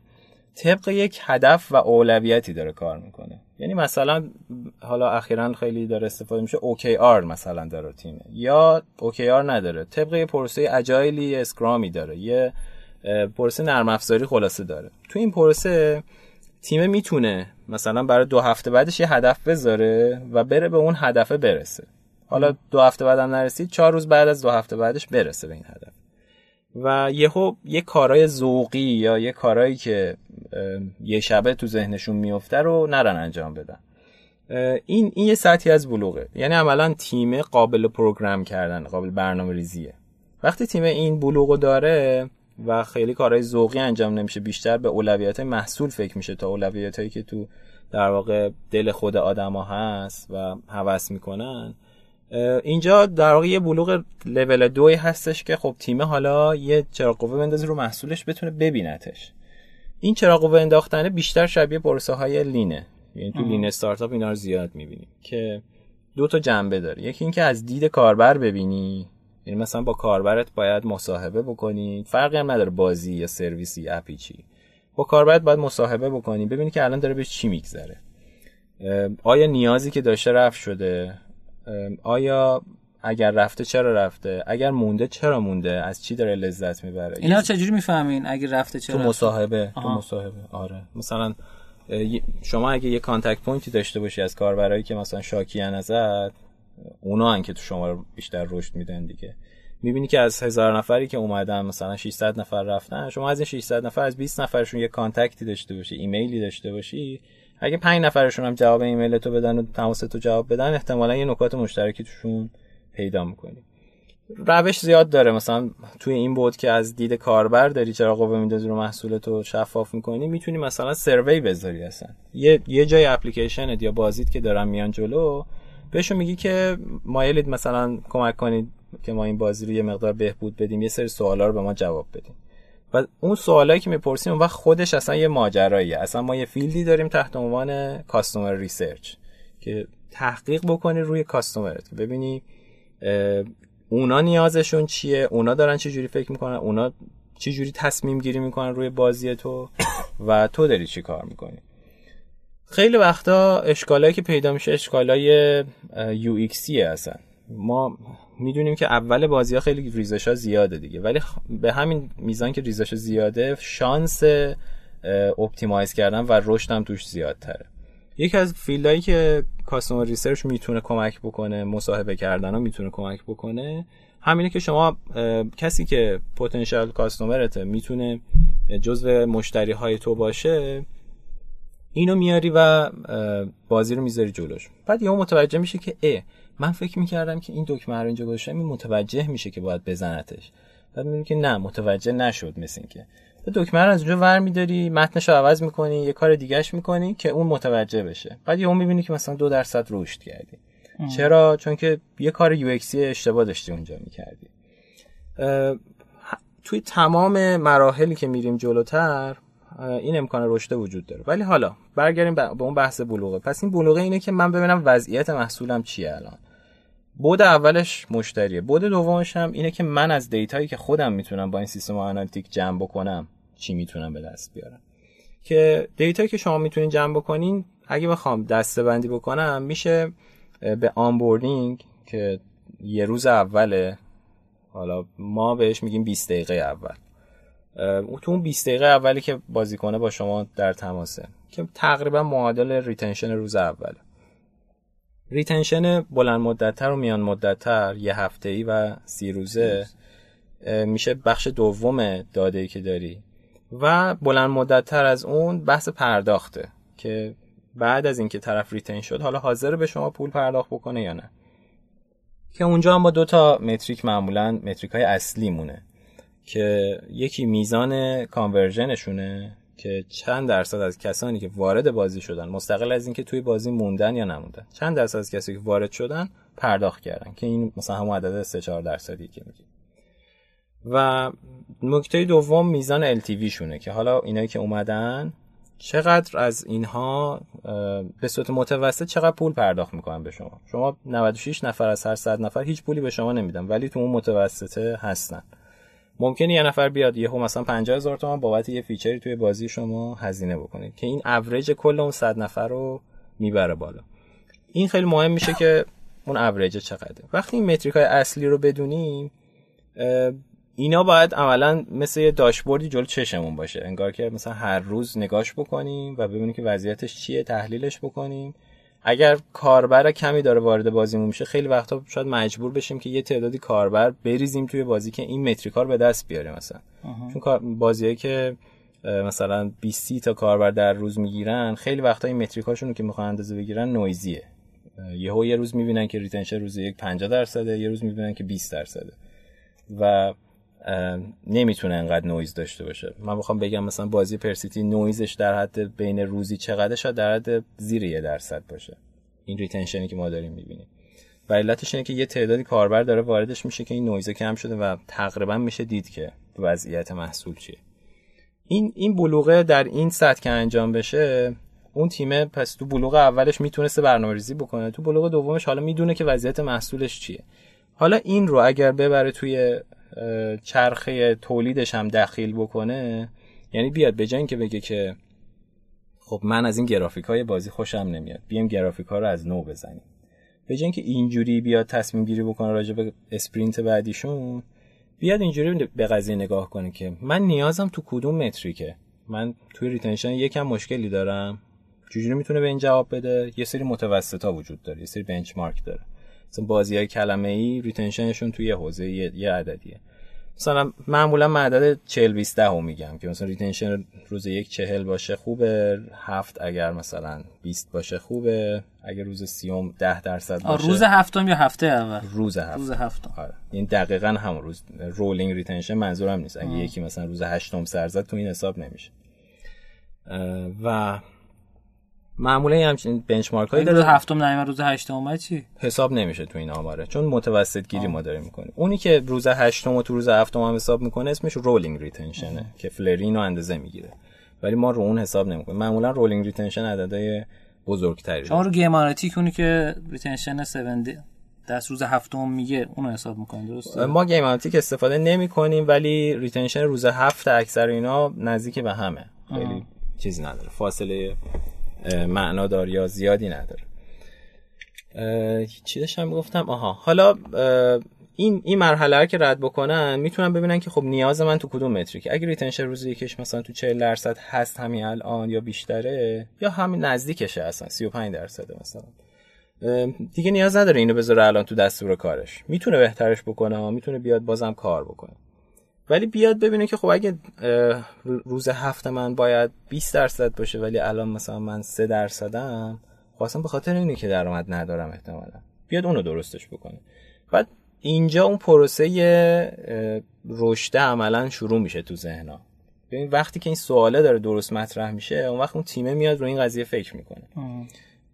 [SPEAKER 4] طبق یک هدف و اولویتی داره کار می‌کنه. یعنی مثلا حالا اخیرا خیلی داره استفاده میشه OKR مثلا داره تیمه یا OKR نداره. طبق یه پروسه اجایلی اسکرامی داره. یه پروسه نرم افزاری خلاصه داره. تو این پروسه تیم می‌تونه مثلا برای دو هفته بعدش یه هدف بذاره و بره به اون هدف برسه. حالا دو هفته بعدم نرسید چهار روز بعد از دو هفته بعدش برسه به این هدف. و یهو یه کارای ذوقی یا یه کارایی که یه شبه تو ذهنشون میفته رو نرن انجام بدن. این این یه سطحی از بلوغه. یعنی عملا تیم قابل پروگرام کردن قابل برنامه ریزیه وقتی تیم این بلوغو داره و خیلی کارهای ذوقی انجام نمیشه بیشتر به اولویت محصول فکر میشه تا اولویت هایی که تو در واقع دل خود آدما هست و هوس می‌کنن اینجا در واقع یه بلوغ لول دوی هستش که خب تیم حالا یه چراغ قوه بندازه رو محصولش بتونه ببینتش. این چراغ قوه انداختنه بیشتر شبیه پروسه های لینه. یعنی تو لین استارتاپ اینا رو زیاد می‌بینیم که دو تا جنبه داره. یکی اینکه از دید کاربر ببینی. یعنی مثلا با کاربرت باید مصاحبه بکنی. فرقی هم نداره بازی یا سرویسی اپی چی. با کاربرت باید مصاحبه بکنی. ببینی که الان داره به چی میگذره. آیا نیازی که داشته رفع شده؟ آیا اگر رفته چرا رفته؟ اگر مونده چرا مونده؟ از چی داره لذت می‌بره؟
[SPEAKER 1] اینا چجوری می‌فهمین اگه رفته چرا
[SPEAKER 4] تو مصاحبه تو مصاحبه آره. مثلا شما اگه یه contact point ی داشته باشی از کاربرایی که مثلا شاکیان ازت اونا هن که تو شما رو بیشتر رشد میدن دیگه. می‌بینی که از هزار نفری که اومدن مثلا 600 نفر رفتن شما از این 600 نفر از 20 نفرشون یه contact ی داشته باشی ایمیلی داشته باشی اگه 5 نفرشون هم جواب ایمیل تو بدن و تماس تو جواب بدن احتمالا یه نکات مشترکی توشون پیدا می‌کنی. روش زیاد داره. مثلا توی این بود که از دید کاربر داری چرا قوه میندازی رو محصولتو شفاف می‌کنی می‌تونی مثلا سروی بذاری اصلا. یه یه جای اپلیکیشنت یا بازیت که دارن میان جلو بهشون میگی که مایلید مثلا کمک کنید که ما این بازی رو یه مقدار بهبود بدیم یه سری سوالا رو به ما جواب بدیم و اون سوالایی که می‌پرسیم اون وقت خودش اصلا یه ماجراییه. اصلا ما یه field ی داریم تحت عنوان customer research که تحقیق بکنی روی customer ت ببینی اونا نیازشون چیه اونا دارن چه جوری فکر می‌کنن اونا چه جوری تصمیم گیری می‌کنن روی بازی تو و تو داری چی کار می‌کنی. خیلی وقتا اشکالایی که پیدا میشه اشکالای UX ی اصلا. ما می‌دونیم که اول بازی ها خیلی ریزش ها زیاده دیگه. ولی به همین میزان که ریزش زیاده شانس optimize کردن و رشد هم توش زیادتره. یکی از field هایی که customer research می‌تونه کمک بکنه مصاحبه کردن ها می‌تونه کمک بکنه همینه که شما کسی که potential customer ته می‌تونه جزو مشتری های تو باشه اینو میاری و بازی رو می‌ذاری جلوش. بعد یهو متوجه میشه که اه من فکر می‌کردم که این دکمه رو اینجا گذاشتم این متوجه میشه که باید بزنتش. بعد می‌بینی که نه متوجه نشد مثل که دکمه رو از اونجا ور میداری متنش رو عوض می‌کنی یه کار دیگهش می‌کنی که اون متوجه بشه. بعد یهو می‌بینی که مثلا دو درصد رشد کردی. چرا؟ چون که یه کار یو اشتباه داشتی اونجا می‌کردی. توی تمام مراحلی که میریم جلوتر این امکان رشد وجود داره. ولی حالا برگردیم به اون بحث بلوغه. پس این بلوغه اینه که من ببینم وضعیت محصولم چیه الان. بعد اولش مشتریه. بعد دومش هم اینه که من از دیتایی که خودم می‌تونم با این سیستم analytic جمع بکنم چی می‌تونم به دست بیارم؟ که دیتایی که شما می‌تونین جمع بکنین اگه بخوام دسته بندی بکنم میشه به onboarding که یه روز اوله حالا ما بهش میگیم 20 دقیقه اول. تو اون 20 دقیقه اولی که بازیکنه با شما در تماسه که تقریبا معادل retention روز اوله. retention بلند مدتتر و میان مدتتر یه هفته ای و سی روزه میشه بخش دوم داده ای که داری. و بلند مدتتر از اون بحث پرداخته که بعد از اینکه طرف retain شد حالا حاضر به شما پول پرداخت بکنه یا نه. که اونجا هم با دو تا metric معمولا metric های اصلی مونه که یکی میزان کانورژنشونه که چند درصد از کسانی که وارد بازی شدن مستقل از اینکه توی بازی موندن یا نموندن چند درصد از کسانی که وارد شدن پرداخت کردن که این مثلا همون عدد 3 4 درصدی که میگیم. و نکته دوم میزان LTV شونه که حالا اینایی که اومدن چقدر از اینها به صورت متوسط چقدر پول پرداخت می‌کنن به شما؟ شما 96 نفر از هر 100 نفر هیچ پولی به شما نمیدن ولی تو اون متوسطه هستن. ممکنه یه نفر بیاد یهو مثلا 50 هزار تومان بابت یه feature ی توی بازی شما هزینه بکنه که این اوریج کل اون 100 نفر رو می‌بره بالا. این خیلی مهم میشه که اون اوریج چقدره. وقتی این metric اصلی رو بدونیم اینا باید عملا مثل یه داشبوردی جلو چشمون باشه. انگار که مثلا هر روز نگاش بکنیم و ببینیم که وضعیتش چیه تحلیلش بکنیم. اگر کاربر کمی داره وارد بازیمون میشه خیلی وقتا شاید مجبور بشیم که یه تعدادی کاربر بریزیم توی بازی که این metric ها رو به دست بیاره مثلا. چون بازیایی که مثلا 20 تا کاربر در روز می‌گیرن خیلی وقتا این metric اشون که می‌خوان اندازه بگیرن نویزیه. یهو یه روز می‌بینن که retention روز یک 50 درصده یه روز می‌بینن که 20 درصده. و نمی‌تونه انقدر نویز داشته باشه. من بخوام بگم مثلا بازی پرسیتی نویزش در حد بین روزی چقدر شاید در حد زیر یه درصد باشه. این retention ی که ما داریم می‌بینیم. و علتش اینه که یه تعدادی کاربر داره واردش میشه که این نویزه کم شده و تقریبا میشه دید که وضعیت محصول چیه. این این بلوغه در این سطح که انجام بشه اون تیم پس تو بلوغ اولش می‌تونسته برنامه‌ریزی بکنه. تو بلوغ دومش حالا می‌دونه که وضعیت محصولش چیه. حالا این رو اگر ببره توی چرخه تولیدش هم دخیل بکنه یعنی بیاد به که بگه که خب من از این گرافیک های بازی خوشم نمیاد بیام گرافیک ها رو از نو بزنیم. به که اینجوری بیاد تصمیم گیری بکنه راجع به اسپرینت بعدیشون بیاد اینجوری به قضیه نگاه کنه که من نیازم تو کدوم metric ه. من توی retention یکم مشکلی دارم. چجوری می‌تونه به این جواب بده؟ یه سری متوسطا وجود داره یه سری benchmark داره. مثلا بازی های کلمه ای retention شون توی حوزه یه عددیه. مثلا معمولا عدد 40 20 ده میگم که مثلا retention روز یک چهل باشه خوبه هفت اگر مثلا 20 باشه خوبه اگر روز سیوم 10 درصد باشه
[SPEAKER 1] روز هفتم یا هفته اول؟
[SPEAKER 4] روز هفتم
[SPEAKER 1] روز هفتم.
[SPEAKER 4] آره. این دقیقا همون روز rolling retention منظورم نیست. اگه یکی مثلا روز هشتم سر زد تو این حساب نمیشه. و معمولا همچین benchmark هایی
[SPEAKER 1] روز هفتم نمیاد روز هشتم اومد چی؟
[SPEAKER 4] حساب نمیشه تو این آماره چون متوسط گیری ما داریم می‌کنیم. اونی که روز هشتم و تو روز هفتم هم حساب می‌کنه اسمش rolling retention ه که فلرین رو اندازه می‌گیره. ولی ما رو اون حساب نمی‌کنیم. معمولا rolling retention عددهای بزرگتری.
[SPEAKER 1] شما رو GameAnalytics اونی که retention 7 دست روز هفتم میگه اونو حساب می‌کنیم درسته؟
[SPEAKER 4] ما GameAnalytics استفاده نمی کنیم ولی retention روز هفت اکثر اینا نزدیک به همه. خیلی چیزی نداره. فاصله معنادار یا زیادی نداره. چی داشتم گفتم؟ آها. حالا این این مرحله رو که رد بکنن می‌تونن ببینن که خب نیاز من تو کدوم metric اگه retention روز یکش مثلا تو 40 درصد هست همین الان یا بیشتره یا همین نزدیکشه اصلا 35 درصد مثلا. دیگه نیاز نداره اینو بذاره الان تو دستور کارش. می‌تونه بهترش بکنه می‌تونه بیاد بازم کار بکنه. ولی بیاد ببینه که خب اگه روز هفته من باید 20 درصد باشه ولی الان مثلا من 3 درصدم خواستم به خاطر اینه که درآمد ندارم احتمالا. بیاد اونو درستش بکنه. بعد اینجا اون پروسه رشد عملا شروع میشه تو ذهنا ببین وقتی که این سواله داره درست مطرح میشه اون وقت اون تیمه میاد رو این قضیه فکر می‌کنه.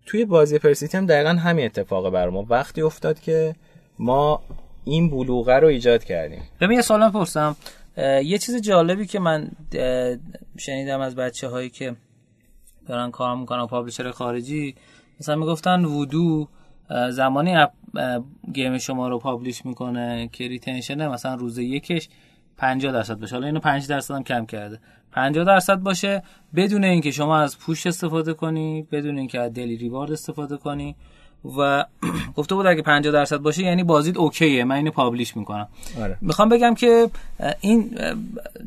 [SPEAKER 4] توی بازی پرسیتی هم دقیقا همین اتفاق بر ما. وقتی افتاد که ما این بلوغه رو ایجاد کردیم.
[SPEAKER 1] ببین یه سوال پرسم. یه چیز جالبی که من شنیدم از بچه هایی که دارن کار می‌کنن publisher خارجی مثلا می‌گفتن وودو زمانی app game شما رو publish می‌کنه که retention مثلا روز یکش 50 درصد باشه. حالا اینو 5 درصد هم کم کرده. 50 درصد باشه بدون اینکه شما از push استفاده کنی بدون اینکه از daily reward استفاده کنی. و گفته بود اگه 50 درصد باشه یعنی بازیت اوکیه. من اینو publish می‌کنم. آره. می‌خوام بگم که این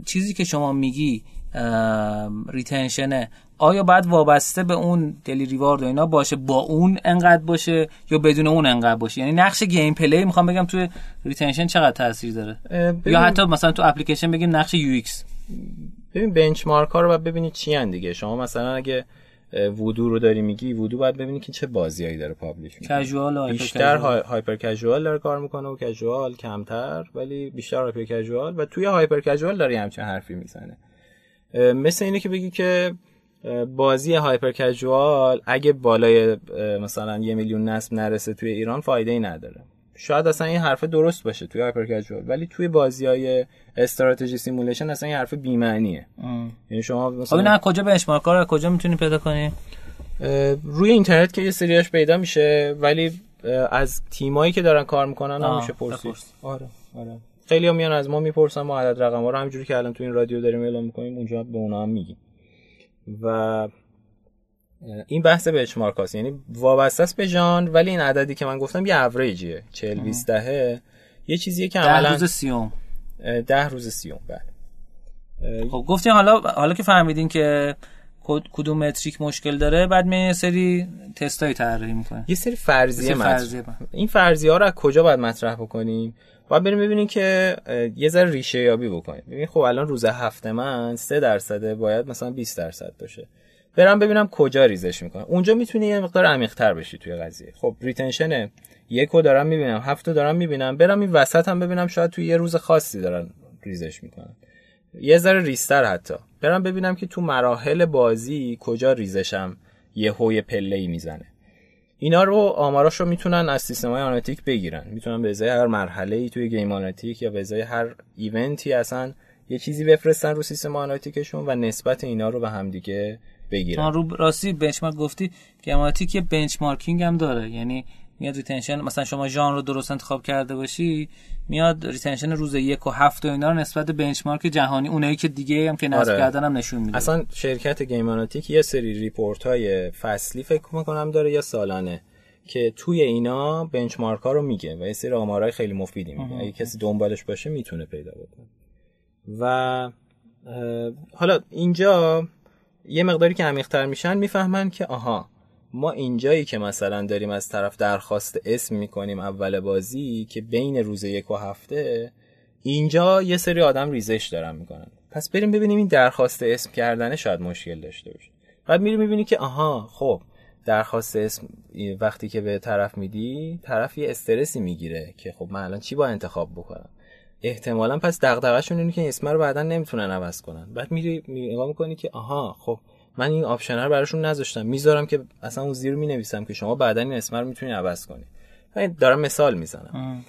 [SPEAKER 1] چیزی که شما میگی retention ه آیا باید وابسته به اون daily reward و اینا باشه با اون انقدر باشه یا بدون اون انقدر باشه؟ یعنی نقش gameplay می‌خوام بگم توی retention چقدر تاثیر داره؟ یا حتی مثلا تو اپلیکیشن بگیم نقش UX.
[SPEAKER 4] ببین benchmark ها رو باید ببینید چی دیگه. شما مثلا اگه وودو رو داری میگی وودو باید ببینی که چه بازیایی داره publish
[SPEAKER 1] می‌کنه. casual
[SPEAKER 4] بیشتر hyper casual داره کار می‌کنه و casual کمتر ولی بیشتر hyper casual و توی hyper casual داره همچین حرفی می‌زنه مثل اینه که بگی که بازی hyper casual اگه بالای مثلا یه میلیون نصب نرسه توی ایران فایده ای نداره. شاید اصلا این حرف درست باشه توی hyper casual ولی توی بازی های استراتژی simulation اصلا این حرف بی معنیه یعنی شما
[SPEAKER 1] مثلا خب نه کجا benchmark رو کجا می‌تونی پیدا کنی؟
[SPEAKER 4] روی اینترنت که یه سریاش پیدا میشه ولی از تیمایی که دارن کار می‌کنن هم میشه پرسید. آره آره. خیلی هم میان از ما می‌پرسن ما عدد رقم ها رو همینجوری که الان تو این رادیو داریم اعلام می‌کنیم اونجا به اونا هم میگیم. و این بحث بنچمارک هاست یعنی وابسته است به ژانر ولی این عددی که من گفتم یه اوریجیه 40 20 دهه. یه چیزیه که
[SPEAKER 1] عملا روز سیوم.
[SPEAKER 4] ده روز سیوم. بله.
[SPEAKER 1] خب گفتیم حالا حالا که فهمیدین که کدوم متریک مشکل داره بعد می سری تستای طراحی می‌کنه
[SPEAKER 4] یه سری فرضیه, فرضیه این فرضیه ها رو از کجا باید مطرح بکنیم؟ باید بریم ببینیم که یه ذره ریشه یابی بکنیم. ببین خب الان روز هفته من 3 درصده باید مثلا 20 درصد باشه. برم ببینم کجا ریزش می‌کنه اونجا می‌تونی یه مقدار عمیق تر بشی توی قضیه. خب retention یکو دارم می‌بینم هفتو دارم می‌بینم. برم این وسط هم ببینم شاید توی یه روز خاصی دارن ریزش می‌کنن. یه ذره ریستر حتی. برم ببینم که تو مراحل بازی کجا ریزشم یه هوی پله ای می‌زنه. اینا رو آماراش رو می‌تونن از سیستم های analytic بگیرن. می‌تونن به ازای هر مرحله ای توی GameAnalytics یا به ازای هر event ی اصلا یه چیزی بفرستن رو سیستم analytic شون و نسبت اینا رو به همدیگه بگیرن
[SPEAKER 1] رو راستی benchmark گفتی analytic یه benchmarking هم داره. یعنی میاد retention مثلا شما ژانر رو درست انتخاب کرده باشی میاد retention روز یک و هفت و اینا رو نسبت benchmark جهانی اونایی که دیگه هم که نصب آره. کردن هم نشون میده.
[SPEAKER 4] اصلا شرکت GameAnalytics یه سری report های فصلی فکر می‌کنم داره یا سالانه که توی اینا benchmark ها رو میگه و یه سری آمارهای خیلی مفیدی میگه. اگه کسی دنبالش باشه می‌تونه پیدا بکنه. و حالا اینجا یه مقداری که عمیق‌تر میشن می‌فهمن که آها ما اینجایی که مثلا داریم از طرف درخواست اسم می‌کنیم اول بازی که بین روز یک و هفته اینجا یه سری آدم ریزش دارن می‌کنن. پس بریم ببینیم این درخواست اسم کردنه شاید مشکل داشته باشه. بعد میری می‌بینی که آها خب درخواست اسم وقتی که به طرف میدی طرف یه استرسی می‌گیره که خب من الان چی با انتخاب بکنم؟ احتمالا پس دغدغه‌شون اینه که اسم رو بعدا نمی‌تونن عوض کنن. بعد میری نگاه می‌کنی که آها خب من این option رو براشون نذاشتم. می‌ذارم که اصلا اون زیر می نویسم که شما بعدا این اسم رو می‌تونید عوض کنید من دارم مثال می‌زنم.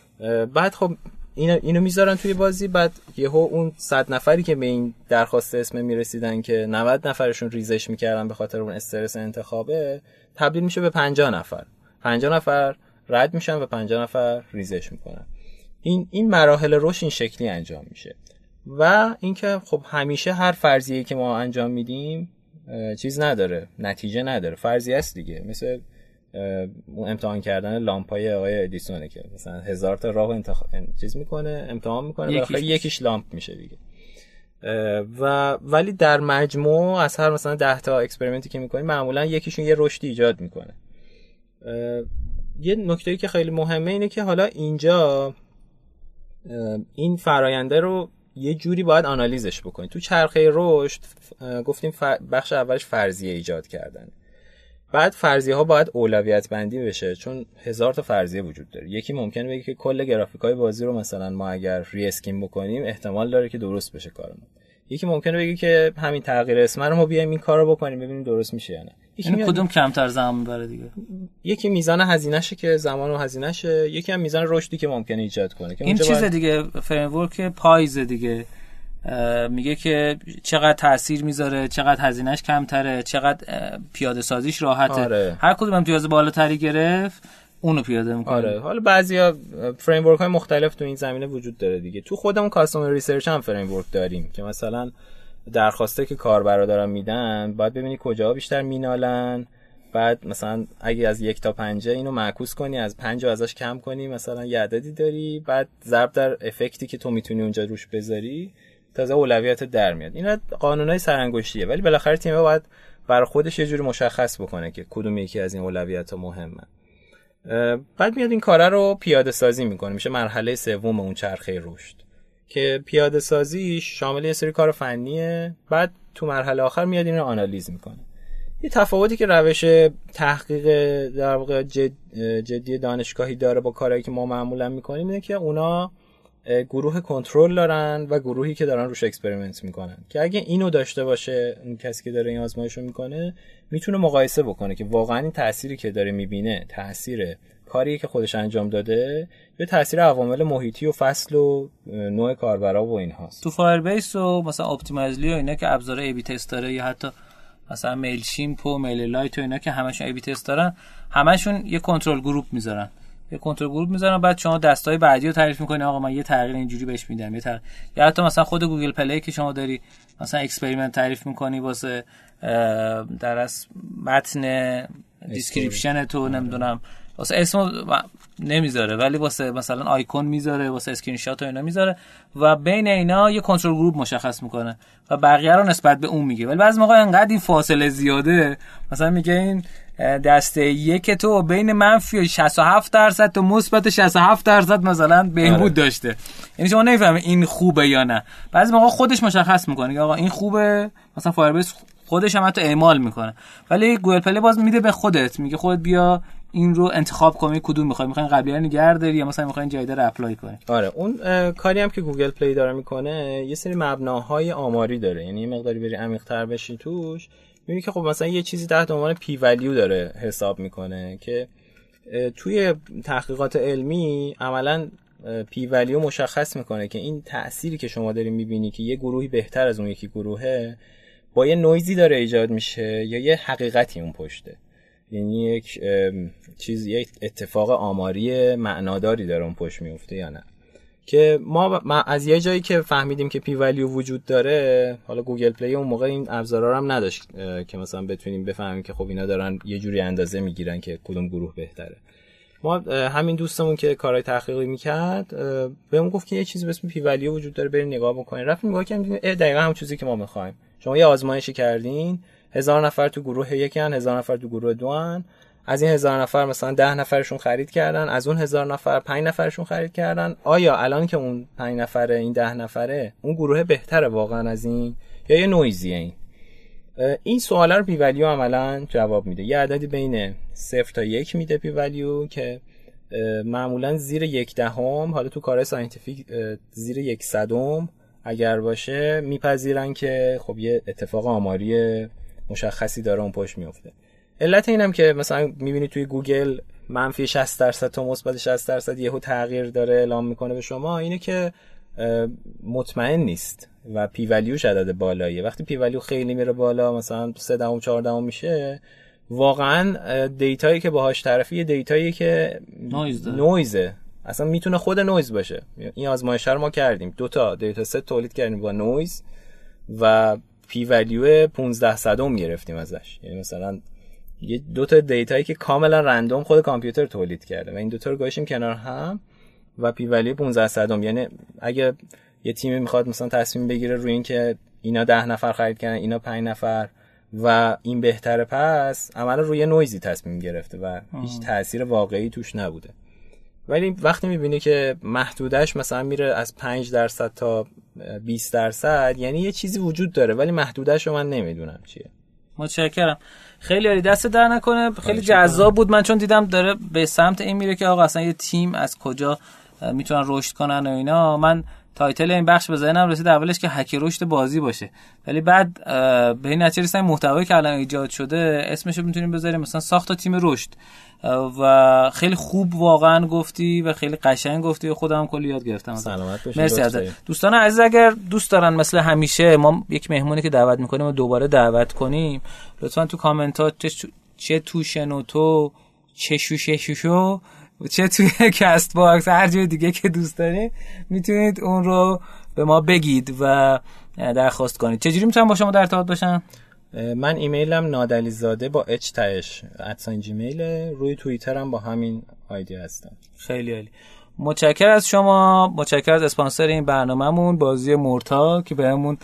[SPEAKER 4] بعد خب اینو اینو می‌ذارن توی بازی بعد یهو اون صد نفری که به این درخواست اسم می‌رسیدن که 90 نفرشون ریزش می‌کردن به خاطر اون استرس انتخابه تبدیل میشه به 50 نفر. 50 نفر رد میشن و 50 نفر ریزش می‌کنن. این این مراحل رشد این شکلی انجام میشه. و اینکه خب همیشه هر فرضیه‌ای که ما انجام میدیم چیز نداره نتیجه نداره. فرضی است دیگه. مثل امتحان کردن لامپای آقای ادیسونه که مثلا هزار تا راه انتخ... چیز می‌کنه امتحان می‌کنه یکیش, یکیش لامپ میشه دیگه. و ولی در مجموع از هر مثلا 10 تا experiment ی که می‌کنیم معمولا یکیشون یه رشدی ایجاد می‌کنه. یه نکته که خیلی مهمه اینه که حالا اینجا این فراینده رو یه جوری باید آنالیزش بکنید تو چرخه رشد گفتیم بخش اولش فرضیه ایجاد کردن بعد فرضیه ها باید اولویت بندی بشه چون هزار تا فرضیه وجود داره. یکی ممکنه بگه که کل گرافیک های بازی رو مثلا ما اگر ری اسکیم بکنیم احتمال داره که درست بشه کارمون. یکی ممکنه بگه که همین تغییر اسم رو ما بیایم این کار رو بکنیم ببینیم درست میشه یا نه.
[SPEAKER 1] یکی یعنی کدوم کمتر زمان می‌بره دیگه؟
[SPEAKER 4] یکی میزان هزینهشه که زمان و هزینهشه یکی هم میزان رشدی که ممکنه ایجاد کنه
[SPEAKER 1] این چیز باید... دیگه فریم پایز دیگه. میگه که چقدر تاثیر می‌ذاره چقدر هزینهش کمتره چقدر پیاده سازیش راحته. آره. هر کدوم امتیاز بالاتری گرفت اونو پیاده می‌کنه
[SPEAKER 4] آره حالا بعضیا framework های مختلف تو این زمینه وجود داره دیگه. تو خودمون customer research هم framework داریم که مثلا درخواسته که کاربرا دارن میدن باید ببینی کجا بیشتر مینالن. بعد مثلا اگه از یک تا پنجه اینو معکوس کنی از پنج ازش کم کنی مثلا یه عددی داری. بعد ضرب در افکتی که تو می‌تونی اونجا روش بذاری تازه اولویت در میاد. اینا قانونای سرانگشتیه. ولی بالاخره تیم باید برای خودش یه جوری مشخص بکنه که کدوم یکی از این اولویت ها مهمه. بعد میاد این کاره رو پیاده سازی می‌کنه. میشه مرحله سوم اون چرخه رشد. که پیاده سازی شامل یه سری کار فنیه. بعد تو مرحله آخر میاد این رو analyze می‌کنه. یه تفاوتی که روش تحقیق در واقع جد، جدی دانشگاهی داره با کارهایی که ما معمولا می‌کنیم اینه که اونا گروه کنترل دارن و گروهی که دارن روش experiment می‌کنن. که اگه اینو داشته باشه اون کسی که داره این آزمایشو می‌کنه می‌تونه مقایسه بکنه که واقعا این تأثیری که داره می‌بینه تاثیر کاری که خودش انجام داده یا تاثیر عوامل محیطی و فصل و نوع کاربرا و اینهاست.
[SPEAKER 1] تو Firebase و مثلا Optimizely و اینا که ابزار A/B test داره یا حتی مثلا Mailchimp و MailerLite و اینا که همشون A/B test دارن همشون یه control group می‌ذارن. یه control group می‌ذارن بعد شما دستای بعدی رو تعریف می‌کنی. آقا من یه تغییر اینجوری بهش میدم یه تغییر یا حتی مثلا خود Google Play که شما داری مثلا experiment تعریف می‌کنی واسه در از متن description تو نمی‌دونم. واسه اسم نمی‌ذاره ولی واسه مثلا آیکون می‌ذاره واسه اسکرین شات و اینا می‌ذاره و بین اینا یه control group مشخص می‌کنه و بقیه رو نسبت به اون میگه. ولی بعضی موقع انقدر این فاصله زیاده مثلا میگه این دسته یک تو بین منفی 67 درصد تا مثبت 67 درصد مثلا بهبود آره. داشته. یعنی شما نمی‌فهمید این خوبه یا نه. بعضی موقع خودش مشخص می‌کنه آقا این خوبه مثلا Firebase خودش هم حتی اعمال می‌کنه. ولی Google Play باز میده به خودت میگه خودت بیا این رو انتخاب کنی کدوم می‌خوای می‌خواین قبلی رو نگه داری یا مثلا می‌خواین جدید رو apply کنی.
[SPEAKER 4] آره اون کاری هم که Google Play داره می‌کنه یه سری مبناهای آماری داره. یعنی یه مقداری بری عمیق‌تر بشی توش می‌بینی که خب مثلا یه چیزی تحت عنوان p-value داره حساب می‌کنه که توی تحقیقات علمی عملا p-value مشخص می‌کنه که این تأثیری که شما داری می‌بینی که یه گروهی بهتر از اون یکی گروهه با یه نویزی داره ایجاد میشه یا یه حقیقتی اون پشته. یعنی یک چیز یک اتفاق آماری معناداری داره اون پشت میفته یا نه. که ما, از یه جایی که فهمیدیم که p-value وجود داره حالا Google Play اون موقع این ابزارا هم نداشت که مثلا بتونیم بفهمیم که خب اینا دارن یه جوری اندازه می‌گیرن که کدوم گروه بهتره. ما همین دوستمون که کارهای تحقیقی می‌کرد بهمون گفت که یه چیزی به اسم p-value وجود داره بریم نگاه بکنین رفتیم نگاه کردیم دقیقا همون چیزی که ما می‌خوایم. شما یه آزمایشی کردین هزار نفر تو گروه یکی هن هزار نفر تو گروه دو هن. از این هزار نفر مثلا ده نفرشون خرید کردن از اون هزار نفر پنج نفرشون خرید کردن. آیا الان که اون پنج نفره این ده نفره اون گروه بهتره واقعا از این؟ یا یه نویزیه این؟ این سوال رو p-value عملا جواب میده. یه عددی بین صفر تا یک میده p-value که معمولا زیر یک دهم حالا تو کار scientific زیر یک صدم اگر باشه میپذیرن که خب یه اتفاق آماری مشخصی داره اون پشت میفته علت اینم که مثلا می‌بینی توی گوگل منفی 60 درصد تا مثبت 60 درصد یهو تغییر داره اعلام می‌کنه به شما اینه که مطمئن نیست و p-value ش عدد بالاییه. وقتی p-value خیلی میره بالا مثلا 3 دهم 4 دهم میشه واقعا data یی که باهاش طرفی data یی که
[SPEAKER 1] noise
[SPEAKER 4] noise ه. اصلا می‌تونه خود نویز باشه. این آزمایش رو ما کردیم. دو تا data set تولید کردیم با نویز و p-value 15 صدم گرفتیم ازش. یعنی مثلا یه دو تا data یی که کاملا random خود کامپیوتر تولید کرده و این دو تا رو گذاشتیم کنار هم و p-value 15 صدم. یعنی اگه یه تیمی می‌خواد مثلا تصمیم بگیره روی اینکه اینا ده نفر خرید کردن اینا 5 نفر و این بهتره پس عملا روی نویزی تصمیم گرفته و هیچ تاثیر واقعی توش نبوده. ولی وقتی می‌بینی که محدودش مثلا میره از 5 درصد تا 20 درصد یعنی یه چیزی وجود داره ولی محدودش رو من نمی‌دونم چیه.
[SPEAKER 1] متشکرم. خیلی عالی دست در نکنه. خیلی جذاب بود. من چون دیدم داره به سمت این میره که آقا اصلا یه تیم از کجا می‌تونن رشد کنن و اینا. من title این بخش به ذهنم رسید اولش که هک رشد بازی باشه. ولی بعد به این نتیجه رسیدم محتوایی که الان ایجاد شده اسمش رو می‌تونیم بذاریم. مثلا ساخت تیم رشد. و خیلی خوب واقعا گفتی و خیلی قشنگ گفتی. و خودم کلی یاد گرفتم.
[SPEAKER 4] سلامت
[SPEAKER 1] مرسی ازت. دوستان عزیز اگر دوست دارن مثل همیشه ما یک مهمونی که دعوت می‌کنیم و دوباره دعوت کنیم. لطفا تو کامنتات چه تو شنوتو چه شوشه شوشو چه توی کست باکس هر جای دیگه که دوست دارید می‌تونید اون رو به ما بگید و درخواست کنید. چجوری می‌تونم با شما در ارتباط باشم؟
[SPEAKER 4] من ایمیلم نادلیزاده با اچ تاش ادساین جیمیل روی توییتر هم با همین آیدی هستم.
[SPEAKER 1] خیلی عالی. متشکر از شما. متشکر از اسپانسر این برنامهمون بازی مورتا که بهمون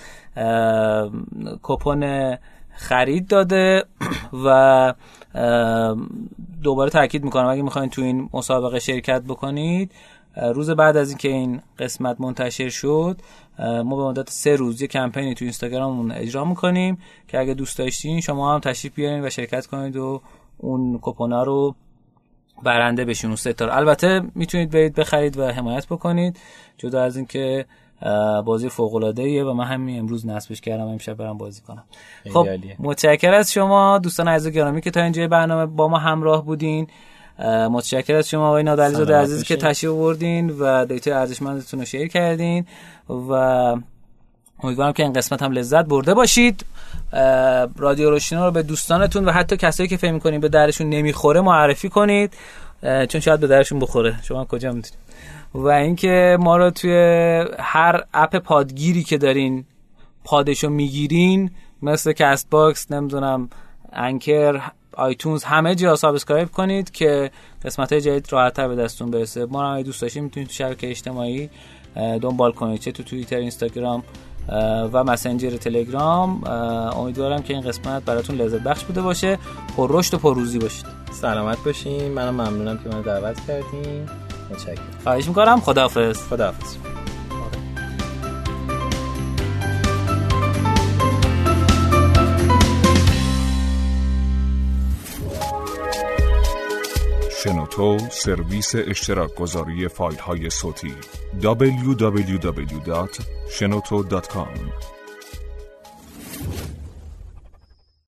[SPEAKER 1] کپون خرید داده و دوباره تاکید می‌کنم. اگه می‌خواین تو این مسابقه شرکت بکنید روز بعد از اینکه این قسمت منتشر شد ما به مدت سه روز یه کمپینی تو اینستاگراممون اجرا می‌کنیم که اگه دوست داشتین شما هم تشریف بیارین و شرکت کنید و اون کپونا رو برنده بشین اون ستار البته می‌تونید برید بخرید و حمایت بکنید. جدا از اینکه بازی فوق العاده و من همین امروز نصبش کردم امشب برم بازی کنم. خب متشکر از شما دوستان عزیز گرامی که تا اینجا برنامه با ما همراه بودین. متشکر از شما آقای نادعلیزاده عزیز که تشریف آوردین و دیتا ارزشمندتون رو شیر کردین و امیدوارم که این قسمت هم لذت برده باشید. رادیو روشنا رو به دوستانتون و حتی کسایی که فکر می‌کنین به درشون نمی‌خوره معرفی کنید. چون شاید به درشون بخوره. شما کجا می‌تونید؟ و اینکه ما رو توی هر app پادگیری که دارین پادشو می‌گیرین مثل Castbox نمی‌دونم Anchor iTunes همه جا subscribe کنید که قسمت های جدید راحت تر به دستون برسه. ما رو دوست داشتید می‌تونید تو شبکه اجتماعی دنبال کنید. چه تو Twitter Instagram و مسنجر تلگرام امیدوارم که این قسمت براتون لذت بخش بوده باشه. پر رشد و پر روزی باشید.
[SPEAKER 4] سلامت باشین. منم ممنونم که من دعوت کردین. متشکرم.
[SPEAKER 1] خواهش می‌کنم. خداحافظ.
[SPEAKER 4] خداحافظ.
[SPEAKER 5] شنوتو سرویس اشتراک گذاری فایل های صوتی www.shenoto.com